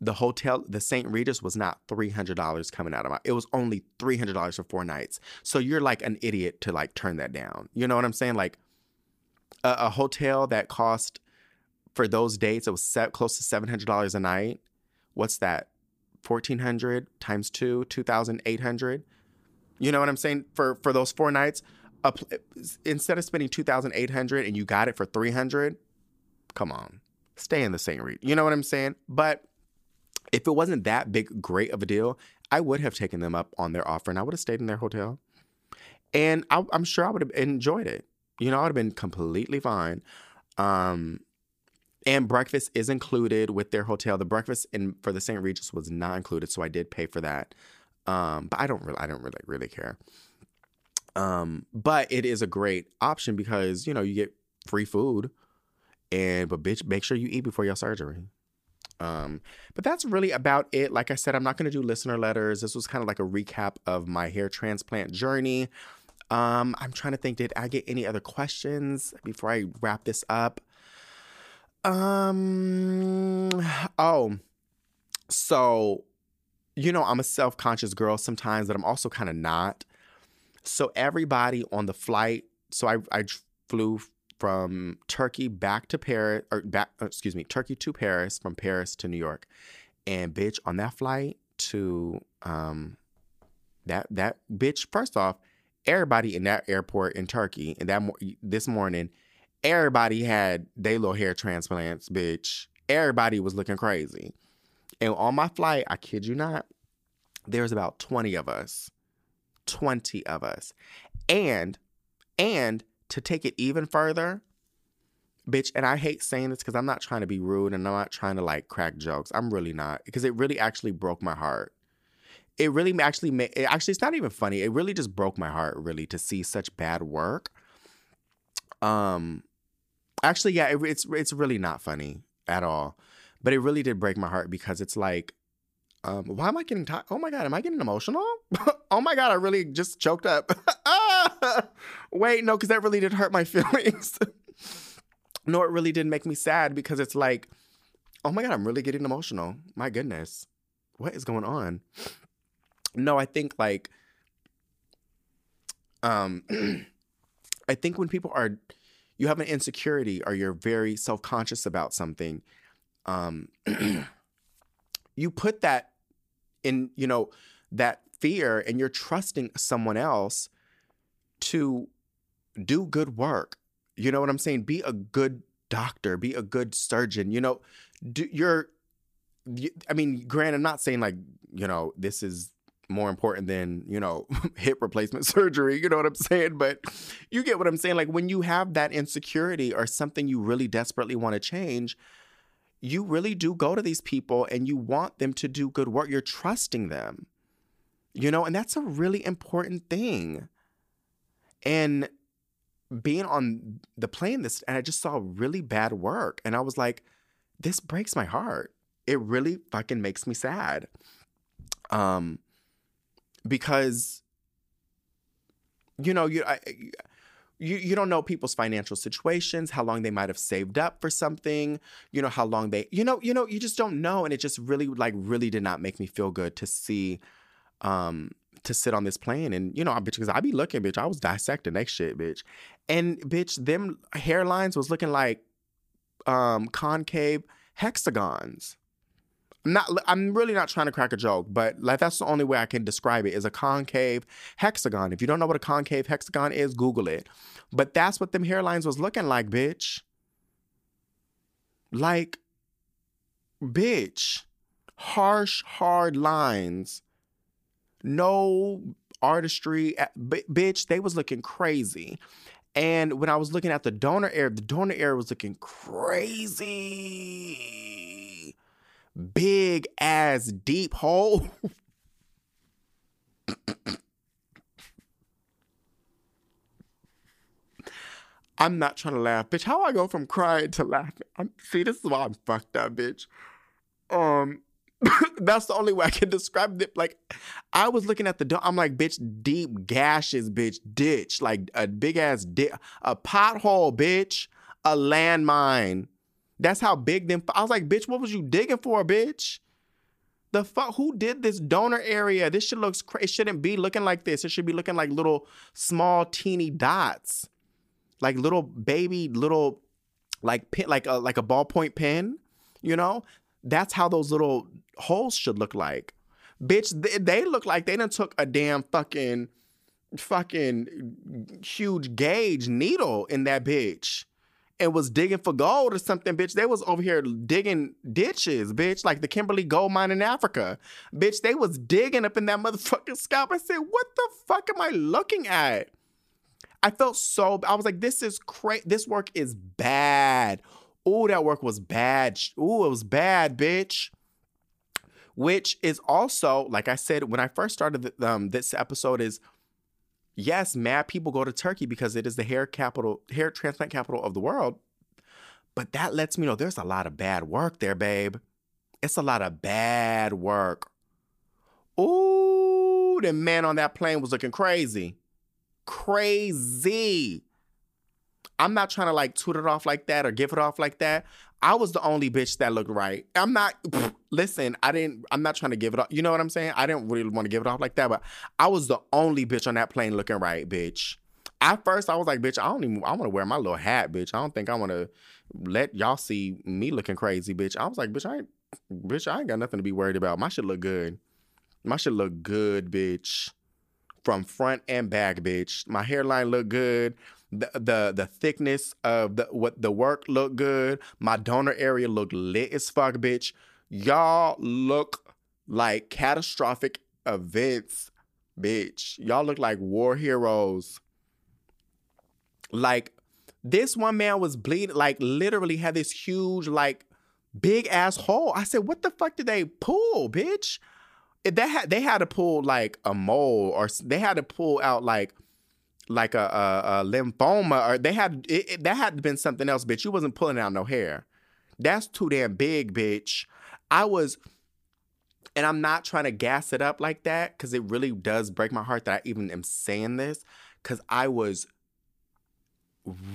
the hotel, the St. Regis was not three hundred dollars coming out of my. It was only three hundred dollars for four nights. So you're like an idiot to like turn that down. You know what I'm saying? Like a, a hotel that cost for those dates, it was set, close to seven hundred dollars a night. What's that? Fourteen hundred times two, two thousand eight hundred. You know what I'm saying? For for those four nights, a, instead of spending 2800 and you got it for 300 come on. Stay in the St. Regis you know what i'm saying? But if it wasn't that big great of a deal i would have taken them up on their offer and i would have stayed in their hotel. And I, am sure i would have enjoyed it. You know i would have been completely fine. Um, and breakfast is included with their hotel. The breakfast in for the st regis was not included so i did pay for that. Um, but i don't really i don't really really care um, but it is a great option because you know you get free food, and but bitch, make sure you eat before your surgery. Um, but that's really about it. Like I said, I'm not going to do listener letters. This was kind of like a recap of my hair transplant journey. Um, I'm trying to think, did I get any other questions before I wrap this up? Um, oh, so, you know, I'm a self conscious girl sometimes, but I'm also kind of not. So everybody on the flight, so I, I flew from Turkey back to Paris, or back, uh, excuse me, Turkey to Paris, from Paris to New York. And bitch, on that flight to um, that that bitch. First off, everybody in that airport in Turkey and that this morning, everybody had they little hair transplants, bitch. Everybody was looking crazy. And on my flight, I kid you not, there was about 20 of us. 20 of us. And and to take it even further, bitch, and I hate saying this because I'm not trying to be rude and I'm not trying to like crack jokes. I'm really not because it really actually broke my heart. It really actually made it actually it's not even funny. It really just broke my heart really to see such bad work. Um actually yeah, it, it's it's really not funny at all. But it really did break my heart because it's like um, why am I getting tired? Oh my God, am I getting emotional? oh my God, I really just choked up. Wait, no, because that really did hurt my feelings. no, it really did make me sad because it's like, oh my God, I'm really getting emotional. My goodness, what is going on? No, I think like, um, I think when people are, you have an insecurity or you're very self conscious about something, um, you put that in you know that fear and you're trusting someone else to do good work. You know what i'm saying? Be a good doctor be a good surgeon you know? Do you're i mean grant i'm not saying like you know this is more important than you know hip replacement surgery you know what i'm saying? But you get what i'm saying? Like when you have that insecurity or something you really desperately want to change you really do go to these people and you want them to do good work. You're trusting them, you know, and that's a really important thing. And being on the plane this, and I just saw really bad work, and I was like, this breaks my heart. It really fucking makes me sad. Um, because you know, you I, you you don't know people's financial situations, how long they might have saved up for something, you know, how long they you know, you know, you just don't know and it just really like really did not make me feel good to see um to sit on this plane and you know, I bitch, because I be looking, bitch, I was dissecting that shit, bitch. And bitch, them hairlines was looking like um concave hexagons. I'm not I'm really not trying to crack a joke, but like that's the only way I can describe it is a concave hexagon. If you don't know what a concave hexagon is, Google it. But that's what them hairlines was looking like, bitch. Like, bitch. Harsh, hard lines. No artistry. B- bitch, they was looking crazy. And when I was looking at the donor area, the donor area was looking crazy. Big ass deep hole. I'm not trying to laugh, bitch. How I go from crying to laughing? I'm, see, this is why I'm fucked up, bitch. Um, that's the only way I can describe it. Like, I was looking at the, door. I'm like, bitch, deep gashes, bitch, ditch, like a big ass di- a pothole, bitch, a landmine. That's how big them. I was like, bitch, what was you digging for, bitch? The fuck? Who did this donor area? This shit looks crazy. It shouldn't be looking like this. It should be looking like little small teeny dots like little baby little like pin like a like a ballpoint pen, you know? That's how those little holes should look like. Bitch, they, they look like they done took a damn fucking fucking huge gauge needle in that bitch and was digging for gold or something, bitch. They was over here digging ditches, bitch, like the Kimberley gold mine in Africa. Bitch, they was digging up in that motherfucking scalp. I said, what the fuck am I looking at? I felt so. I was like, this is crazy. This work is bad. Oh, that work was bad. Oh, it was bad, bitch. Which is also, like I said when I first started um, this episode, is yes, mad people go to Turkey because it is the hair capital, hair transplant capital of the world. But that lets me know there's a lot of bad work there, babe. It's a lot of bad work. Ooh, the man on that plane was looking crazy crazy. I'm not trying to like toot it off like that or give it off like that. I was the only bitch that looked right. I'm not listen, I didn't I'm not trying to give it off. You know what I'm saying? I didn't really want to give it off like that, but I was the only bitch on that plane looking right, bitch. At first, I was like, bitch, I don't even, I want to wear my little hat, bitch. I don't think I want to let y'all see me looking crazy, bitch. I was like, bitch, I ain't, bitch, I ain't got nothing to be worried about. My shit look good. My shit look good, bitch. From front and back, bitch. My hairline look good. The the the thickness of the what the work look good. My donor area look lit as fuck, bitch. Y'all look like catastrophic events, bitch. Y'all look like war heroes. Like this one man was bleeding, like literally had this huge, like big ass hole. I said, what the fuck did they pull, bitch? They had they had to pull like a mole, or they had to pull out like like a, a, a lymphoma, or they had it, it, that had been something else, bitch. You wasn't pulling out no hair. That's too damn big, bitch. I was, and I'm not trying to gas it up like that because it really does break my heart that I even am saying this because I was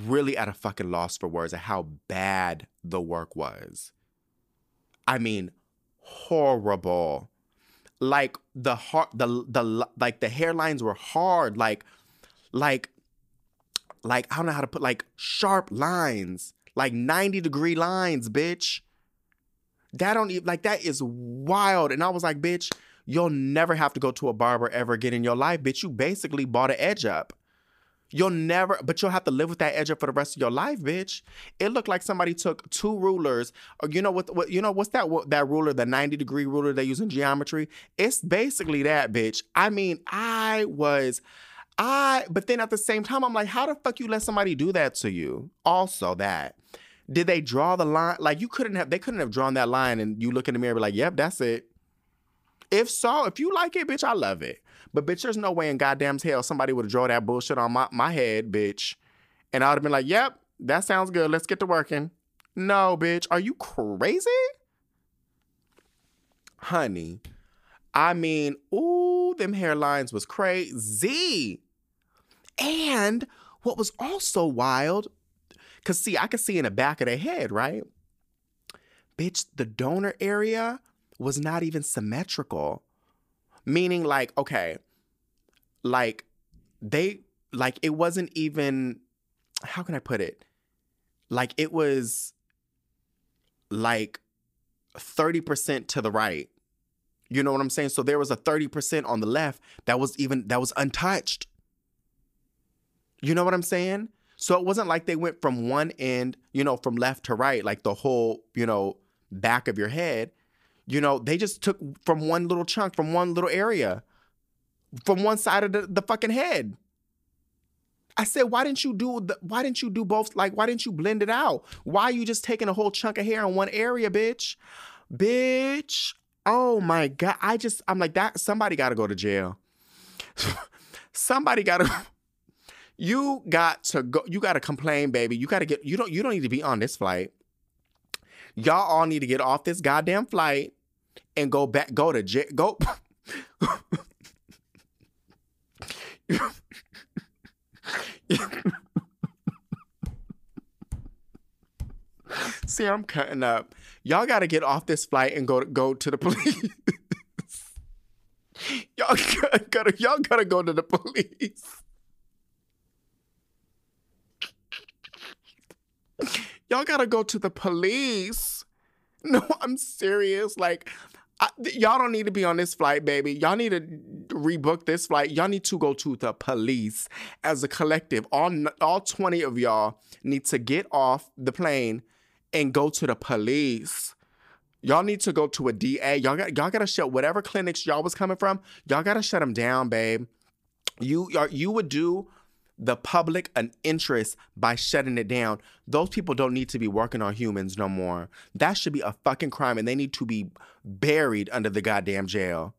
really at a fucking loss for words at how bad the work was. I mean, horrible. Like the heart, the the like the hairlines were hard, like like like I don't know how to put like sharp lines, like 90 degree lines, bitch. That don't even like that is wild. And I was like, bitch, you'll never have to go to a barber ever again in your life, bitch. You basically bought an edge up. You'll never, but you'll have to live with that edge up for the rest of your life, bitch. It looked like somebody took two rulers, or you know what? What you know? What's that? What, that ruler, the ninety degree ruler they use in geometry? It's basically that, bitch. I mean, I was, I. But then at the same time, I'm like, how the fuck you let somebody do that to you? Also, that did they draw the line? Like you couldn't have, they couldn't have drawn that line, and you look in the mirror, and be like, yep, that's it. If so, if you like it, bitch, I love it. But bitch, there's no way in goddamn hell somebody would have drawn that bullshit on my, my head, bitch. And I would have been like, yep, that sounds good. Let's get to working. No, bitch. Are you crazy? Honey. I mean, ooh, them hairlines was crazy. And what was also wild, because see, I could see in the back of their head, right? Bitch, the donor area was not even symmetrical. Meaning, like, okay, like they, like, it wasn't even, how can I put it? Like, it was like 30% to the right. You know what I'm saying? So there was a 30% on the left that was even, that was untouched. You know what I'm saying? So it wasn't like they went from one end, you know, from left to right, like the whole, you know, back of your head. You know, they just took from one little chunk, from one little area, from one side of the, the fucking head. I said, why didn't you do the, why didn't you do both? Like, why didn't you blend it out? Why are you just taking a whole chunk of hair in one area, bitch? Bitch. Oh my God. I just, I'm like, that somebody gotta go to jail. somebody gotta you got to go you gotta complain, baby. You gotta get you don't you don't need to be on this flight. Y'all all need to get off this goddamn flight and go back, go to jail, go. See, I'm cutting up. Y'all got to get off this flight and go go to the police. y'all gotta, y'all gotta go to the police. Y'all gotta go to the police. No, I'm serious. Like, I, y'all don't need to be on this flight, baby. Y'all need to rebook this flight. Y'all need to go to the police as a collective. All all 20 of y'all need to get off the plane and go to the police. Y'all need to go to a DA. Y'all got y'all gotta shut whatever clinics y'all was coming from. Y'all gotta shut them down, babe. You you would do the public an interest by shutting it down. Those people don't need to be working on humans no more. That should be a fucking crime and they need to be buried under the goddamn jail.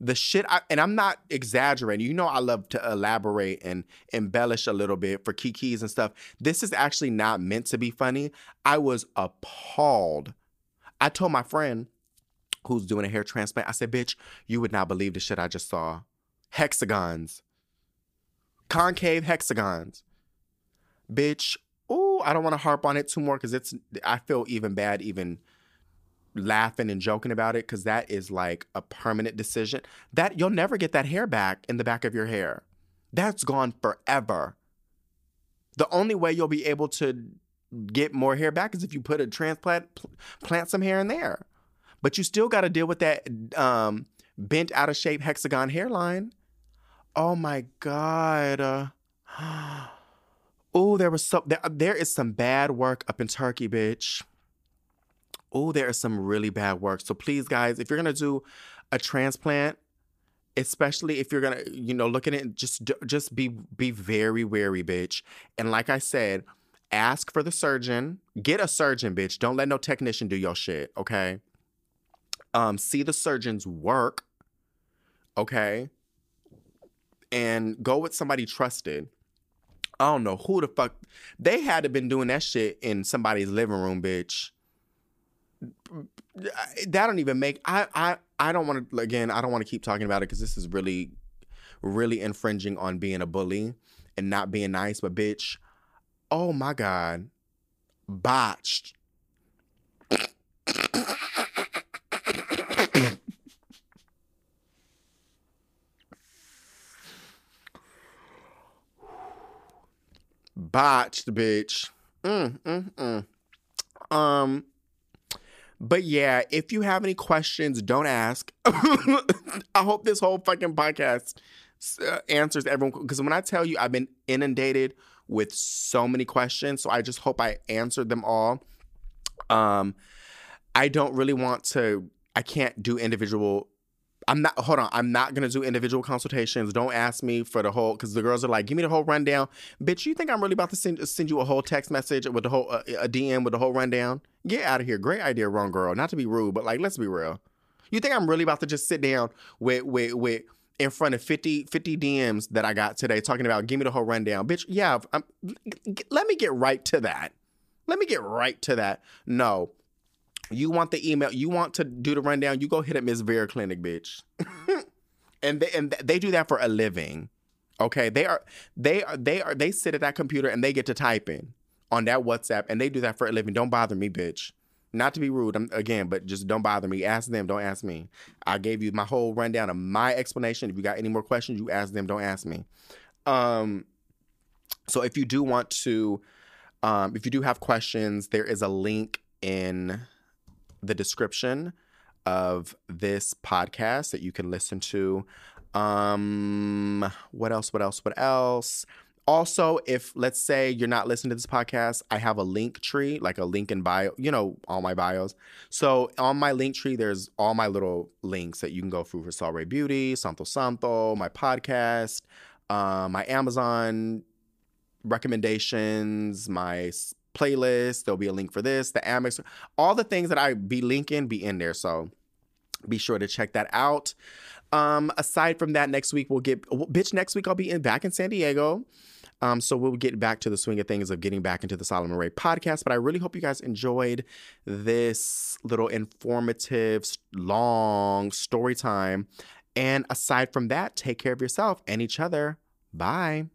The shit, I, and I'm not exaggerating. You know, I love to elaborate and embellish a little bit for kikis and stuff. This is actually not meant to be funny. I was appalled. I told my friend who's doing a hair transplant, I said, bitch, you would not believe the shit I just saw. Hexagons concave hexagons. Bitch, ooh, I don't want to harp on it too more because it's I feel even bad even laughing and joking about it because that is like a permanent decision. That you'll never get that hair back in the back of your hair. That's gone forever. The only way you'll be able to get more hair back is if you put a transplant, pl- plant some hair in there. But you still got to deal with that um, bent out of shape hexagon hairline. Oh my God. Uh, oh, there was some, there, there is some bad work up in Turkey, bitch. Oh, there is some really bad work. So please, guys, if you're to do a transplant, especially if you're gonna you know look at it just just be be very wary bitch and like i said ask for the surgeon get a surgeon bitch don't let no technician do your shit okay um see the surgeon's work okay and go with somebody trusted i don't know who the fuck they had to been doing that shit in somebody's living room bitch that don't even make I I I don't want to again I don't want to keep talking about it because this is really really infringing on being a bully and not being nice. But bitch, oh my god, botched. Botched, bitch. Mm, mm, mm. Um, but yeah, if you have any questions, don't ask. I hope this whole fucking podcast uh, answers everyone because when I tell you I've been inundated with so many questions, so I just hope I answered them all. Um I don't really want to I can't do individual I'm not hold on. I'm not gonna do individual consultations. Don't ask me for the whole because the girls are like, give me the whole rundown. Bitch, you think I'm really about to send send you a whole text message with the whole uh, a DM with the whole rundown? Get out of here. Great idea, wrong girl. Not to be rude, but like let's be real. You think I'm really about to just sit down with with with in front of 50, 50 DMs that I got today talking about give me the whole rundown. Bitch, yeah, I'm, let me get right to that. Let me get right to that. No, you want the email, you want to do the rundown, you go hit up Miss Vera Clinic, bitch. and they and they do that for a living. Okay, they are they are they are they sit at that computer and they get to typing on that WhatsApp and they do that for a living. Don't bother me, bitch. Not to be rude, I'm, again, but just don't bother me. Ask them, don't ask me. I gave you my whole rundown of my explanation. If you got any more questions, you ask them, don't ask me. Um, so if you do want to, um, if you do have questions, there is a link in the description of this podcast that you can listen to. Um, what else? What else? What else? Also, if let's say you're not listening to this podcast, I have a link tree, like a link in bio, you know, all my bios. So on my link tree, there's all my little links that you can go through for Sol Ray Beauty, Santo Santo, my podcast, uh, my Amazon recommendations, my playlist. There'll be a link for this, the Amex, all the things that I be linking be in there. So be sure to check that out. Um, aside from that, next week we'll get bitch. Next week I'll be in back in San Diego. Um, so we'll get back to the swing of things of getting back into the Solomon Ray podcast. But I really hope you guys enjoyed this little informative, long story time. And aside from that, take care of yourself and each other. Bye.